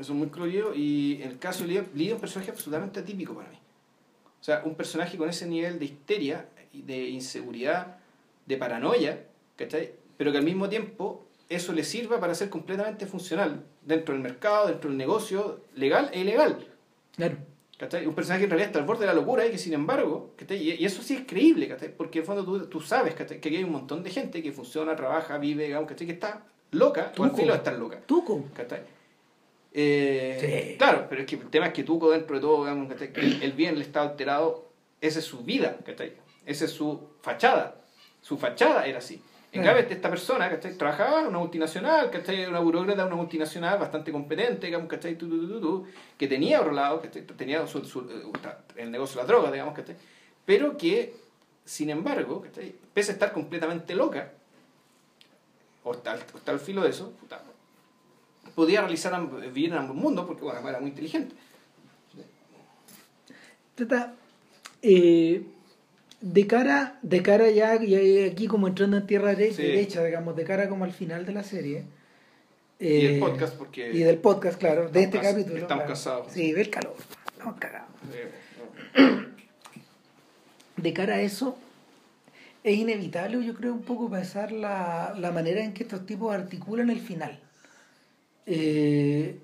Son muy coloridos y en el caso de Lidia es un personaje absolutamente atípico para mí. O sea, un personaje con ese nivel de histeria, de inseguridad, de paranoia, ¿cachai? Pero que al mismo tiempo eso le sirva para ser completamente funcional dentro del mercado, dentro del negocio, legal e ilegal. Claro. ¿Cachai? Un personaje que en realidad está al borde de la locura y que sin embargo, y eso sí es creíble, ¿cachai? porque en el fondo tú, tú sabes que aquí hay un montón de gente que funciona, trabaja, vive, digamos, ¿cachai? que está loca, o al filo estar loca. Tuco. ¿cachai? Eh, claro, pero es que el tema es que Tuco dentro de todo, digamos, el, el bien, el estado alterado, esa es su vida, esa es su fachada. Su fachada era así. En cambio, esta persona que trabajaba en una multinacional, ¿cachai? una burócrata una multinacional bastante competente, digamos, ¿cachai? que tenía otro lado, que tenía eh, el negocio de la droga, digamos, ¿cachai? pero que, sin embargo, pese a estar completamente loca, o está, está al filo de eso, podía realizar vivir en ambos mundos porque bueno, era muy inteligente. Eh, de cara, de cara ya, aquí como entrando en tierra derecha, digamos, de cara como al final de la serie. y del eh, podcast, porque. Y del podcast, claro, de este capítulo. Estamos casados. Sí, del calor. Estamos cagados. De cara a eso, es inevitable, yo creo, un poco pensar la, la manera en que estos tipos articulan el final. Eh,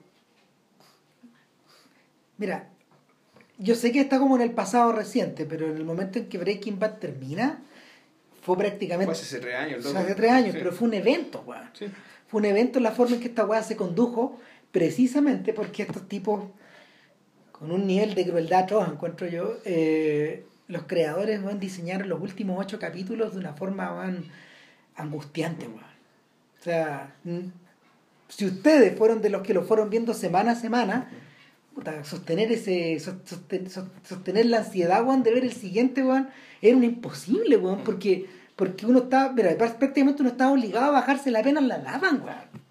Mira, yo sé que está como en el pasado reciente, pero en el momento en que Breaking Bad termina, fue prácticamente. Fue hace tres años, Hace tres años, pero fue un evento, weón. Fue un evento en la forma en que esta weá se condujo, precisamente porque estos tipos, con un nivel de crueldad todos encuentro yo, eh, los creadores van diseñaron los últimos ocho capítulos de una forma van angustiante, weón. O sea, si ustedes fueron de los que lo fueron viendo semana a semana, sostener ese sostener, la ansiedad weón, de ver el siguiente weón, era un imposible weón, porque porque uno está prácticamente uno estaba obligado a bajarse la pena en la lavan weón.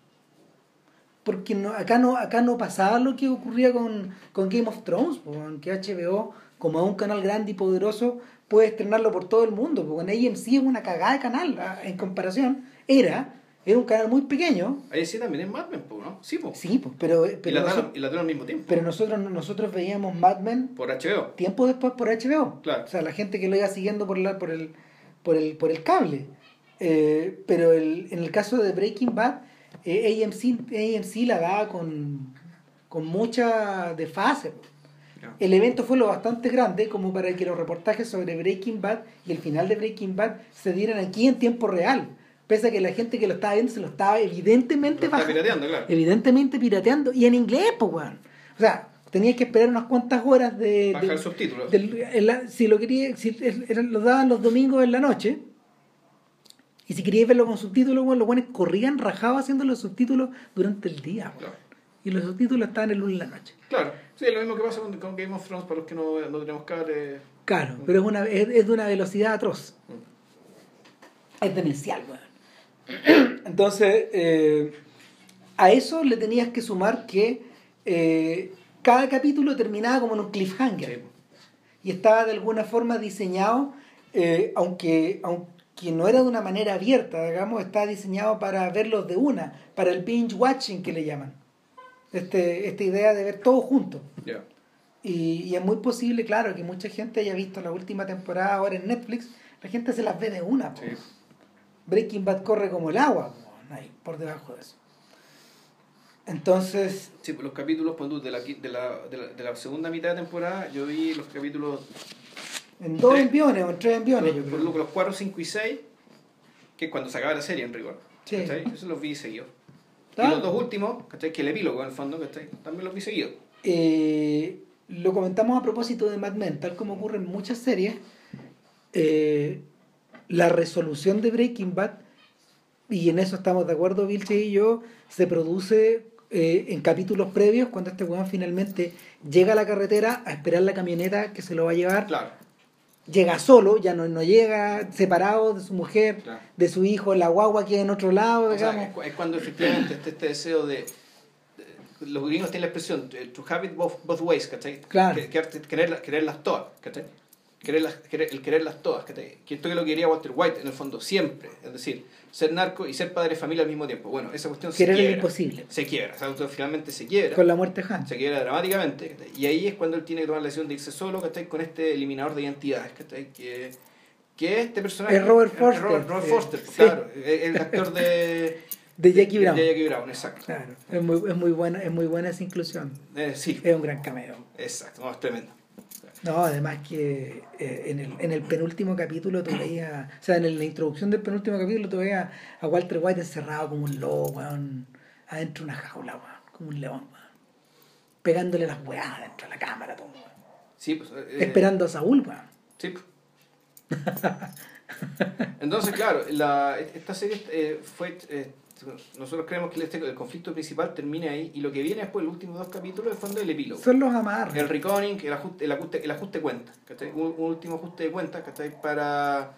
Porque no, acá no acá no pasaba lo que ocurría con, con Game of Thrones weón, que HBO como es un canal grande y poderoso puede estrenarlo por todo el mundo porque en AMC es una cagada de canal en comparación era era un canal muy pequeño. Ahí sí también es Mad Men, ¿no? Sí, pues. Sí, pero, pero. y la, al mismo tiempo. Pero nosotros, nosotros veíamos Mad Men. Por HBO. Tiempo después por HBO. Claro. O sea, la gente que lo iba siguiendo por, la, por, el, por, el, por el cable. Eh, pero el, en el caso de Breaking Bad, eh, AMC, AMC la daba con, con mucha desfase. El evento fue lo bastante grande como para que los reportajes sobre Breaking Bad y el final de Breaking Bad se dieran aquí en tiempo real. Pese a que la gente que lo estaba viendo se lo estaba evidentemente pirateando, claro. Evidentemente pirateando. Y en inglés, pues, weón. O sea, tenías que esperar unas cuantas horas de. Bajar subtítulos. si lo quería, si lo daban los domingos en la noche. Y si querías verlo con subtítulos, bueno, los buenos corrían rajados haciendo los subtítulos durante el día. Claro. Y los subtítulos estaban el lunes en la noche. Claro. Sí, es lo mismo que pasa con, Game of Thrones para los que no, no tenemos cable. Claro, pero es, una, es, de una velocidad atroz. Mm. Es demencial, weón. Entonces, eh, a eso le tenías que sumar que eh, cada capítulo terminaba como en un cliffhanger. Y estaba de alguna forma diseñado, eh, aunque, aunque no era de una manera abierta, digamos, estaba diseñado para verlos de una, para el binge watching que le llaman. Este, esta idea de ver todo junto. Y, es muy posible, claro, que mucha gente haya visto la última temporada ahora en Netflix, la gente se las ve de una. Breaking Bad corre como el agua, ahí, por debajo de eso. Entonces. Sí, pues los capítulos, de la, de, la, de, la, segunda mitad de temporada, yo vi los capítulos. En dos enviones o en tres enviones, los, yo creo. Los 4, 5 y 6, que es cuando se acaba la serie en rigor. Sí. Eso los vi seguidos. Y los dos últimos, ¿cachai? Que el epílogo en el fondo, ¿cachai? También los vi seguidos. Eh, lo comentamos a propósito de Mad Men, tal como ocurre en muchas series. Eh, la resolución de Breaking Bad, y en eso estamos de acuerdo Vilche y yo, se produce eh, en capítulos previos cuando este weón finalmente llega a la carretera a esperar la camioneta que se lo va a llevar. Llega solo, ya no, no llega separado de su mujer, de su hijo, la guagua que en otro lado. es, cuando efectivamente este, este deseo de, los gringos tienen la expresión to have it both, both ways, ¿cachai? Claro. querer, quererlas todas, ¿cachai? Quererlas, el quererlas todas, que, esto que lo quería Walter White en el fondo siempre, es decir, ser narco y ser padre de familia al mismo tiempo. Bueno, esa cuestión se quiebra. imposible. Se quiebra, o sea, finalmente se quiebra. Con la muerte de Han. Se quiebra dramáticamente. Y ahí es cuando él tiene que tomar la decisión de irse solo, que con este eliminador de identidades, que que este personaje es Robert Forster. Robert, Forster, claro, el actor de de Jackie Brown. De Jackie Brown, exacto. Claro, es muy, es muy buena, es muy buena esa inclusión. Eh, sí. Es un gran cameo. Exacto, no, es tremendo. No, además que eh, en, el, en el penúltimo capítulo tú veías, o sea, en la introducción del penúltimo capítulo tú veías a Walter White encerrado como un lobo, weón, adentro de una jaula, weón, como un león, weón, pegándole las weas dentro de la cámara, todo, weón. Sí, pues, eh, Esperando a Saúl, weón. Sí. Pues. Entonces, claro, la, esta serie eh, fue nosotros creemos que este, el conflicto principal termine ahí y lo que viene después, los últimos dos capítulos, es fondo el epílogo. Son los amarres. El reconing, el ajuste, el ajuste, el ajuste de cuentas, un, último ajuste de cuentas para,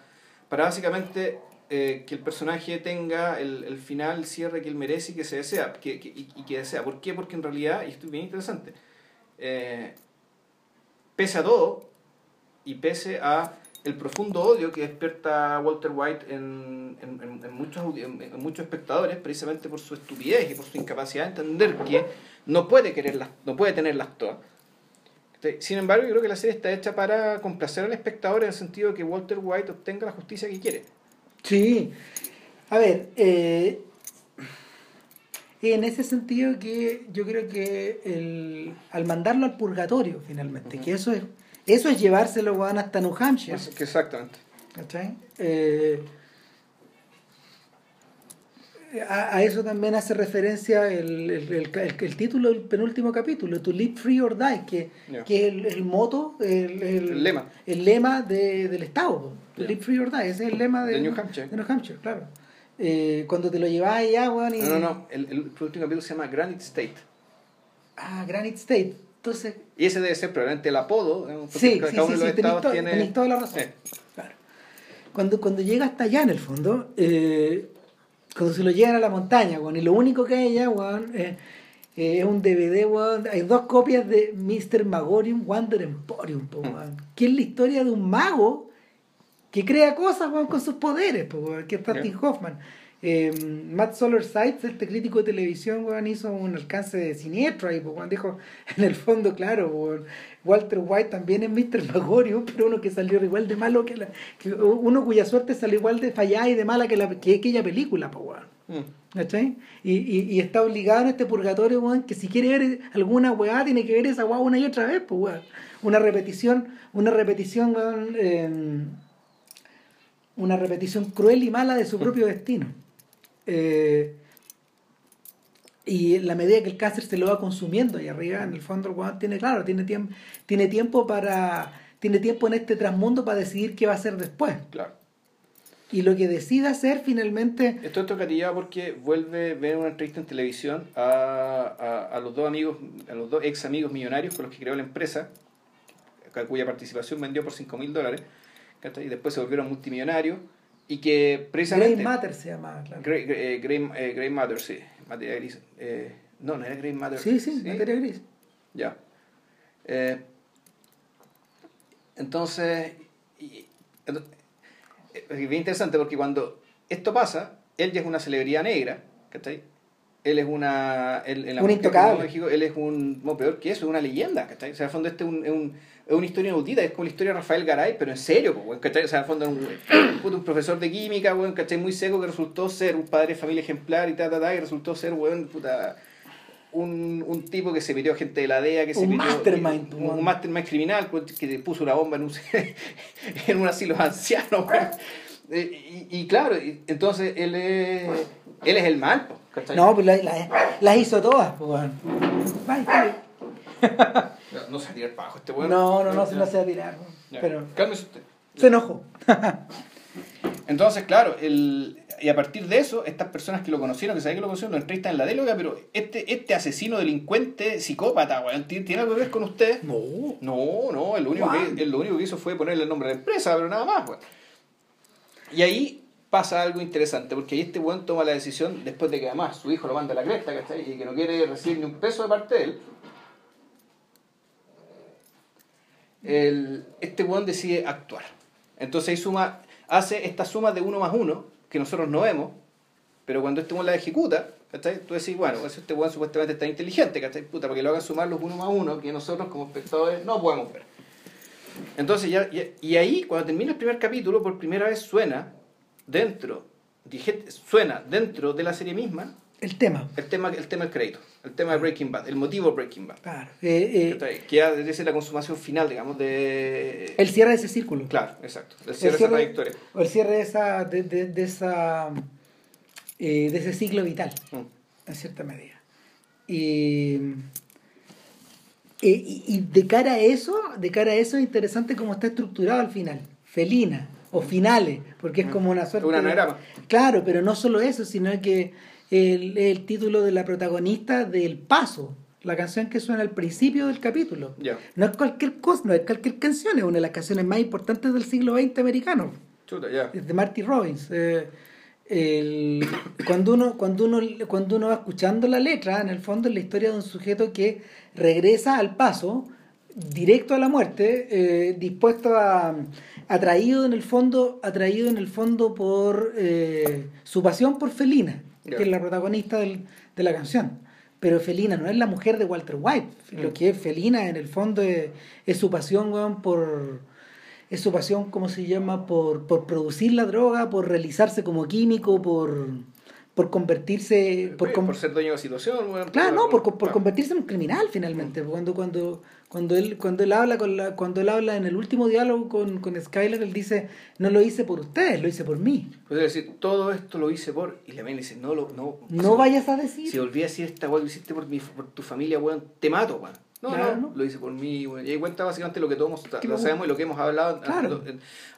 para básicamente eh, que el personaje tenga el, el, final, el cierre que él merece y que se desea, que, y, que desea. ¿Por qué? Porque en realidad, y esto es bien interesante, eh, pese a todo y pese a el profundo odio que despierta Walter White en, en, muchos, en, muchos espectadores, precisamente por su estupidez y por su incapacidad de entender que no puede quererlas, no puede tenerlas todas. Sin embargo, yo creo que la serie está hecha para complacer al espectador en el sentido de que Walter White obtenga la justicia que quiere. Sí. A ver, eh, en ese sentido que yo creo que el, al mandarlo al purgatorio finalmente, que eso es eso es llevárselo hasta New Hampshire. Exactamente. ¿Cachai? Eh, a, eso también hace referencia el, el, título del penúltimo capítulo, To Live Free or Die, que, que es el, moto, el, lema, el lema de, del Estado. To Live Free or Die, ese es el lema de, New Hampshire. De New Hampshire, claro. Eh, cuando te lo llevas allá, weón. Y... No, no, no. El, último capítulo se llama Granite State. Ah, Granite State. Entonces... Y ese debe ser probablemente el apodo. Sí, sí, sí, sí, tenéis, toda la razón. Claro. Cuando, cuando llega hasta allá, en el fondo, eh, cuando se lo llegan a la montaña, bueno, y lo único que hay allá, eh, es un DVD, hay dos copias de Mr. Magorium Wonder Emporium, mm. que es la historia de un mago que crea cosas con sus poderes, que es Dustin Hoffman. Eh, Matt Solar Sites, este crítico de televisión, hizo un alcance de siniestro ahí, pues, dijo, en el fondo, claro, Walter White también es Mr. Magorium, pero uno que salió igual de malo que la. uno cuya suerte salió igual de fallada y de mala que, la, que aquella película, pues, Y, y, está obligado en este purgatorio, que si quiere ver alguna weá, tiene que ver esa weá una y otra vez, pues, Una repetición, una repetición, em, una repetición cruel y mala de su propio destino. Eh, y en la medida que el cáncer se lo va consumiendo y arriba, en el fondo, el tiene, claro, tiene tiempo, tiene tiempo para. Tiene tiempo en este transmundo para decidir qué va a hacer después. Claro. Y lo que decide hacer finalmente. Esto es tocatilla porque vuelve a ver una entrevista en televisión a, a, los dos amigos, a los dos ex amigos millonarios con los que creó la empresa, cuya participación vendió por 5 mil dólares, y después se volvieron multimillonarios y que precisamente... Grey Matter se llama, claro. Grey, eh, eh, Matter, sí. Materia gris. Eh, no, no era Grey Matter. Sí, sí, materia gris. Ya. entonces, es bien interesante porque cuando esto pasa, él ya es una celebridad negra, ¿cachai? Él es una... Él, en un intocable. él es un... No, peor que eso, es una leyenda, ¿cachai? O sea, al fondo este es un es una historia inaudita, es como la historia de Rafael Garay, pero en serio, pues, ¿cachai? O sea, al fondo un, un, profesor de química, weón, ¿cachai? Muy seco que resultó ser un padre de familia ejemplar y ta, ta, ta, y resultó ser, weón, puta, un, un tipo que se metió a gente de la DEA, que se un mastermind, un, un, mastermind criminal, que puso una bomba en un, en un asilo anciano, weón. Eh, y, y, claro, entonces él es, él es el mal, ¿cachai? No, pues las la, hizo todas, pues, weón. Bye, bye. No se va a tirar bajo este weón. No, no, no, no se va a tirar. Pero... Cálmese usted. Se enojó. Entonces, claro, el, y a partir de eso, estas personas que lo conocieron, que saben que lo conocieron, lo entrevistan en la déloga, pero este, este asesino, delincuente, psicópata, weón, ¿tiene algo que ver con usted? No. No, no, el único, que, lo único que hizo fue ponerle el nombre de la empresa, pero nada más, weón. Y ahí pasa algo interesante, porque ahí este weón toma la decisión, después de que además su hijo lo manda a la cresta. Y que no quiere recibir ni un peso de parte de él, el, este weón decide actuar. Entonces suma, hace esta suma de uno más uno, que nosotros no vemos, pero cuando este weón la ejecuta. Tú decís, bueno, pues este weón supuestamente está inteligente. Puta, porque lo hagan sumar los uno más uno, que nosotros como espectadores no podemos ver. Entonces, ya, y ahí, cuando termina el primer capítulo, por primera vez suena dentro, dije, suena dentro de la serie misma el tema. El tema, el tema del crédito, el tema de Breaking Bad, el motivo de Breaking Bad. Claro. Eh, eh, que ya es la consumación final, digamos, de... El cierre de ese círculo. Claro, exacto. El cierre, de esa trayectoria. O el cierre de, esa, de, de, de esa, eh, de ese ciclo vital, mm. en cierta medida. Y, y, y, de cara a eso, de cara a eso es interesante cómo está estructurado al final. Felina, o finales, porque es como una suerte... Un anagrama. Claro, pero no solo eso, sino que el, el título de la protagonista del Paso, la canción que suena al principio del capítulo. No es cualquier cosa, no es cualquier canción, es una de las canciones más importantes del siglo XX americano. Es de Marty Robbins. Eh, el, cuando, uno, cuando, uno, cuando uno va escuchando la letra, en el fondo es la historia de un sujeto que regresa al paso, directo a la muerte, eh, dispuesto a atraído en el fondo, atraído en el fondo por eh, su pasión por Felina que es la protagonista del, de la canción. Pero Felina no es la mujer de Walter White. Lo mm. que es Felina en el fondo es, su pasión, por. Es su pasión, ¿cómo se llama? Por, por producir la droga, por realizarse como químico, por, por convertirse por, por, ser dueño de la situación claro no por, por, convertirse en un criminal finalmente cuando cuando cuando él cuando él habla con la, cuando él habla en el último diálogo con, con Skyler él dice no lo hice por ustedes lo hice por mí puede decir todo esto lo hice por y le dice no lo no no vayas a decir si a decir esta weón lo hiciste por mi por tu familia weón te mato weón no, no, lo hice por mí. Y ahí cuenta básicamente lo que todos lo sabemos y lo que hemos hablado. Claro.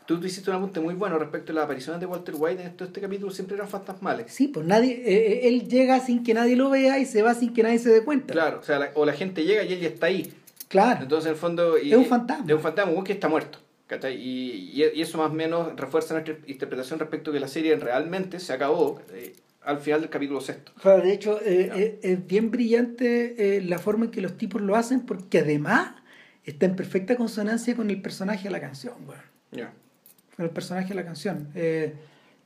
Tú, tú, hiciste un apunte muy bueno respecto a las apariciones de Walter White en este capítulo, siempre eran fantasmales. Sí, pues nadie, eh, eh, él llega sin que nadie lo vea y se va sin que nadie se dé cuenta. Claro, o sea, la, o la gente llega y él ya está ahí. Claro. Entonces, en el fondo. es un fantasma. Es un fantasma, que está muerto. Y, y, eso más o menos refuerza nuestra interpretación respecto a que la serie realmente se acabó. Eh, al final del capítulo sexto. de hecho, eh, eh, es bien brillante la forma en que los tipos lo hacen, porque además está en perfecta consonancia con el personaje de la canción, Con el personaje de la canción.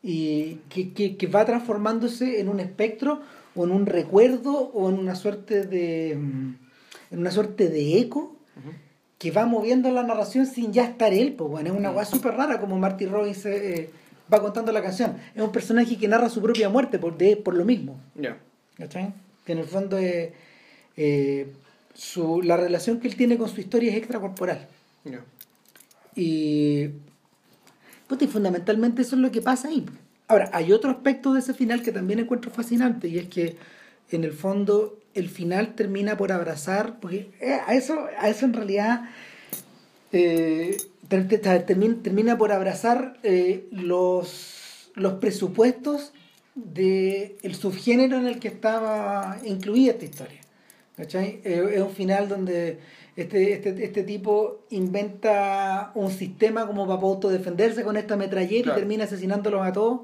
y que, va transformándose en un espectro, o en un recuerdo, o en una suerte de. Mm, en una suerte de eco. Que va moviendo la narración sin ya estar él, pues bueno, es una cosa súper rara como Marty Robbins va contando la canción. Es un personaje que narra su propia muerte por, de, por lo mismo. Ya. Que en el fondo es, eh, su, la relación que él tiene con su historia es extracorporal. Ya. Y, y fundamentalmente eso es lo que pasa ahí. Ahora, hay otro aspecto de ese final que también encuentro fascinante y es que en el fondo el final termina por abrazar, porque eh, a eso, a eso en realidad eh, termina, por abrazar eh, los, los presupuestos del el subgénero en el que estaba incluida esta historia. ¿cachai? Eh, es un final donde este, este, este tipo inventa un sistema como para autodefenderse con esta metralleta y termina asesinándolos a todos.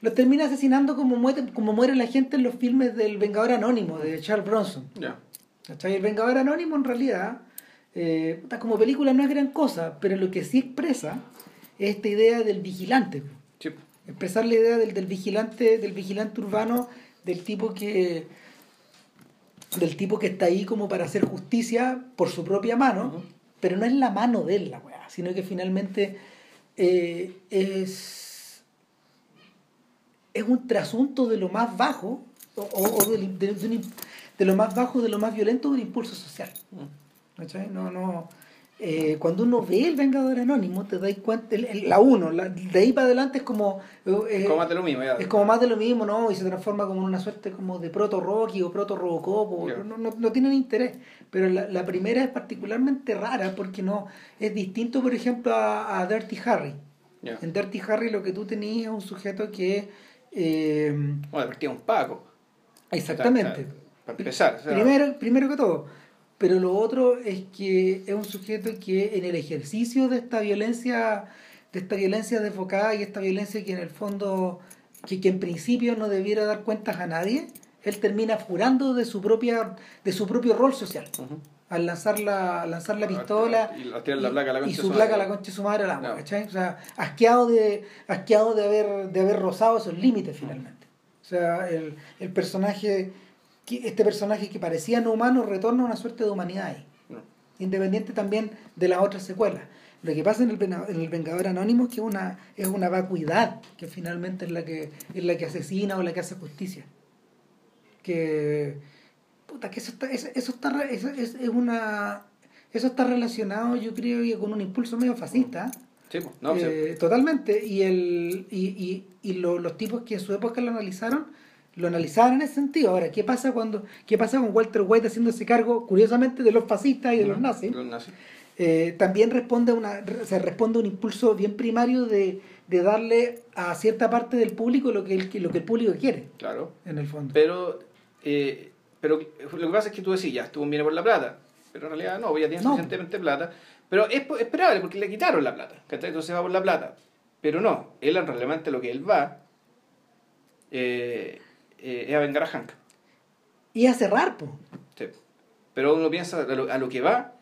Los termina asesinando como muere, como muere la gente en los filmes del Vengador Anónimo de Charles Bronson. El Vengador Anónimo en realidad eh, como película no es gran cosa, pero lo que sí expresa es esta idea del vigilante. Expresar la idea del, del, vigilante, del vigilante urbano, del tipo que del tipo que está ahí como para hacer justicia por su propia mano, pero no es la mano de él la weá, sino que finalmente eh, es, es un trasunto de lo más bajo, o, de, lo más bajo, de lo más violento de un impulso social. No, no. Eh, cuando uno ve el Vengador Anónimo, te das cuenta, la uno, de ahí para adelante es como. Eh, como más de lo mismo, Es como más de lo mismo, ¿no? Y se transforma como en una suerte como de proto Rocky o proto Robocop, no, no, no, tienen interés. Pero la, la, primera es particularmente rara porque no es distinto, por ejemplo, a, Dirty Harry. En Dirty Harry lo que tú tenías es un sujeto que. Eh, bueno, un Paco. Exactamente. para empezar. primero, primero que todo pero lo otro es que es un sujeto que en el ejercicio de esta violencia, de esta violencia desfocada y esta violencia que en el fondo, que, que en principio no debiera dar cuentas a nadie, él termina furando de su propia, de su propio rol social. Al lanzar la, lanzar la pistola y, la placa la y su placa a la concha de su madre al agua, O sea, asqueado de, asqueado de haber, de haber rozado esos límites finalmente. O sea, el, el personaje este personaje que parecía no humano retorna a una suerte de humanidad ahí. Independiente también de las otras secuelas. Lo que pasa en el, en el Vengador Anónimo es que una, es una vacuidad que finalmente es la que, es la que asesina o la que hace justicia. Que, puta, que eso está, eso, está, eso, es, una, eso está relacionado yo creo que con un impulso medio fascista. Sí, no, eh, Totalmente. Y, el, y, y, y los tipos que en su época lo analizaron lo analizaban en ese sentido. Ahora, ¿qué pasa cuando qué pasa con Walter White haciéndose cargo, curiosamente, de los fascistas y de los nazis? Eh, también responde a una, se responde a un impulso bien primario de, darle a cierta parte del público lo que el, lo que el público quiere. Claro. En el fondo. Pero, eh, pero lo que pasa es que tú decías, ya estuvo viene por la plata. Pero en realidad no, ya tiene suficientemente plata. Pero es esperable porque le quitaron la plata. Entonces va por la plata. Pero no, él realmente lo que él va eh, eh, es a vengar a Hank. Y a cerrar, pues. Sí. Pero uno piensa a lo, que va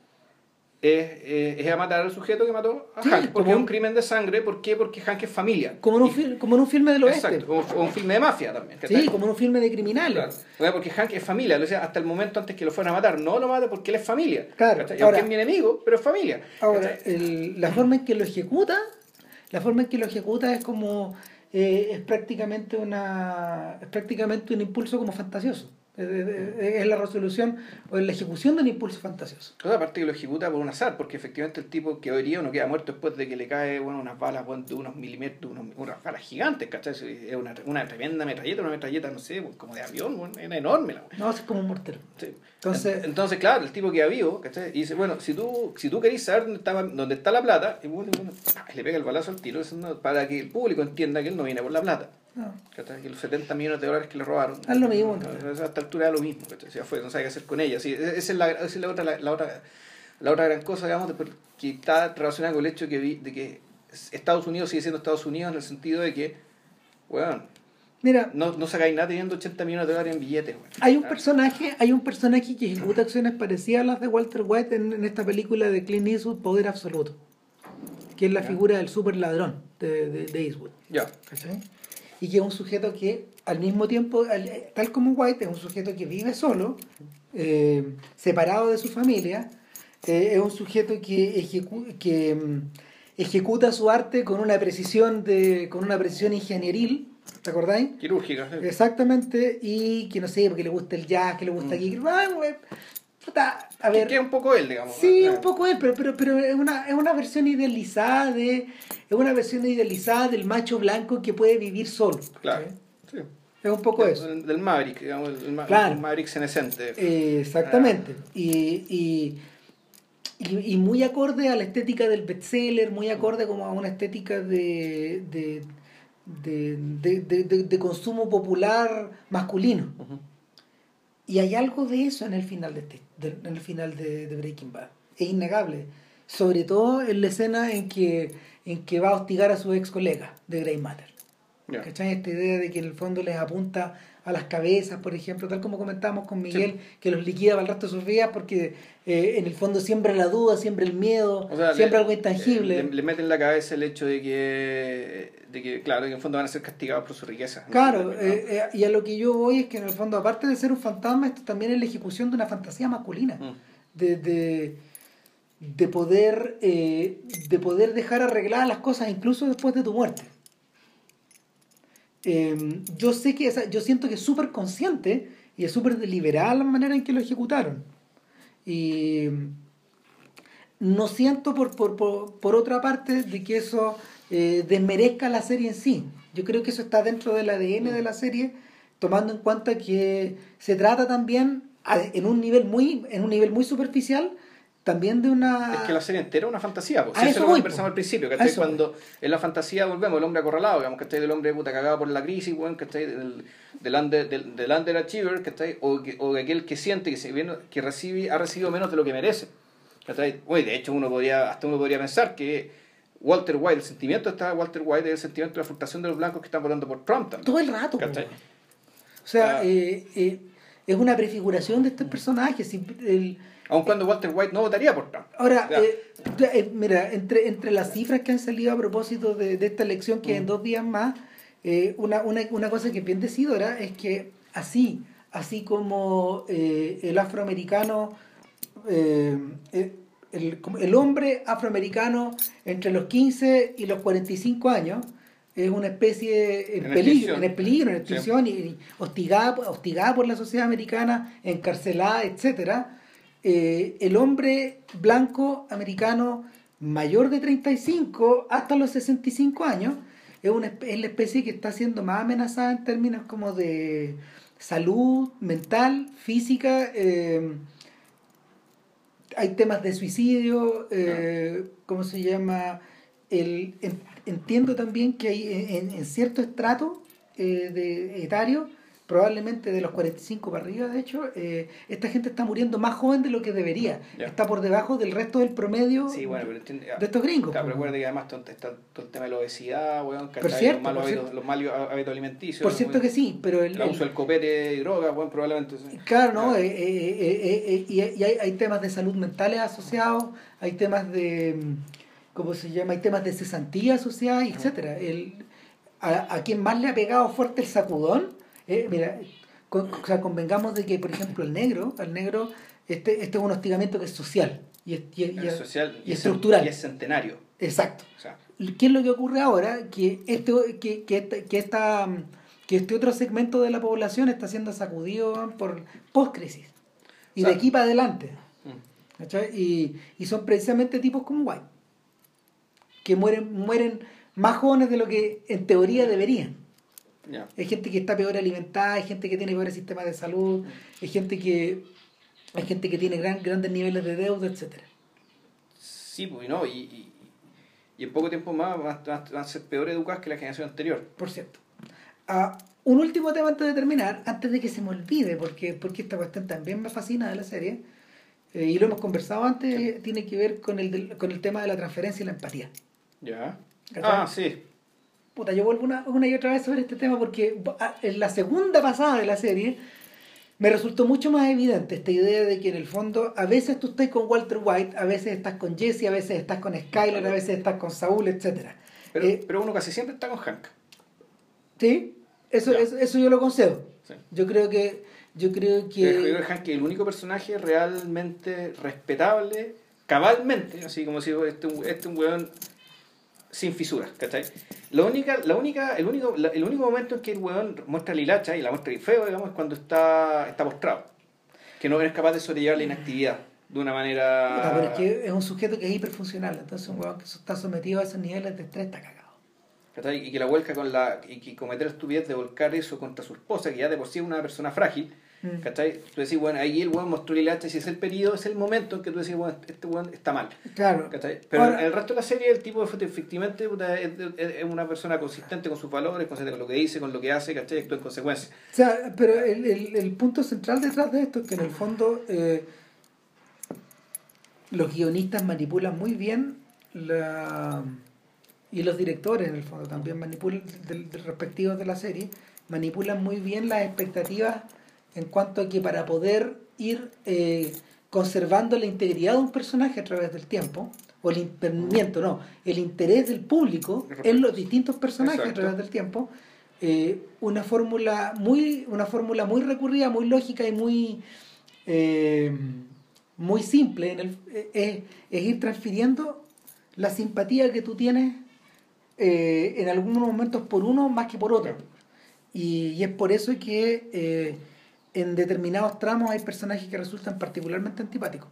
es, es, a matar al sujeto que mató a Hank. Porque es un crimen de sangre. ¿Por qué? Porque Hank es familia. Como en un, como en un filme del oeste. Exacto, como un filme de mafia también. Sí, como en un filme de criminales. Claro. Porque Hank es familia. O sea, hasta el momento antes que lo fueran a matar, no lo mata porque él es familia. Claro. Y aunque es mi enemigo, pero es familia. Ahora, la forma en que lo ejecuta, la forma en que lo ejecuta es como eh, es prácticamente una es prácticamente un impulso como fantasioso es la resolución o la ejecución de un impulso fantasioso. Toda parte que lo ejecuta por un azar, porque efectivamente el tipo que hoy uno queda muerto después de que le cae bueno, unas balas de unos milímetros, unas balas gigantes, ¿cachai? Es una, una tremenda metralleta, una metralleta, no sé, como de avión, bueno, era enorme. La no, es como un mortero. Entonces, Entonces, claro, el tipo queda vivo, ¿cachai? Y dice, bueno, si tú, si tú querés saber dónde, está, dónde está la plata, y bueno, le pega el balazo al tiro para que el público entienda que él no viene por la plata. No. Que los 70 millones de dólares que le robaron. Es lo mismo. A esta altura es lo mismo. Ya fue, no sabe qué hacer con ella. Sí, esa es la, esa es la otra, la, otra, la otra gran cosa, digamos, que está relacionada con el hecho de que, de que Estados Unidos sigue siendo Estados Unidos en el sentido de que, bueno, Mira, no, no sacáis nada teniendo 80 millones de dólares en billetes. Hay un personaje, hay un personaje que ejecuta acciones parecidas a las de Walter White en, esta película de Clint Eastwood, Poder Absoluto, que es la figura del super ladrón de, de, Eastwood. Ya y que es un sujeto que al mismo tiempo, tal como White, es un sujeto que vive solo, eh, separado de su familia, eh, es un sujeto que, que mm, ejecuta su arte con una precisión de con una precisión ingenieril ¿te acordáis? quirúrgica exactamente y que no sé porque le gusta el jazz que le gusta aquí a ver. Que es un poco él, digamos. Sí, un poco él, pero, pero, pero es, una, es una versión idealizada de. Es una versión idealizada del macho blanco que puede vivir solo. Claro. Sí. Es un poco eso. Del Maverick, digamos, el, Maverick senescente. Eh, exactamente. Ah. Y, y, y, muy acorde a la estética del bestseller, muy acorde como a una estética de, de, de, de, de consumo popular masculino. Y hay algo de eso en el final de, este, en el final de, Breaking Bad. Es innegable. Sobre todo en la escena en que, en que va a hostigar a su ex colega de Grey Matter. ¿Cachai? Esta idea de que en el fondo les apunta a las cabezas, por ejemplo, tal como comentábamos con Miguel, que los liquida para el resto de sus vidas porque eh, en el fondo siembra la duda, siembra el miedo, siembra algo intangible. Le, meten en la cabeza el hecho de que, de que, claro, que en el fondo van a ser castigados por su riqueza. Claro, eh, eh, y a lo que yo voy es que en el fondo, aparte de ser un fantasma, esto también es la ejecución de una fantasía masculina. Mm. De, de, de, poder, de poder dejar arregladas las cosas incluso después de tu muerte. Em, yo sé que, yo siento que es súper consciente y es súper deliberada la manera en que lo ejecutaron. Y no siento por, por, por, otra parte de que eso eh, desmerezca la serie en sí. Yo creo que eso está dentro del ADN de la serie, tomando en cuenta que se trata también en un nivel muy, en un nivel muy superficial también de una... Es que la serie entera es una fantasía, pues. eso, lo conversamos al principio, que cuando en la fantasía volvemos, el hombre acorralado, digamos, que está del hombre puta cagado por la crisis, que está del, del, under, del, del underachiever, está o, que, o aquel que siente que, se, que recibe, ha recibido menos de lo que merece. Oye, de hecho, uno podría, hasta uno podría pensar que Walter White, el sentimiento está Walter White es el sentimiento de la frustración de los blancos que están votando por Trump también. Todo el rato. O sea, ah. eh, eh, es una prefiguración de este personaje. el, Aun cuando Walter White no votaría por Trump. Ahora, eh, eh, mira, entre, entre las cifras que han salido a propósito de, esta elección, que en mm. dos días más, eh, una, una, una, cosa que es bien decidora es que así, así como el afroamericano, el, el, hombre afroamericano entre los 15 y los 45 años, es una especie en, peligro, en el peligro, en extinción, y hostigada, hostigada por la sociedad americana, encarcelada, etcétera eh, el hombre blanco americano mayor de 35 hasta los 65 años es, una, es la especie que está siendo más amenazada en términos como de salud mental, física. Eh, hay temas de suicidio, eh, ¿cómo se llama? El, entiendo también que hay en, cierto estrato de etario probablemente de los 45 para arriba, de hecho, eh, esta gente está muriendo más joven de lo que debería. Está por debajo del resto del promedio de estos gringos. Claro, pero recuerda que además está todo el tema de la obesidad, bueno, los, malos hábitos, los malos hábitos alimenticios. Por cierto que sí, pero el, el uso del copete y drogas, bueno, probablemente. Claro, ¿no? Eh, eh, y, hay, hay, temas de salud mentales asociados, hay temas de, ¿cómo se llama? Hay temas de cesantía asociada, etcétera. El, a, a quien más le ha pegado fuerte el sacudón eh, mira, o sea, convengamos de que, por ejemplo, el negro, al negro, este, este es un hostigamiento que es social y es, y, social y, estructural. Y es centenario. Exacto. ¿Qué es lo que ocurre ahora? Que este, que, que, que, esta, que este otro segmento de la población está siendo sacudido por post-crisis. Y de aquí para adelante. Mm. Y, y, son precisamente tipos como White. Que mueren, mueren más jóvenes de lo que en teoría deberían. Hay gente que está peor alimentada, hay gente que tiene peores sistemas de salud, hay gente que hay gente que tiene gran, grandes niveles de deuda, etcétera. Sí, pues no, y, y, en poco tiempo más van, a ser peor educados que la generación anterior. Por cierto. Ah, un último tema antes de terminar, antes de que se me olvide, porque, porque esta cuestión también me fascina de la serie, eh, y lo hemos conversado antes, tiene que ver con el, con el tema de la transferencia y la empatía. Ya. Ah, sí. Puta, yo vuelvo una, una y otra vez sobre este tema porque ah, en la segunda pasada de la serie me resultó mucho más evidente esta idea de que en el fondo a veces tú estás con Walter White, a veces estás con Jesse, a veces estás con Skyler, a veces estás con Saúl, etc. Pero, eh, pero uno casi siempre está con Hank. Sí, eso, eso, yo lo concedo. Yo creo que... Yo creo que... Yo creo que Hank es el único personaje realmente respetable, cabalmente, así como si este, este un weón sin fisuras, ¿cachai? La única, la única, el, único, el único momento en que el weón muestra la hilacha y la muestra feo, digamos, es cuando está, está postrado. Que no es capaz de sobrellevar la inactividad de una manera. pero es que es un sujeto que es hiperfuncional, entonces un weón que está sometido a esos niveles de estrés está cagado. ¿cachai? Y que la vuelca con la. y que cometer estupidez de volcar eso contra su esposa, que ya de por sí es una persona frágil Mm. ¿Cachai? Tú decís, bueno, ahí el weón mostró el hacha, si es el periodo, es el momento en que tú decís, bueno, este weón está mal. Claro. ¿Cachai? Pero en el resto de la serie, el tipo efectivamente es, una persona consistente con sus valores, consistente con lo que dice, con lo que hace, ¿cachai? Actúa en consecuencia. O sea, pero el, el, el punto central detrás de esto es que en el fondo eh, los guionistas manipulan muy bien la y los directores en el fondo también manipulan del, respectivos de la serie manipulan muy bien las expectativas en cuanto a que para poder ir eh, conservando la integridad de un personaje a través del tiempo, o el impedimento, no, el interés del público en los distintos personajes a través del tiempo, eh, una fórmula muy, una fórmula muy recurrida, muy lógica y muy, eh, muy simple en el, es, ir transfiriendo la simpatía que tú tienes en algunos momentos por uno más que por otro. Y, y es por eso que en determinados tramos hay personajes que resultan particularmente antipáticos.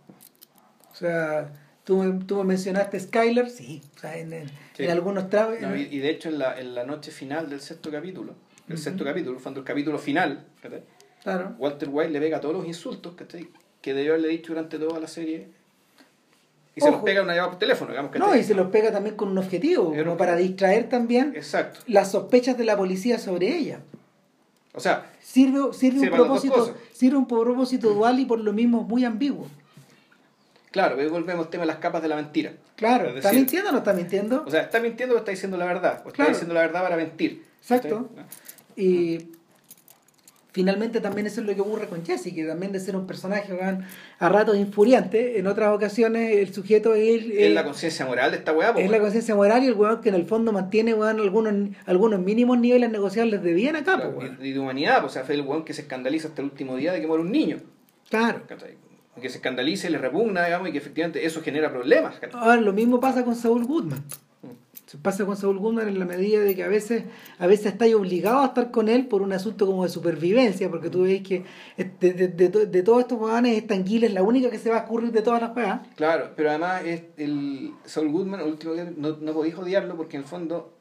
O sea, tú, tú mencionaste Skyler, sí, o sea, en, en, algunos tramos... y, de hecho en la, en la noche final del sexto capítulo, el sexto capítulo, cuando el capítulo final, claro. Walter White le pega todos los insultos que debió haberle dicho durante toda la serie y se los pega una llamada por teléfono, digamos que No, y se los pega también con un objetivo, como para distraer también Exacto. las sospechas de la policía sobre ella. O sea, sirve, sirve, un propósito, sirve un propósito dual y por lo mismo muy ambiguo. Claro, hoy volvemos al tema de las capas de la mentira. Claro, ¿está mintiendo o no está mintiendo? O sea, ¿está mintiendo o está diciendo la verdad? O está diciendo la verdad para mentir. Exacto. Y finalmente también eso es lo que ocurre con Jesse, que también de ser un personaje a ratos infuriante, en otras ocasiones el sujeto es... es la conciencia moral de esta weá. Es la conciencia moral y el weón que en el fondo mantiene weón, algunos, algunos mínimos niveles negociables de bien acá. y, de humanidad, o sea, fue el weón que se escandaliza hasta el último día de que muere un niño. Claro. Que se escandalice, le repugna, digamos, y que efectivamente eso genera problemas. Ahora, lo mismo pasa con Saul Goodman pasa con Saúl Goodman en la medida de que a veces a veces estáis obligado a estar con él por un asunto como de supervivencia, porque tú veis que de, de, de, todos estos jugadores esta anguila es la única que se va a ocurrir de todas las jugadas. Claro, pero además es el Saul Goodman, el último día, no, no podéis odiarlo porque en el fondo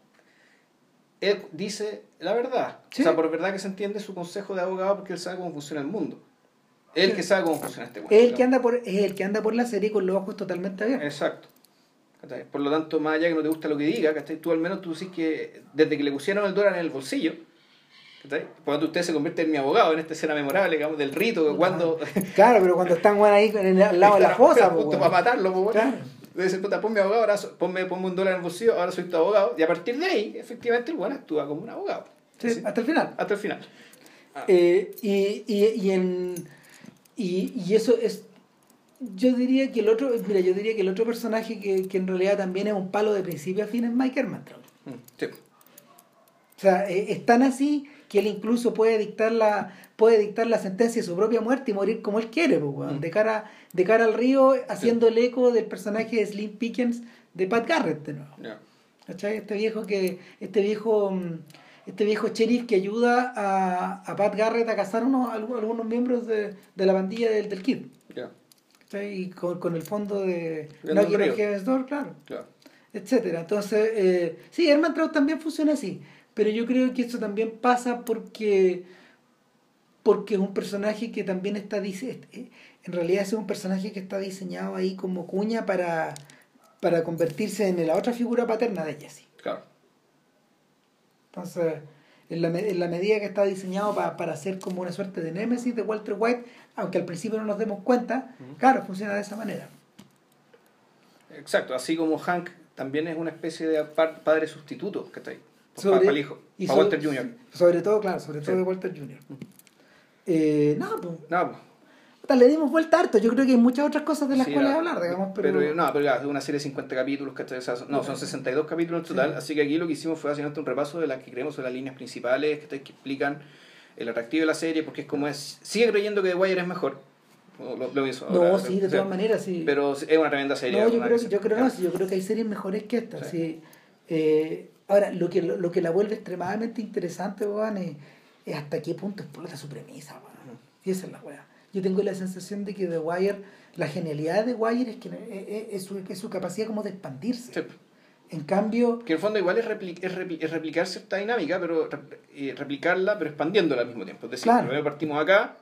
él dice la verdad. O sea, por verdad que se entiende su consejo de abogado porque él sabe cómo funciona el mundo. Él que sabe cómo funciona este mundo. Es el que anda por, es el que anda por la serie con los ojos totalmente abiertos. Exacto. Por lo tanto, más allá que no te gusta lo que diga, tú al menos tú decís que desde que le pusieron el dólar en el bolsillo, cuando usted se convierte en mi abogado en esta escena memorable, digamos, del rito, cuando... Claro, pero cuando están ahí en al lado de la fosa, justo para matarlo, pues, bueno. Claro. puta, ponme abogado, ahora ponme, ponme, un dólar en el bolsillo, ahora soy tu abogado. Y a partir de ahí, efectivamente, el bueno actúa como un abogado. Sí, hasta el final. Hasta el final. Eh, y, y, y, en, y, y eso es yo diría que el otro, mira, yo diría que el otro personaje que, que en realidad también es un palo de principio a fin es Mike Hermantraut. Mm, o sea, e, es, tan así que él incluso puede dictar la puede dictar la sentencia de su propia muerte y morir como él quiere, pues, de cara de cara al río haciendo el eco del personaje de Slim Pickens de Pat Garrett de nuevo. Este viejo que, este viejo, mm, este viejo sheriff que ayuda a, a Pat Garrett a cazar unos, algunos miembros de, de la bandilla del, del Kid. Y con, con, el fondo de No Heaven's Door, claro. claro. Etcétera. Entonces, eh, sí, Herman Trout también funciona así. Pero yo creo que esto también pasa porque porque es un personaje que también está en realidad es un personaje que está diseñado ahí como cuña para para convertirse en la otra figura paterna de Jesse. Claro. Entonces, en la, en la medida que está diseñado para, para ser como una suerte de némesis de Walter White, aunque al principio no nos demos cuenta, claro, funciona de esa manera. Exacto, así como Hank también es una especie de padre sustituto que está ahí. para, el hijo, para Walter Jr. Sobre todo, claro, sobre todo de Walter Jr. Eh, no, pues. No, pues le dimos vuelta harto. Yo creo que hay muchas otras cosas de las cuales hablar, digamos. Pero... pero no, pero es una serie de 50 capítulos, que no, son 62 capítulos en total. Así que aquí lo que hicimos fue hacer un repaso de las que creemos son las líneas principales que, que explican el atractivo de la serie, porque es como es. Sigue creyendo que The Wire es mejor. Lo, hizo no, sí, de todas maneras, sí. Pero es una tremenda serie. No, yo creo, yo, creo, no, yo creo que hay series mejores que esta. Sí. Eh, ahora, lo que, lo, que la vuelve extremadamente interesante, Juan, es, hasta qué punto explota su premisa, Y esa es la weá yo tengo la sensación de que The Wire, la genialidad de The Wire es que es, su, es su, capacidad como de expandirse. En cambio... Que en el fondo igual es, es, replicar cierta dinámica, pero eh, replicarla, pero expandiéndola al mismo tiempo. Es decir, primero partimos acá,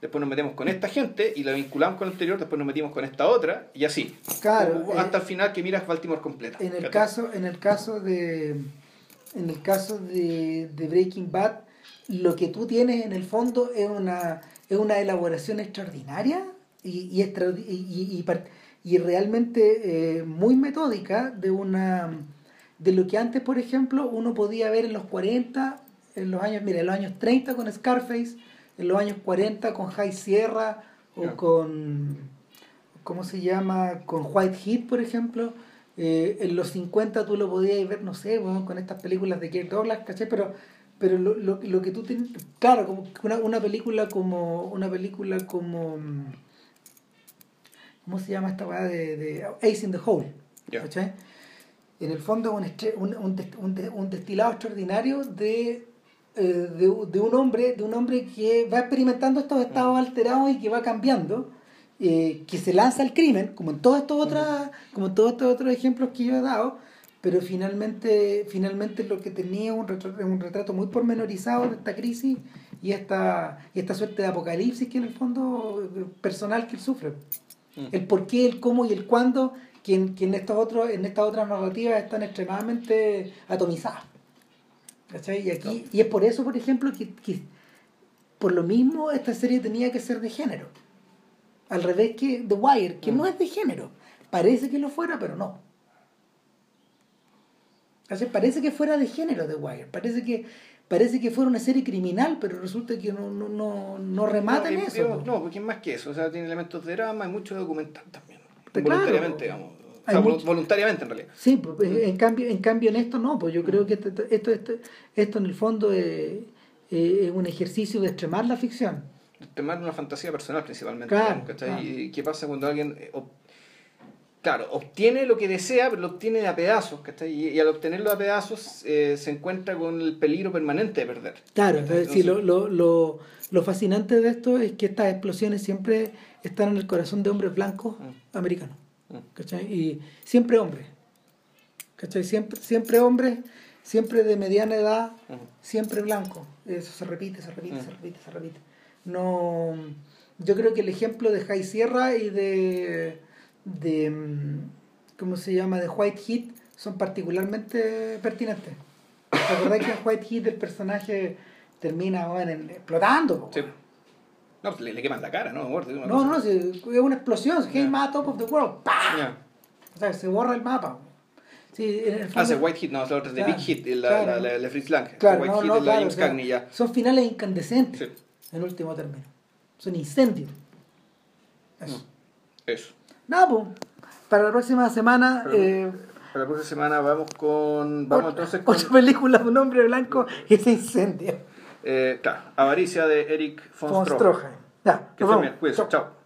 después nos metemos con esta gente y la vinculamos con la anterior, después nos metimos con esta otra y así. Claro. hasta eh, el final que miras Baltimore completa. En el caso, en el caso de en el caso de, de Breaking Bad, lo que tú tienes en el fondo es una es una elaboración extraordinaria y, y, y, realmente eh, muy metódica de una de lo que antes, por ejemplo, uno podía ver en los 40, en los años, mira, en los años 30 con Scarface, en los años 40 con High Sierra o con, ¿cómo se llama? Con White Heat, por ejemplo. Eh, en los 50 tú lo podías ver, no sé, con estas películas de Kirk Douglas, ¿caché? Pero pero lo, lo, lo que tú tienes claro como una, una película como una película como ¿cómo se llama esta weá de, de, Ace in the Hole en el fondo es un, un, un, un, destilado extraordinario de, eh, de, de, un hombre de un hombre que va experimentando estos estados mm. alterados y que va cambiando eh, que se lanza al crimen como en todos estos otras como en todos estos otros ejemplos que yo he dado pero finalmente, finalmente lo que tenía un retrato, un retrato muy pormenorizado de esta crisis y esta, y esta suerte de apocalipsis que en el fondo personal que él sufre. El por qué, el cómo y el cuándo, que en, que en, estos otros, en estas otras narrativas están extremadamente atomizadas. Y, aquí, y es por eso, por ejemplo, que, que por lo mismo esta serie tenía que ser de género. Al revés que The Wire, que no es de género. Parece que lo fuera, pero no. Parece que fuera de género The Wire, parece que parece que fuera una serie criminal, pero resulta que no, no, no, no remata en eso. no, porque es más que eso, o sea, tiene elementos de drama y mucho documental también. voluntariamente, digamos. voluntariamente en realidad. Sí, pues, en cambio, en cambio en esto no, pues yo creo que esto, esto, esto, en el fondo es, un ejercicio de extremar la ficción. Extremar una fantasía personal principalmente. Claro, ¿Y qué pasa cuando alguien eh, claro, obtiene lo que desea, pero lo obtiene de a pedazos, Y, y al obtenerlo a pedazos eh, se encuentra con el peligro permanente de perder. Claro, es lo, lo, lo, lo, fascinante de esto es que estas explosiones siempre están en el corazón de hombres blancos mm. americanos, mm. Y siempre hombres, ¿cachai? Siempre, siempre hombres, siempre de mediana edad, mm. siempre blancos. Eso se repite, se repite, se repite, se repite. No, yo creo que el ejemplo de Jai Sierra y de de, mm, ¿cómo se llama?, de White Heat son particularmente pertinentes. ¿Te acordás que en White Heat el personaje termina bueno, explotando? Sí. No, pues, le, le, queman la cara, ¿no? no, no, no, es una explosión. Yeah. Game top of the world. ¡Pah! O sea, se borra el mapa. Sí, en el fondo, ah, White Heat, no, la otra es de Big Hit, la, la, la, la, Fritz Lang. Claro, White no, Heat no, la James Cagney ya. Son finales incandescentes, sí. en último término. Son incendios. Eso. Eso. Nada, pues. Para la próxima semana. eh, para la próxima semana vamos con. Vamos otra, entonces con. Ocho películas, un hombre blanco y se incendia. Eh, claro, Avaricia de Eric von, von Stroheim. Ya, que bien, cuídense, chao.